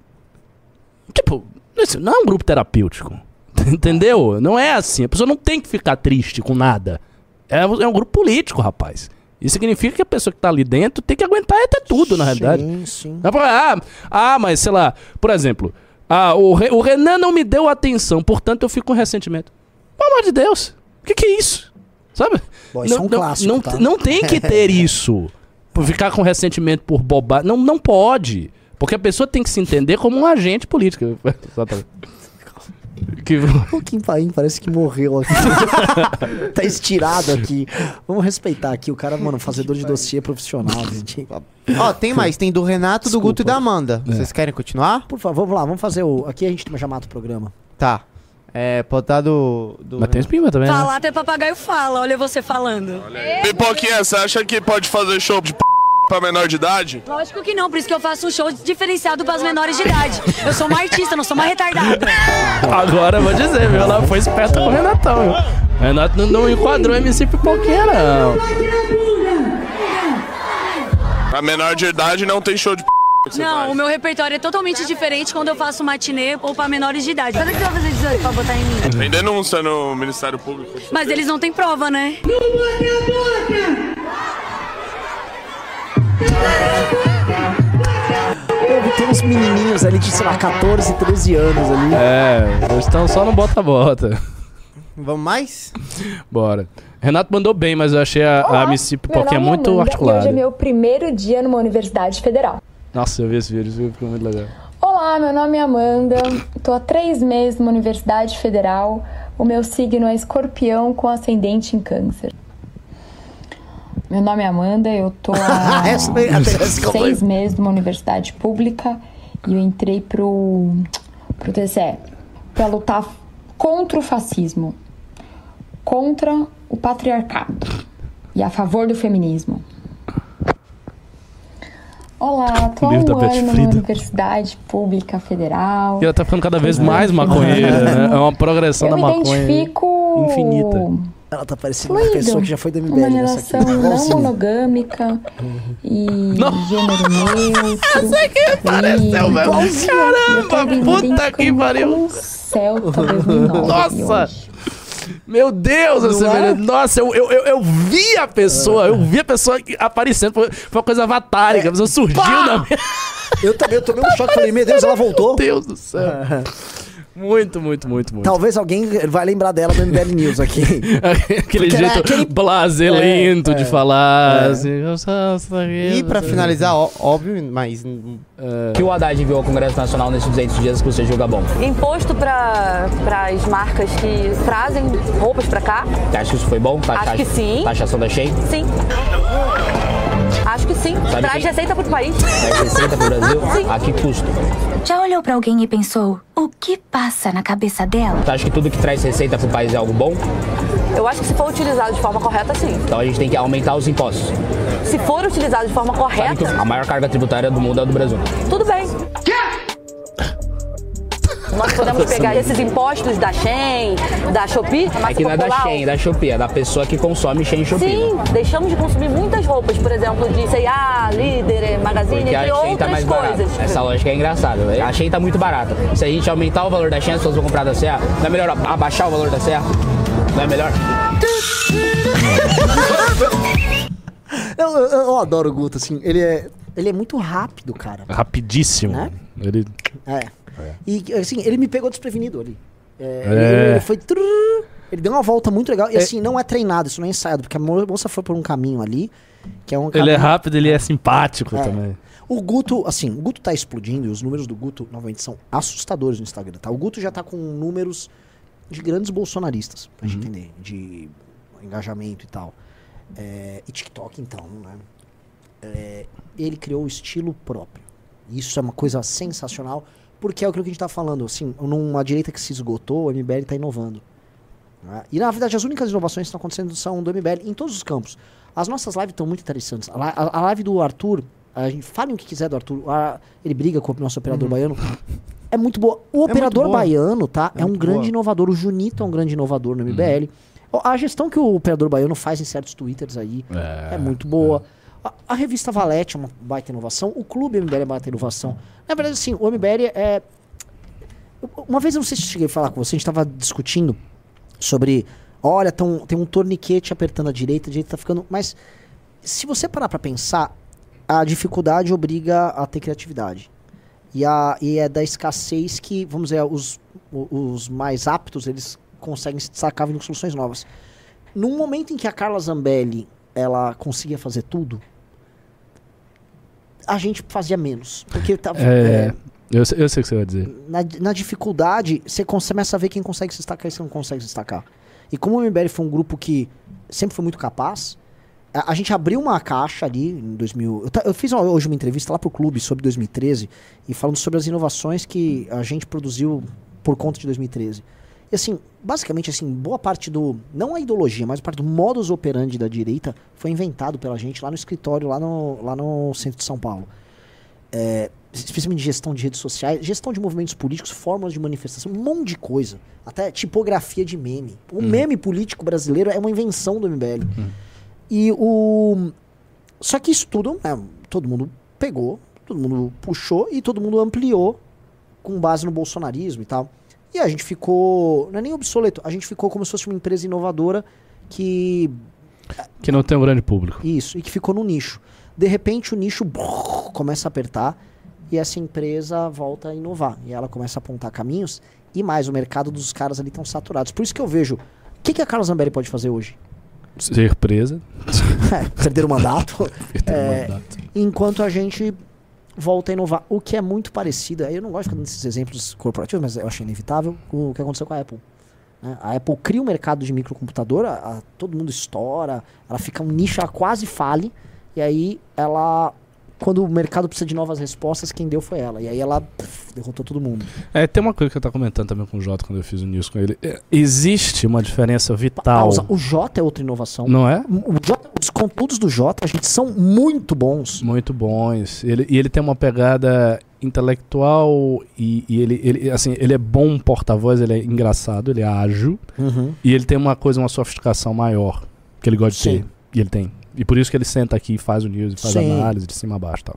tipo, isso não é um grupo terapêutico. Entendeu? Não é assim. A pessoa não tem que ficar triste com nada. É, é um grupo político, rapaz. Isso significa que a pessoa que tá ali dentro tem que aguentar até tudo, na realidade. Sim, sim. Não é Ah, ah, mas sei lá, por exemplo, ah, o, Re- o Renan não me deu atenção, portanto eu fico com ressentimento. Pelo amor de Deus, o que, que é isso? Sabe? Bom, isso é um clássico, Não, tá? não tem que ter isso. Por ficar com ressentimento por bobagem. Não, não pode. Porque a pessoa tem que se entender como um agente político. Exatamente. Que- O Kim Paim parece que morreu aqui. tá estirado aqui. Vamos respeitar aqui. O cara, mano, fazedor de dossiê profissional, gente. Ó, tem mais. Tem do Renato, do Guto e da Amanda. É. Vocês querem continuar? Por favor, vamos lá. Vamos fazer o... Aqui a gente já mata o programa. Tá. É, pode estar do. do Mas tem os pimba também, né? Falar até papagaio fala, olha você falando. Pipoquinha, você acha que pode fazer show de p... pra menor de idade? Lógico que não, por isso que eu faço um show diferenciado para as menores de idade. Eu sou uma artista, não sou uma retardada. Agora eu vou dizer, viu? Ela foi esperta com o Renatão, viu? Renato não, não enquadrou MC Pipoquinha, não. Pra menor de idade não tem show de p... Não, faz. o meu repertório é totalmente diferente quando eu faço matinê ou para menores de idade. Quando é que você vai fazer 18 pra botar em mim? Tem denúncia no Ministério Público. Mas eles não têm prova, né? Pô, tem uns menininhos ali de, sei lá, 14, 13 anos ali. É, eles estão só no bota-bota. Vamos mais? Bora. Renato mandou bem, mas eu achei a, a MC Pipoquinha é muito Amanda, articulada. hoje é meu primeiro dia numa universidade federal. Nossa, eu vi esse vídeo, vídeo ficou muito legal. Olá, meu nome é Amanda. Tô há três meses numa universidade federal. O meu signo é escorpião com ascendente em câncer. Meu nome é Amanda, eu tô há eu seis meses numa universidade pública e eu entrei pro, pro TCE pra lutar contra o fascismo, contra o patriarcado e a favor do feminismo. Olá, tô há um ano numa universidade pública federal. E ela tá ficando cada vez mais maconheira, né? É uma progressão Eu da me maconha identifico infinita. Ela tá parecendo uma fluido, pessoa que já foi do MBL uma nessa aqui. relação não monogâmica e gênero neutro. Eu sei que pareceu, velho. Caramba, puta que pariu. Um Celta 2009. Nossa! Meu Deus, essa Não é? Nossa, eu, eu, eu, eu vi a pessoa, eu vi a pessoa aparecendo. Foi, uma coisa avatárica, a pessoa surgiu na minha. Eu também eu tomei um choque, falei, meu Deus, ela voltou. Meu Deus do céu. Muito, muito, muito, muito. Talvez alguém vai lembrar dela do MBL News aqui. Aquele Porque era jeito aquele- É, de é, falar. é. assim, E pra finalizar, ó- óbvio, mas. que o Haddad enviou ao Congresso Nacional nesses 200 dias que você julga bom? Imposto para as marcas que trazem roupas para cá? Você acha que isso foi bom? Taxa- Acho que sim. Taxação da Shein? Sim. Acho que sim. Sabe Traz quem- receita para o país. Traz receita pro Brasil? Sim. A que custo? Já olhou pra alguém e pensou, o que passa na cabeça dela? Você acha que tudo que traz receita pro país é algo bom? Eu acho que se for utilizado de forma correta, sim. Então a gente tem que aumentar os impostos. Se for utilizado de forma Sabe correta, que a maior carga tributária do mundo é a do Brasil. tudo bem. Nós podemos pegar esses impostos da Shein, da Shopee, É massa que não é da popular. Shein, da Shopee, é da pessoa que consome Shein e Shopee. Sim, deixamos de consumir muitas roupas, por exemplo, de C&A, Líder, Magazine, Porque Shein outras tá mais barata. coisas. Essa lógica é engraçada. né? A Shein tá muito barata. Se a gente aumentar o valor da Shein, as pessoas vão comprar da CA. Não é melhor abaixar o valor da CA? Não é melhor? Eu, eu- eu adoro o Guto, assim. Ele é, ele é muito rápido, cara. Rapidíssimo. Né? Ele. É. E, assim, ele me pegou desprevenido ali. É, É. Ele, ele foi... trrr, Ele deu uma volta muito legal. E É. assim, não é treinado, isso não é ensaiado. Porque a mo- moça foi por um caminho ali, que é um caminho... Ele é rápido, ele é simpático É. também. O Guto, assim, o Guto tá explodindo e os números do Guto, novamente, são assustadores no Instagram, tá? O Guto já tá com números de grandes bolsonaristas, pra gente entender, de engajamento e tal. É, e TikTok, então, né? É, ele criou o estilo próprio. Isso é uma coisa sensacional, porque é aquilo que a gente tá falando, assim, numa direita que se esgotou, o MBL tá inovando. né? E na verdade, as únicas inovações que estão acontecendo são do MBL em todos os campos. As nossas lives estão muito interessantes. A, a- a live do Arthur, a gente falem o que quiser do Arthur, a- ele briga com o nosso operador baiano. É muito boa. O muito operador boa. baiano, tá? É É, um grande boa. inovador. O Junito é um grande inovador no MBL. Ó, A gestão que o operador baiano faz em certos twitters aí é, muito boa. A, a revista Valete é uma baita inovação. O clube MBL é baita inovação. Na verdade, assim, o MBL é. Uma vez, eu não sei se eu cheguei a falar com você, a gente tava discutindo sobre. Olha, tão, tem um torniquete apertando a direita, a direita tá ficando. Mas se você parar pra pensar, a dificuldade obriga a ter criatividade. E, a, e é da escassez que, vamos dizer, os, os mais aptos, eles conseguem se destacar vindo com soluções novas. Num momento em que a Carla Zambelli, ela conseguia fazer tudo, a gente fazia menos. Porque tava, É, é, eu, sei- eu sei o que você vai dizer. na, na dificuldade, você começa a ver quem consegue se destacar e quem não consegue se destacar. E como o MBL foi um grupo que sempre foi muito capaz, a, a gente abriu uma caixa ali em 2000. Eu, eu fiz uma- hoje uma entrevista lá pro clube sobre 2013 e falando sobre as inovações que a gente produziu por conta de 2013. E assim, basicamente, assim, boa parte do. Não a ideologia, mas a parte do modus operandi da direita foi inventado pela gente lá no escritório, lá no, lá no centro de São Paulo. É, especialmente gestão de redes sociais, gestão de movimentos políticos, formas de manifestação, um monte de coisa. Até tipografia de meme. O meme político brasileiro é uma invenção do MBL. E o. Só que isso tudo, né, todo mundo pegou, todo mundo puxou e todo mundo ampliou com base no bolsonarismo e tal. E a gente ficou. Não é nem obsoleto, a gente ficou como se fosse uma empresa inovadora que. Que não tem um grande público. Isso, e que ficou no nicho. De repente o nicho brrr, começa a apertar e essa empresa volta a inovar. E ela começa a apontar caminhos e mais, o mercado dos caras ali estão saturados. Por isso que eu vejo. O que, que a Carla Zambelli pode fazer hoje? Ser presa. É, perder o mandato. Perder o É, mandato. Enquanto a gente volta a inovar. O que é muito parecido, eu não gosto de ficar dando esses exemplos corporativos, mas eu achei inevitável, com o que aconteceu com a Apple. né? A Apple cria um mercado de microcomputador, a- a- todo mundo estoura, ela fica um nicho, ela quase fale, e aí ela. Quando o mercado precisa de novas respostas, quem deu foi ela. E aí ela pff, derrotou todo mundo. É, tem uma coisa que eu tava comentando também com o Jota quando eu fiz o news com ele. É, existe uma diferença vital. Pausa. O J é outra inovação. Não é? O J, os conteúdos do J, a gente, são muito bons. Muito bons. Ele, e ele tem uma pegada intelectual e, e ele, ele, assim, ele é bom porta-voz, ele é engraçado, ele é ágil. Uhum. E ele tem uma coisa, uma sofisticação maior que ele gosta de Sim. ter. E ele tem. E por isso que ele senta aqui e faz o news, e faz Sim. análise de cima a baixo e tal.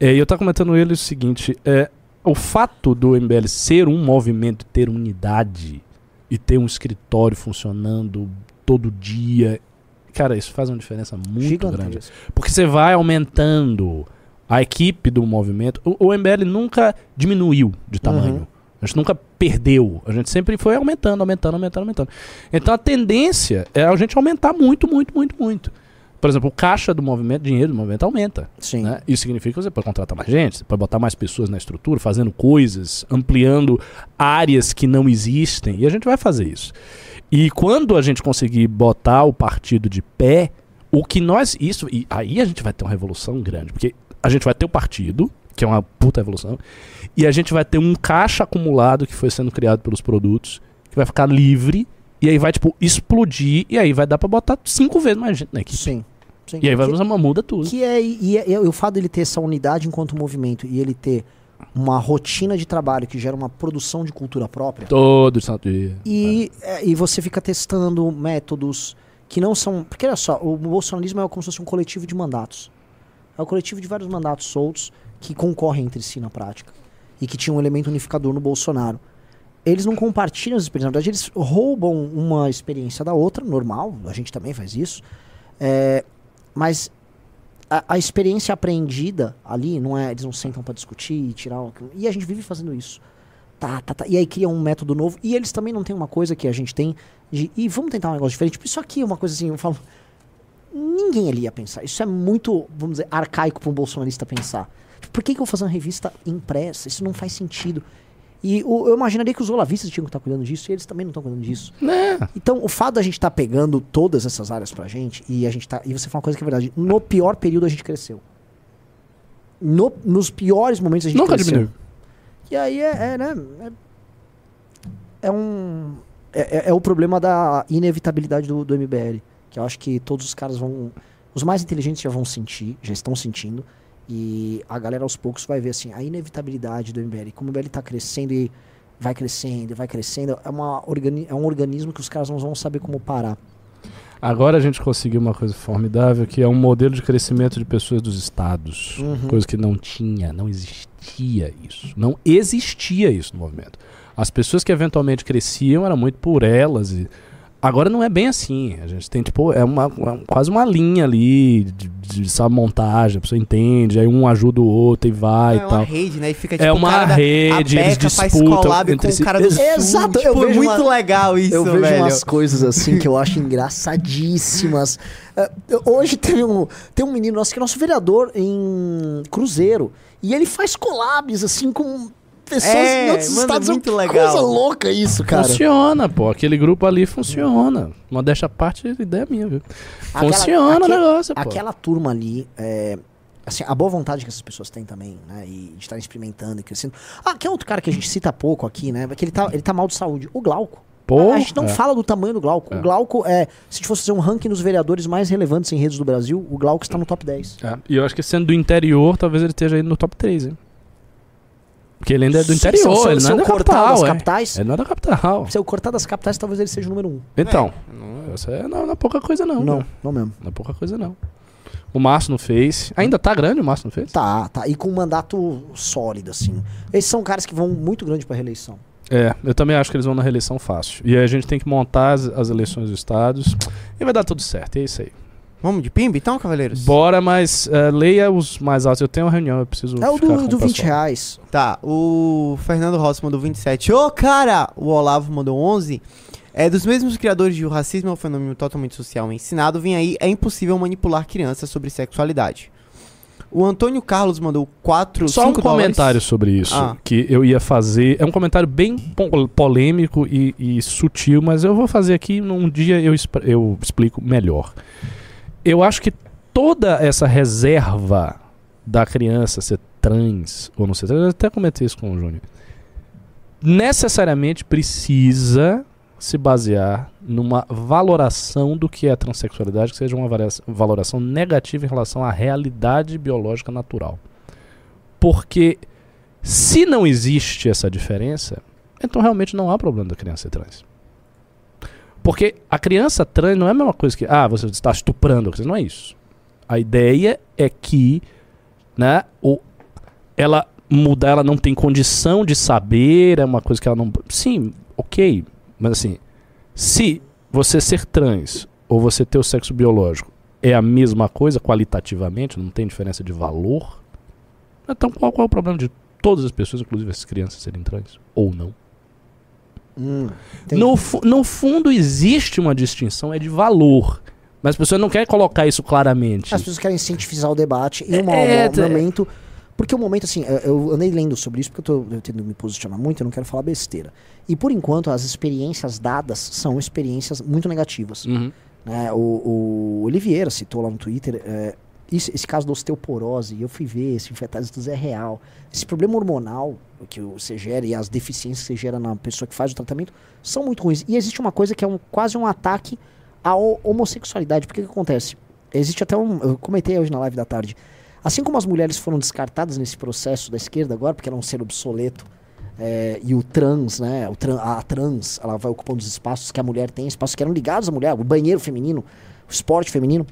É, e eu tava comentando ele o seguinte: é, o fato do MBL ser um movimento, ter unidade e ter um escritório funcionando todo dia, cara, isso faz uma diferença muito Gigantesco. grande. Porque você vai aumentando a equipe do movimento. O, o MBL nunca diminuiu de tamanho. Uhum. A gente nunca perdeu. A gente sempre foi aumentando, aumentando, aumentando, aumentando. Então a tendência é a gente aumentar muito, muito, muito, muito. Por exemplo, o caixa do movimento, dinheiro do movimento aumenta. Sim. né? Isso significa que você pode contratar mais gente, você pode botar mais pessoas na estrutura, fazendo coisas, ampliando áreas que não existem. E a gente vai fazer isso. E quando a gente conseguir botar o partido de pé, o que nós. Isso. E aí a gente vai ter uma revolução grande. Porque a gente vai ter o partido, que é uma puta revolução, e a gente vai ter um caixa acumulado que foi sendo criado pelos produtos, que vai ficar livre, e aí vai, tipo, explodir, e aí vai dar pra botar cinco vezes mais gente na equipe. Sim. Sim. E aí vai usar uma muda tudo. Que é, e, é- e o fato dele ter essa unidade enquanto movimento e ele ter uma rotina de trabalho que gera uma produção de cultura própria. Todo santo dia. E, é, e você fica testando métodos que não são. Porque olha só, o bolsonarismo é como se fosse um coletivo de mandatos. É o coletivo de vários mandatos soltos que concorrem entre si na prática. E que tinha um elemento unificador no Bolsonaro. Eles não compartilham as experiências, na verdade, eles roubam uma experiência da outra, normal, a gente também faz isso. É, mas a, a experiência aprendida ali, não é, eles não sentam pra discutir e tirar. E a gente vive fazendo isso. Tá, tá, tá. E aí cria um método novo. E eles também não têm uma coisa que a gente tem de. E vamos tentar um negócio diferente. Tipo, isso aqui é uma coisa assim, eu falo. Ninguém ali ia pensar. Isso é muito, vamos dizer, arcaico para um bolsonarista pensar. Por que, que eu vou fazer uma revista impressa? Isso não faz sentido. E o- eu imaginaria que os olavistas tinham que estar cuidando disso e eles também não estão cuidando disso. Então, o fato da gente estar pegando todas essas áreas pra gente, e a gente tá. E você fala uma coisa que é verdade. No pior período a gente cresceu. No- nos piores momentos a gente Nunca cresceu. diminuiu. E aí é, é, né? É, é um. É, é- é o problema da inevitabilidade do, do MBL. Que eu acho que todos os caras vão. Os mais inteligentes já vão sentir, já estão sentindo. E a galera aos poucos vai ver assim, a inevitabilidade do MBL. Como o MBL tá crescendo e vai crescendo, e vai crescendo, é, uma organi é um organismo que os caras não vão saber como parar. Agora a gente conseguiu uma coisa formidável que é um modelo de crescimento de pessoas dos estados. Uhum. Coisa que não tinha, não existia isso. Não existia isso no movimento. As pessoas que eventualmente cresciam eram muito por elas e agora não é bem assim. A gente tem tipo é uma, uma- quase uma linha ali de, de sabe, montagem, a pessoa entende, aí um ajuda o outro e vai É e uma tal. rede, né? E fica, é tipo, o uma cara da- a rede, eles disputam collab entre com si. o cara do sul. Exato, tipo, eu é vejo muito uma- legal isso, Eu vejo velho. umas coisas assim que eu acho engraçadíssimas. É, eu- hoje tem um, tem um menino nosso que é nosso vereador em Cruzeiro. E ele faz collabs assim com pessoas É, em outros mano, é estados. muito uma legal. Coisa louca isso, cara. Funciona, pô. Aquele grupo ali funciona. Modéstia à parte, ideia minha, viu? Aquela- Funciona aque- o negócio, pô. Aquela turma ali, é, assim, a boa vontade que essas pessoas têm também, né? E de estar experimentando e crescendo. Ah, que é outro cara que a gente cita pouco aqui, né? Que ele tá, ele tá mal de saúde. O Glauco. Pô, a gente não é. fala do tamanho do Glauco. É. O Glauco é. Se a gente fosse fazer um ranking dos vereadores mais relevantes em redes do Brasil, o Glauco está no top 10. É, E eu acho que sendo do interior, talvez ele esteja aí no top 3, hein? Porque ele ainda é do Sim, interior, se eu- ele se não é eu da cortar capital. das é. capitais- Ele não é da capital. Se eu cortar das capitais, talvez ele seja o número um. Então, é, não, não é pouca coisa não. Não, cara. não mesmo. Não é pouca coisa não. O Márcio não fez. Ainda tá grande o Márcio não fez? Tá, tá. E com um mandato sólido, assim. Esses são caras que vão muito grande pra reeleição. É, eu também acho que eles vão na reeleição fácil. E aí a gente tem que montar as, as eleições dos estados e vai dar tudo certo. É isso aí. Vamos de pimba então, cavaleiros? Bora, mas é, leia os mais altos. Eu tenho uma reunião, eu preciso. É o do, do 20 pessoal. reais. Tá, o Fernando Rossi mandou 27. Ô, cara! O Olavo mandou 11. É dos mesmos criadores de O Racismo é um fenômeno totalmente social ensinado. Vem aí, é impossível manipular crianças sobre sexualidade. O Antônio Carlos mandou 4, Só um comentário sobre isso Ah. que eu ia fazer. É um comentário bem po- polêmico e, e sutil, mas eu vou fazer aqui num dia eu, eu explico melhor. Eu acho que toda essa reserva da criança ser trans ou não ser trans, eu até comentei isso com o Júnior, necessariamente precisa se basear numa valoração do que é transexualidade, que seja uma valoração negativa em relação à realidade biológica natural. Porque se não existe essa diferença, então realmente não há problema da criança ser trans. Porque a criança trans não é a mesma coisa que, ah, você está estuprando, não é isso. A ideia é que, né, o, ela mudar, ela não tem condição de saber, é uma coisa que ela não. Sim, ok. Mas assim, se você ser trans ou você ter o sexo biológico é a mesma coisa qualitativamente, não tem diferença de valor, então qual, qual é o problema de todas as pessoas, inclusive as crianças, serem trans? Ou não? Hum, No, no fundo existe uma distinção, é de valor. Mas as pessoas não querem colocar isso claramente. As pessoas querem cientificar o debate em um É, é, momento. Porque o momento, assim, eu- andei lendo sobre isso porque eu tô eu tendo me posicionar muito, eu não quero falar besteira. E por enquanto, as experiências dadas são experiências muito negativas. Uhum. Né, o, o Oliveira citou lá no Twitter é, isso- esse caso da osteoporose. Eu fui ver, esse infectado é real. Esse problema hormonal que você gera e as deficiências que você gera na pessoa que faz o tratamento são muito ruins. E existe uma coisa que é um, quase um ataque à ho- homossexualidade. Porque o que acontece? Existe até um. Eu comentei hoje na live da tarde. Assim como as mulheres foram descartadas nesse processo da esquerda agora, porque era um ser obsoleto, é, e o trans, né? O tran- a trans, ela vai ocupando os espaços que a mulher tem, espaços que eram ligados à mulher, o banheiro feminino, o esporte feminino.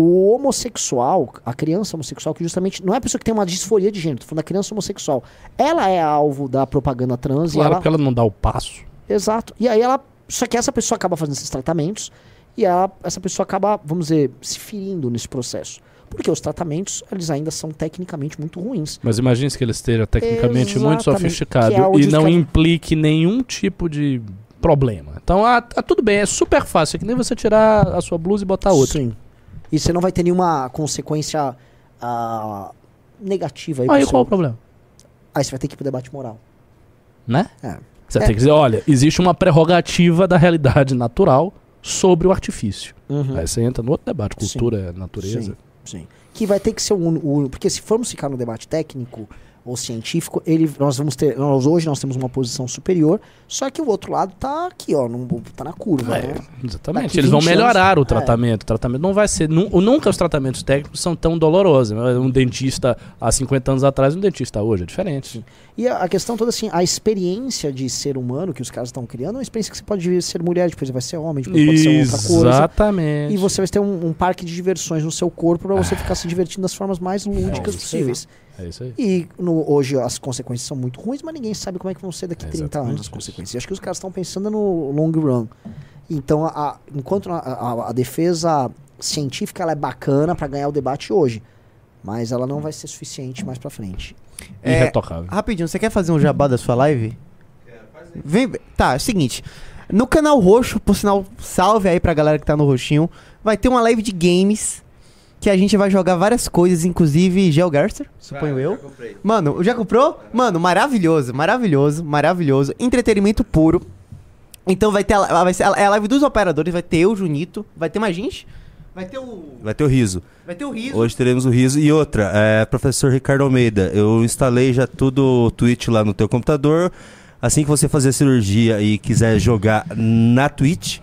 O homossexual, a criança homossexual, que justamente não é a pessoa que tem uma disforia de gênero, tô falando da criança homossexual. Ela é alvo da propaganda trans Claro, e ela. porque ela não dá o passo. Exato. E aí ela. Só que essa pessoa acaba fazendo esses tratamentos e ela- essa pessoa acaba, vamos dizer, se ferindo nesse processo. Porque os tratamentos, eles ainda são tecnicamente muito ruins. Mas imagine que ele esteja tecnicamente muito Exatamente, sofisticado que é e não implique nenhum tipo de problema. Então, ah, tá tudo bem, é super fácil. É que nem você tirar a sua blusa e botar outra. Sim. E você não vai ter nenhuma consequência ah, negativa aí. Aí qual o problema? Aí você vai ter que ir pro debate moral. Né? É. Você É. tem que dizer, olha, existe uma prerrogativa da realidade natural sobre o artifício. Uhum. Aí você entra no outro debate, cultura, natureza. Sim, sim. Que vai ter que ser o único. Porque se formos ficar no debate técnico ou científico, ele, nós vamos ter. Nós, hoje nós temos uma posição superior, só que o outro lado tá aqui, ó. Não, tá na curva. É, né? Exatamente. Eles vão 20 melhorar anos- o tratamento. O tratamento não vai ser. nu- nunca os tratamentos técnicos são tão dolorosos. Um dentista há 50 anos atrás e um dentista hoje é diferente. E a, a questão toda assim, a experiência de ser humano que os caras estão criando é uma experiência que você pode ser mulher, depois vai ser homem, depois pode ser outra coisa. Exatamente. E você vai ter um, um parque de diversões no seu corpo pra você ficar se divertindo das formas mais lúdicas É isso aí. É isso aí. E no- hoje as consequências são muito ruins, mas ninguém sabe como é que vão ser daqui 30 anos as consequências. E acho que os caras estão pensando no long run. Então, a- a- enquanto a, a- a defesa científica ela é bacana pra ganhar o debate hoje, mas ela não vai ser suficiente mais pra frente. É, Irretocável. Rapidinho, você quer fazer um jabá da sua live? Vem, tá, é o seguinte. No canal roxo, por sinal, salve aí pra galera que tá no roxinho. Vai ter uma live de games. Que a gente vai jogar várias coisas, inclusive GeoGuessr, suponho eu. Mano, já comprou? Mano, maravilhoso, maravilhoso, maravilhoso. Entretenimento puro. Então vai ter a, vai ser a, é a live dos operadores, vai ter eu, Junito, vai ter mais gente. Vai ter o. Vai ter o riso. Vai ter o riso. Hoje teremos o riso. E outra, é, professor Ricardo Almeida, eu instalei já tudo o Twitch lá no teu computador. Assim que você fazer a cirurgia e quiser jogar na Twitch,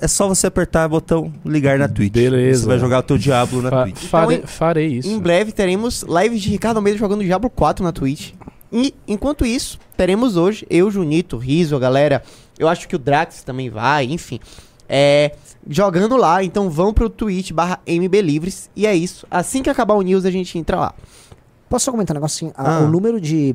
é só você apertar o botão ligar na Twitch. Beleza. Você vai jogar o teu Diablo na Fa- Twitch. farei, Então, farei isso. Em breve teremos lives de Ricardo Almeida jogando Diablo 4 na Twitch. E enquanto isso, teremos hoje eu, Junito, Riso, a galera. Eu acho que o Drax também vai, enfim. É, jogando lá, então vão pro Twitch barra MBLivres. E é isso. Assim que acabar o news, a gente entra lá. Posso só comentar um negocinho? A- Ah. O número de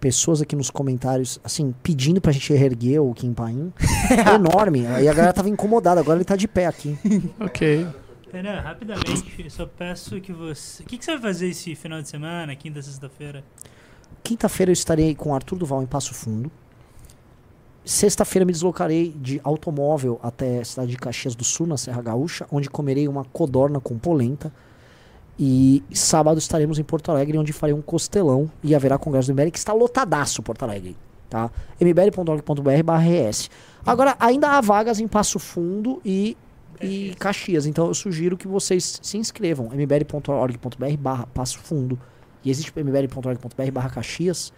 pessoas aqui nos comentários, assim, pedindo pra gente reerguer o Kim Paim é enorme. E a galera tava incomodada, agora ele tá de pé aqui. ok. Renan, rapidamente, eu só peço que você. O que, que você vai fazer esse final de semana, quinta, sexta-feira? Quinta-feira eu estarei com o Arthur Duval em Passo Fundo. Sexta-feira me deslocarei de automóvel até a cidade de Caxias do Sul, na Serra Gaúcha, onde comerei uma codorna com polenta. E sábado estaremos em Porto Alegre, onde farei um costelão e haverá congresso do MBL, que está lotadaço Porto Alegre, tá? mbl.org.br barra RS. Agora, ainda há vagas em Passo Fundo e, e Caxias, então eu sugiro que vocês se inscrevam, mbl.org.br barra Passo Fundo. E existe mbl.org.br barra Caxias.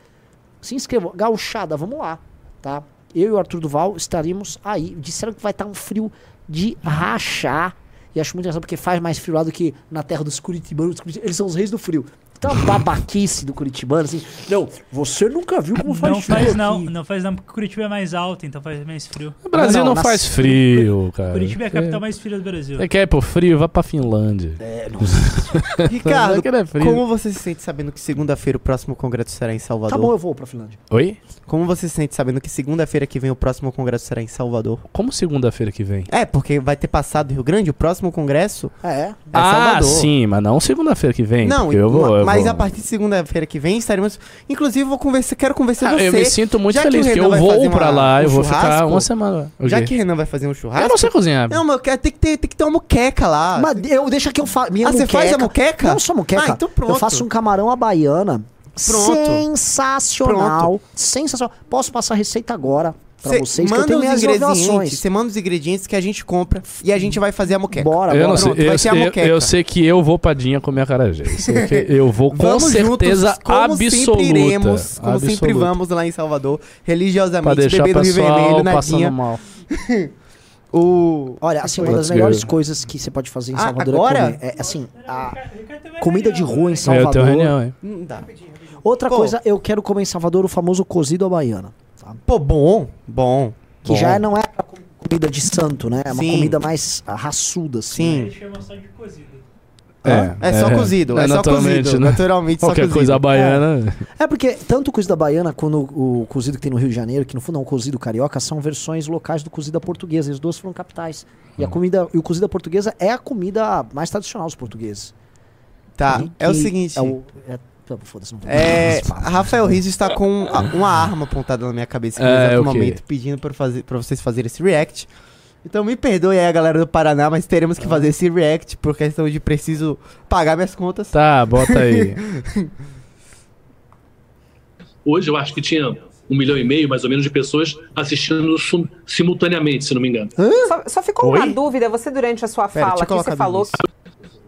Se inscrevam. Gauchada, vamos lá, tá? Eu e o Arthur Duval estaremos aí. Disseram que vai estar um frio de rachar. E acho muito engraçado porque faz mais frio lá do que na terra dos curitibanos. Os curiti- Eles são os reis do frio. Uma babaquice do curitibano, assim. Não, você nunca viu como faz Não frio faz aqui. não, não faz não, porque Curitiba é mais alto, então faz mais frio. O Brasil não, nas- faz frio, cara. Curitiba é a capital mais fria do Brasil. Você quer ir pro frio? Vá pra Finlândia. É, Ricardo, Não, que não é frio. como você se sente sabendo que segunda-feira o próximo congresso será em Salvador? Tá bom, eu vou pra Finlândia. Oi? Como você se sente sabendo que segunda-feira que vem o próximo congresso será em Salvador? Como segunda-feira que vem? É, porque vai ter passado do Rio Grande, o próximo congresso É. é ah, Salvador. sim, mas não segunda-feira que vem. Não, eu vou, eu mas a partir de segunda-feira que vem estaremos. Inclusive, vou conversar, quero convencer Ah, você. eu me sinto muito já que feliz, Renan eu vou pra uma- lá, um eu vou ficar uma semana. O Já que Renan vai fazer um churrasco. Eu não sei cozinhar. Não, mas tem que ter, tem que ter uma muqueca lá. Mas eu, deixa que eu faço. Minha Ah, você faz a muqueca? Não só muqueca. Ah, então pronto. Eu faço um camarão à baiana. Pronto. Sensacional. Sensacional. Posso passar a receita agora pra Cê vocês, que eu manda tenho os ingredientes, você manda os ingredientes que a gente compra e a gente vai fazer a moqueca. Bora, Eu bora. sei, Pronto, eu, vai ter a eu- moqueca. eu sei que eu vou pra Dinha comer acarajé. Eu Eu vou com Vamos certeza juntos, como absoluta. sempre iremos, como sempre absoluta. vamos lá em Salvador, Pra religiosamente, deixar o beber no Rio Vermelho, na passando Dinha. mal. O... Olha, assim, uma das melhores coisas que você pode fazer em Ah, Salvador agora? é comer. É, assim, a comida de rua em É, eu Salvador. tenho reunião, hein? Não dá. Outra Pô. coisa, eu quero comer em Salvador o famoso cozido à baiana. Tá? Pô, bom, bom. Que bom. já não é a comida de santo, né? É uma Sim. comida mais raçuda, assim. Sim. Eles chamam só de cozido. É, É só cozido, é só naturalmente, cozido, né? naturalmente só Qualquer cozido. coisa baiana. É porque tanto o cozido da baiana quanto o, o cozido que tem no Rio de Janeiro, que no fundo é um cozido carioca, são versões locais do cozido da portuguesa. E os dois foram capitais. E a comida e o cozido da portuguesa é a comida mais tradicional dos portugueses. Tá, Que- é o seguinte. É o, é, foda-se, não vou É. Rafael Rizzo está com a- uma arma apontada na minha cabeça no É, exato o quê? momento, pedindo pra, fazer, pra vocês fazerem esse react. Então me perdoe aí a galera do Paraná, mas teremos que fazer esse react por questão de preciso pagar minhas contas. Tá, bota aí. Hoje eu acho que tinha um milhão e meio, mais ou menos, de pessoas assistindo sim- simultaneamente, se não me engano. Só, só ficou Oi? uma dúvida, você durante a sua Pera, fala aqui, você falou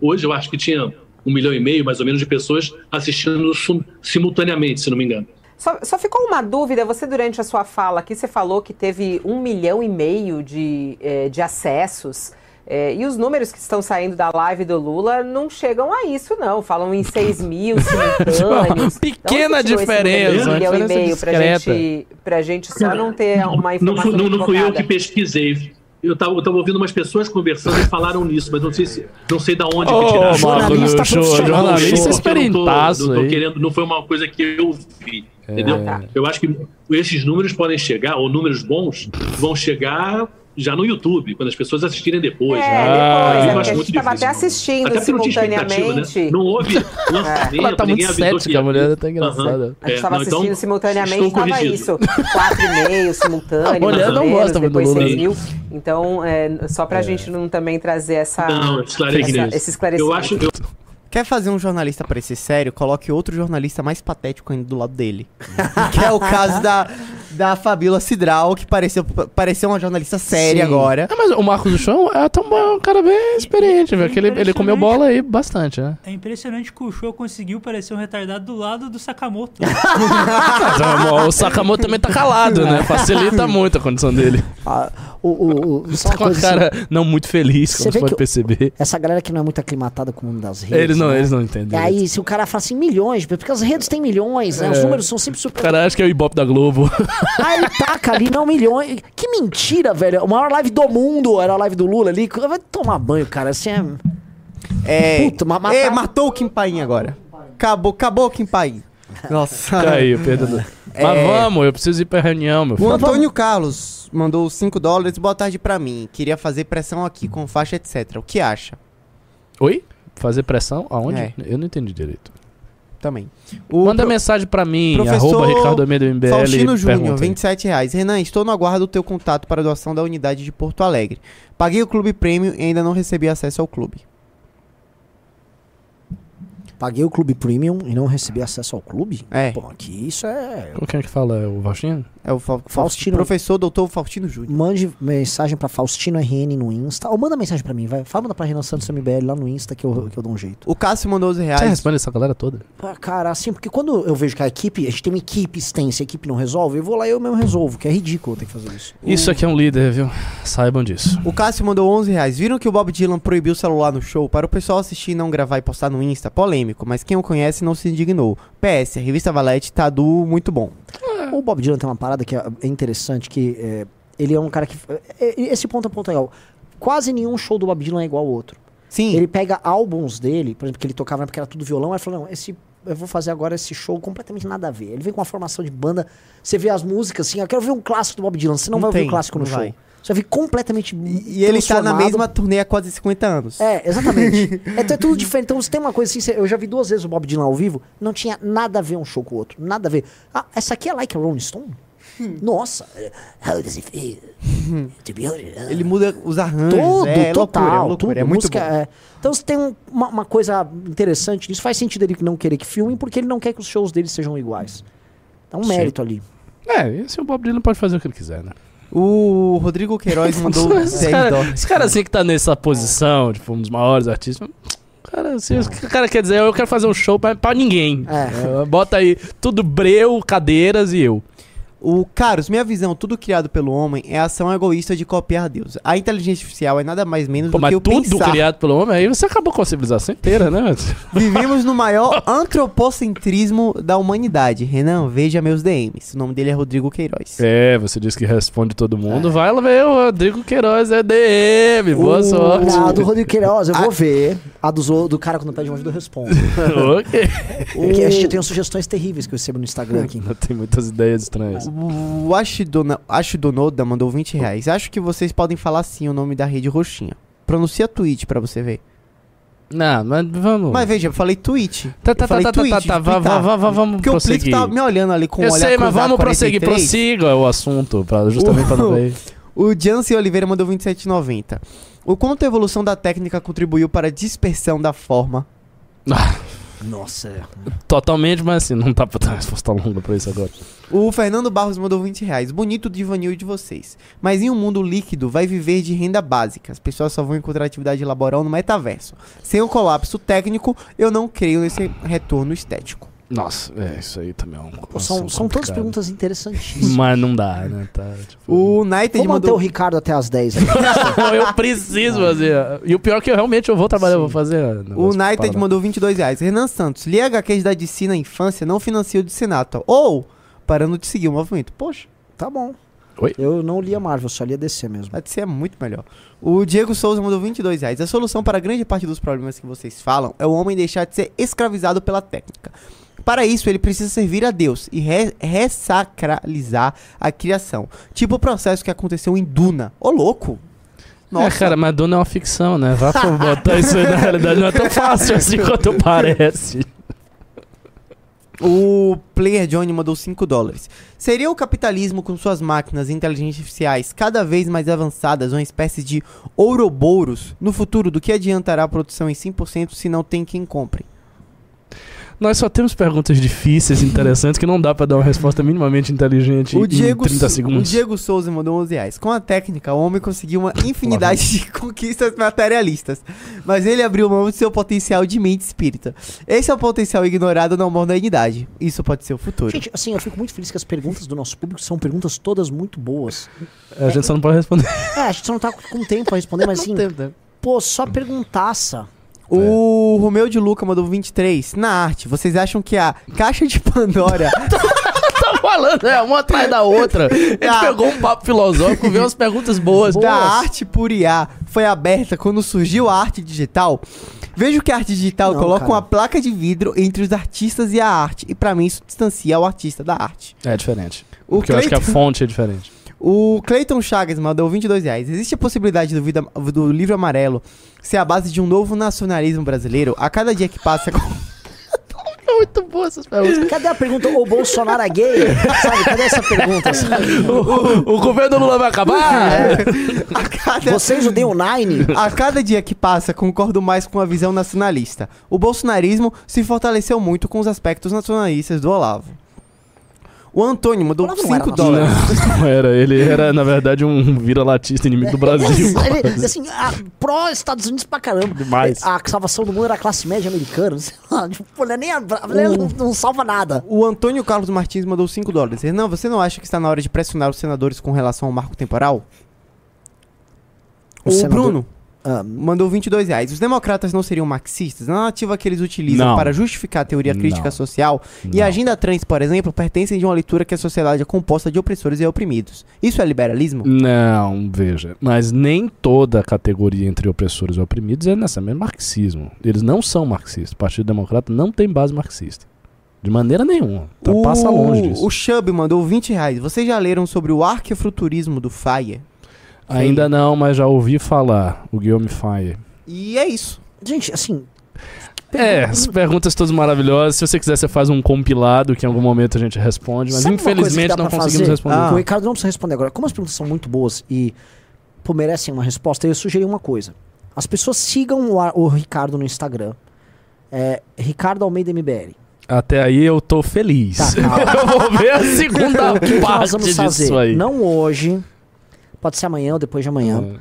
Hoje eu acho que tinha um milhão e meio, mais ou menos, de pessoas assistindo sim- simultaneamente, se não me engano. Só, só ficou uma dúvida, você durante a sua fala aqui, você falou que teve um milhão e meio de, eh, de acessos. eh, e os números que estão saindo da live do Lula não chegam a isso, não. Falam em 6 mil simultâneos. Pequena você tirou esse diferença, Um milhão e meio pra discreta. gente, pra gente só não ter uma Não, informação fui- não, não fui eu que pesquisei. Eu estava ouvindo umas pessoas conversando e falaram nisso, mas não sei, se, não sei da onde Ô, que tiraram. Jornalista profissional. jornalista não tô- experientaço não tô aí. querendo, não foi uma coisa que eu vi. Entendeu? Eu acho que esses números podem chegar, ou números bons, vão chegar já no YouTube, quando as pessoas assistirem depois. É, né? depois, Eu é, acho porque a muito gente estava até assistindo Até não expectativa, simultaneamente. Né? Não houve lançamento, Ela tá muito ninguém avisou cética, a mulher tá engraçada. Aham. A gente É, estava não, então, assistindo simultaneamente, estou estava isso. 4,5 simultâneo, A mulher não menos, gosta muito do depois Lula. 6 mil. Então, é, só pra gente não também trazer essa, Não, esclarecimento. essa- esse esclarecimento. Eu acho, eu, Quer fazer um jornalista parecer sério? Coloque outro jornalista mais patético ainda do lado dele. que é o caso da, da Fabíola Cidral, que pareceu, pareceu uma jornalista séria Sim. agora. Ah, mas o Marcos do Chão é tão bom, um cara bem experiente, velho. Que ele, ele comeu bola aí bastante, né? É impressionante que o show conseguiu parecer um retardado do lado do Sakamoto. O Sakamoto também tá calado, né? Facilita muito a condição dele. Ah, o, o, o, só Tá uma com a coisa cara assim, não muito feliz, Você como vê você pode que o- perceber. essa galera que não é muito aclimatada com o mundo das redes. Eles não, né? eles não entendem. E aí, se o cara fala assim, milhões, porque as redes têm milhões, né? Os É. números são sempre O super. cara acha que é o Ibope da Globo. Aí ele taca ali, não milhões. Que mentira, velho. A maior live do mundo era a live do Lula ali. Vai tomar banho, cara. Assim é. É. Puta, mas matar- É, matou o Kim Paim agora. Acabou, acabou o Kim Paim. Nossa. Caiu, perdão. É. Mas vamos, eu preciso ir pra reunião, meu O filho. Antônio Carlos mandou 5 dólares. Boa tarde pra mim. Queria fazer pressão aqui com faixa, etc. O que acha? Oi? Fazer pressão? Aonde? É. Eu não entendi direito. Também. O Manda pro- mensagem pra mim, arroba Ricardo Almeida MBL. Faustino Júnior, pergunta aí. 27 reais. Renan, estou no aguardo do teu contato para a doação da unidade de Porto Alegre. Paguei o Clube Prêmio e ainda não recebi acesso ao clube. Paguei o clube premium e não recebi acesso ao clube? É. Pô, aqui isso é. Qual que é que fala? É o Faustino? É o Fa Faustino. Professor doutor Faustino Júnior. Mande mensagem pra Faustino RN no Insta. Ou manda mensagem pra mim, vai. Fala, manda pra Renan Santos MBL lá no Insta que eu, que eu dou um jeito. O Cássio mandou 11 Você reais. responde essa galera toda? Ah, Cara, assim, porque quando eu vejo que a equipe, a gente tem uma equipe extensa, a equipe não resolve, eu vou lá e eu mesmo resolvo, que é ridículo ter que fazer isso. Isso aqui é um líder, viu? Saibam disso. O Cássio mandou 11 reais. Viram que o Bob Dylan proibiu o celular no show para o pessoal assistir e não gravar e postar no Insta? Polêmico, mas quem o conhece não se indignou. PS, a revista Valete tá do muito bom. O Bob Dylan tem uma parada que é interessante, que é, ele é um cara que... é, é, esse ponto é um ponto legal. Quase nenhum show do Bob Dylan é igual ao outro. Sim. Ele pega álbuns dele, por exemplo, que ele tocava na época que era tudo violão, aí falou, não, esse... Eu vou fazer agora esse show completamente nada a ver. Ele vem com uma formação de banda, você vê as músicas assim, eu quero ver um clássico do Bob Dylan, você não, Não vai ouvir tem, o clássico no show. vai. Você vai ver completamente E ele tá na mesma turnê há quase 50 anos. É, exatamente. é, então é tudo diferente. Então você tem uma coisa assim, eu já vi duas vezes o Bob Dylan ao vivo, não tinha nada a ver um show com o outro. Nada a ver. Ah, essa aqui é Like a Rolling Stone? Nossa. How does it feel? to be holding on? Ele muda os arranjos. Tudo, é, total, loucura, é loucura, tudo. é muito música, bom. é. Então você tem um- uma, uma coisa interessante nisso. Faz sentido ele não querer que filmem, porque ele não quer que os shows dele sejam iguais. É um Sim. mérito ali. É, esse o Bob Dylan pode fazer o que ele quiser, né? O Rodrigo Queiroz mandou 10 esse, cara, dólares. esse cara assim que tá nessa posição, tipo, um dos maiores artistas. Cara, assim, o que o cara quer dizer, eu quero fazer um show pra, pra ninguém. É, Bota aí tudo breu, cadeiras e eu. O Carlos, minha visão, tudo criado pelo homem é a ação egoísta de copiar Deus. A inteligência artificial é nada mais menos Pô, do mas que o tudo pensar. criado pelo homem, aí você acabou com a civilização inteira, né? Vivemos no maior antropocentrismo da humanidade. Renan, veja meus DMs. O nome dele é Rodrigo Queiroz. É, você disse que responde todo mundo. Vai lá ver o Rodrigo Queiroz, é DM. Boa O- sorte. A do Rodrigo Queiroz, eu vou ver. A dos o- do cara quando pede uma ajuda, eu respondo. ok. Porque a gente tem sugestões terríveis que eu recebo no Instagram aqui. Tem muitas ideias estranhas. O Ashidona- Ashidonoda mandou 20 reais. Acho que vocês podem falar sim o nome da rede roxinha. Pronuncia tweet pra você ver. Não, mas vamos. Mas veja, eu falei tweet. Tá, tá, Eu tá, tá, tweet tá, tá, vá, vá, vá, vamos Porque prosseguir. o Plito tá me olhando ali com Eu o olhar sei, mas vamos prosseguir. 43. Prossiga o assunto, pra, justamente pra não ver. O Jansen Oliveira mandou 27,90. O quanto a evolução da técnica contribuiu para a dispersão da forma? Nossa, é. Totalmente, mas assim, não dá pra dar uma resposta longa pra isso agora. O Fernando Barros mandou 20 reais. Bonito o divanil de vocês. Mas em um mundo líquido, vai viver de renda básica. As pessoas só vão encontrar atividade laboral no metaverso. Sem o colapso técnico, eu não creio nesse retorno estético. Nossa, é, isso aí também é um. Pô, são, são todas perguntas interessantíssimas. Mas não dá, né? Tá, tipo... O United Vou manter mandou... o Ricardo até as 10. aqui. eu preciso fazer. E o pior é que eu realmente eu vou trabalhar, eu vou fazer. O negócio United parado. mandou 22 reais. Renan Santos, li HQs da DC na infância, não financia o de Senato. Ou, parando de seguir o movimento. Poxa, Tá bom. Oi? Eu não li a Marvel, só li a DC mesmo. a DC é muito melhor. O Diego Souza mandou 22 reais. A solução para grande parte dos problemas que vocês falam é o homem deixar de ser escravizado pela técnica. Para isso, ele precisa servir a Deus e re ressacralizar a criação. Tipo o processo que aconteceu em Duna. Ô, louco! É, cara, mas Duna é uma ficção, né? Vá pra botar isso aí na realidade. Não é tão fácil assim quanto parece. O Player Johnny mandou 5 dólares. Seria o capitalismo com suas máquinas e inteligências artificiais cada vez mais avançadas uma espécie de ouroboros no futuro do que adiantará a produção em 100% se não tem quem compre? Nós só temos perguntas difíceis, interessantes, que não dá pra dar uma resposta minimamente inteligente O em Diego, 30 Sou- segundos. o Diego Souza mandou 11 reais. Com a técnica, o homem conseguiu uma infinidade de conquistas materialistas. Mas ele abriu mão do seu potencial de mente espírita. Esse é o potencial ignorado na modernidade. Isso pode ser o futuro. Gente, assim, eu fico muito feliz que as perguntas do nosso público são perguntas todas muito boas. A gente só não pode responder. É, a gente só não tá com tempo pra responder, mas assim, pô, só perguntaça. O Romeu de Luca mandou 23. Na arte, vocês acham que a caixa de Pandora. tá falando, é, uma atrás da outra. Ele Ah. pegou um papo filosófico, veio umas perguntas boas. da arte por IA foi aberta quando surgiu a arte digital? Vejo que a arte digital Não, coloca cara. uma placa de vidro entre os artistas e a arte. E pra mim isso distancia o artista da arte. É diferente. O Porque eu acho que a fonte é diferente. O Clayton Chagas mandou 22 reais. Existe a possibilidade do, vida- do livro amarelo ser a base de um novo nacionalismo brasileiro? A cada dia que passa. Muito boa essas perguntas. Cadê a pergunta, o Bolsonaro é gay? Sabe, cadê essa pergunta? sabe? O, o governo Lula vai acabar? É. Vocês odeiam o Nine? A cada dia que passa, concordo mais com a visão nacionalista. O bolsonarismo se fortaleceu muito com os aspectos nacionalistas do Olavo. O Antônio mandou Olavo não era 5 dólares. Não, não era. Ele era, na verdade, um vira-latista inimigo do Brasil. Ele, assim, pró-Estados Unidos pra caramba. Demais. A salvação do mundo era a classe média americana. Sei lá, tipo, nem, a- ele não, não salva nada. O Antônio Carlos Martins mandou 5 dólares. Ele, Não, você não acha que está na hora de pressionar os senadores com relação ao marco temporal? O O, senador- Bruno Ah, mandou 22 reais. Os democratas não seriam marxistas? Na narrativa que eles utilizam Não. para justificar a teoria crítica Não. social e a agenda trans, por exemplo, pertencem de uma leitura que a sociedade é composta de opressores e oprimidos. Isso é liberalismo? Não, veja. Mas nem toda a categoria entre opressores e oprimidos é necessariamente marxismo. Eles não são marxistas. O Partido Democrata não tem base marxista. De maneira nenhuma. Tá, o, Passa longe disso. O Chubb mandou 20 reais. Vocês já leram sobre o arquefuturismo do Faye? Ainda não, mas já ouvi falar. O Guilherme Faye. E é isso. Gente, assim. É, as perguntas todas maravilhosas. Se você quiser, você faz um compilado que em algum momento a gente responde. Mas sabe infelizmente não conseguimos fazer? responder. Que O Ricardo não precisa responder agora. Como as perguntas são muito boas e pô, merecem uma resposta, eu sugeri uma coisa. As pessoas sigam o, o Ricardo no Instagram. É, Ricardo Almeida MBL. Até aí eu tô feliz. Tá, eu vou ver a segunda o que, que nós parte disso fazer? aí. Não hoje, pode ser amanhã ou depois de amanhã. Hum.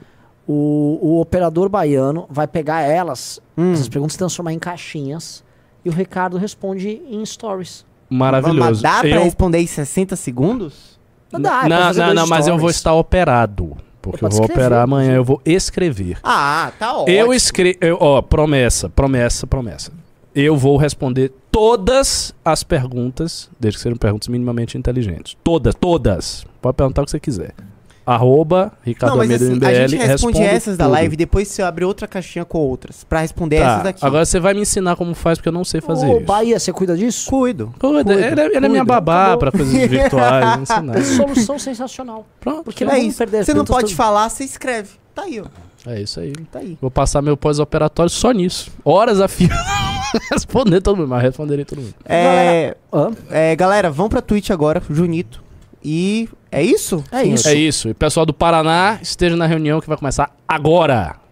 O, o operador baiano vai pegar elas, Hum. essas perguntas, e transformar em caixinhas. E o Ricardo responde em stories. Maravilhoso. Mas dá pra Eu- responder em 60 segundos? Não dá, é não, não, não, mas eu vou estar operado. Porque eu Pode vou escrever, operar amanhã, eu vou escrever. Ah, tá ótimo. Eu escrevo. Ó, promessa, promessa, promessa. Eu vou responder todas as perguntas, desde que sejam perguntas minimamente inteligentes. Todas, todas. Pode perguntar o que você quiser. Arroba Ricardo Não, mas Almeida assim, MBL. a gente responde essas da tudo. live e depois você abre outra caixinha com outras. Pra responder Tá, essas daqui. Agora você vai me ensinar como faz, porque eu não sei fazer Ô, isso. Bahia, você cuida disso? Cuido. Cuida, cuido, ele, é- é minha babá Acabou. pra coisas virtuais. ensinar. Solução sensacional. Pronto. Porque é isso. Você não pode falar, você escreve. Tá aí, ó. É isso aí. Tá aí. Vou passar meu pós-operatório só nisso. Horas a fio. responder todo mundo, mas responderei todo mundo. É, é, galera, vão pra Twitch agora, Junito. E é isso? É isso. É isso. E pessoal do Paraná, esteja na reunião que vai começar agora.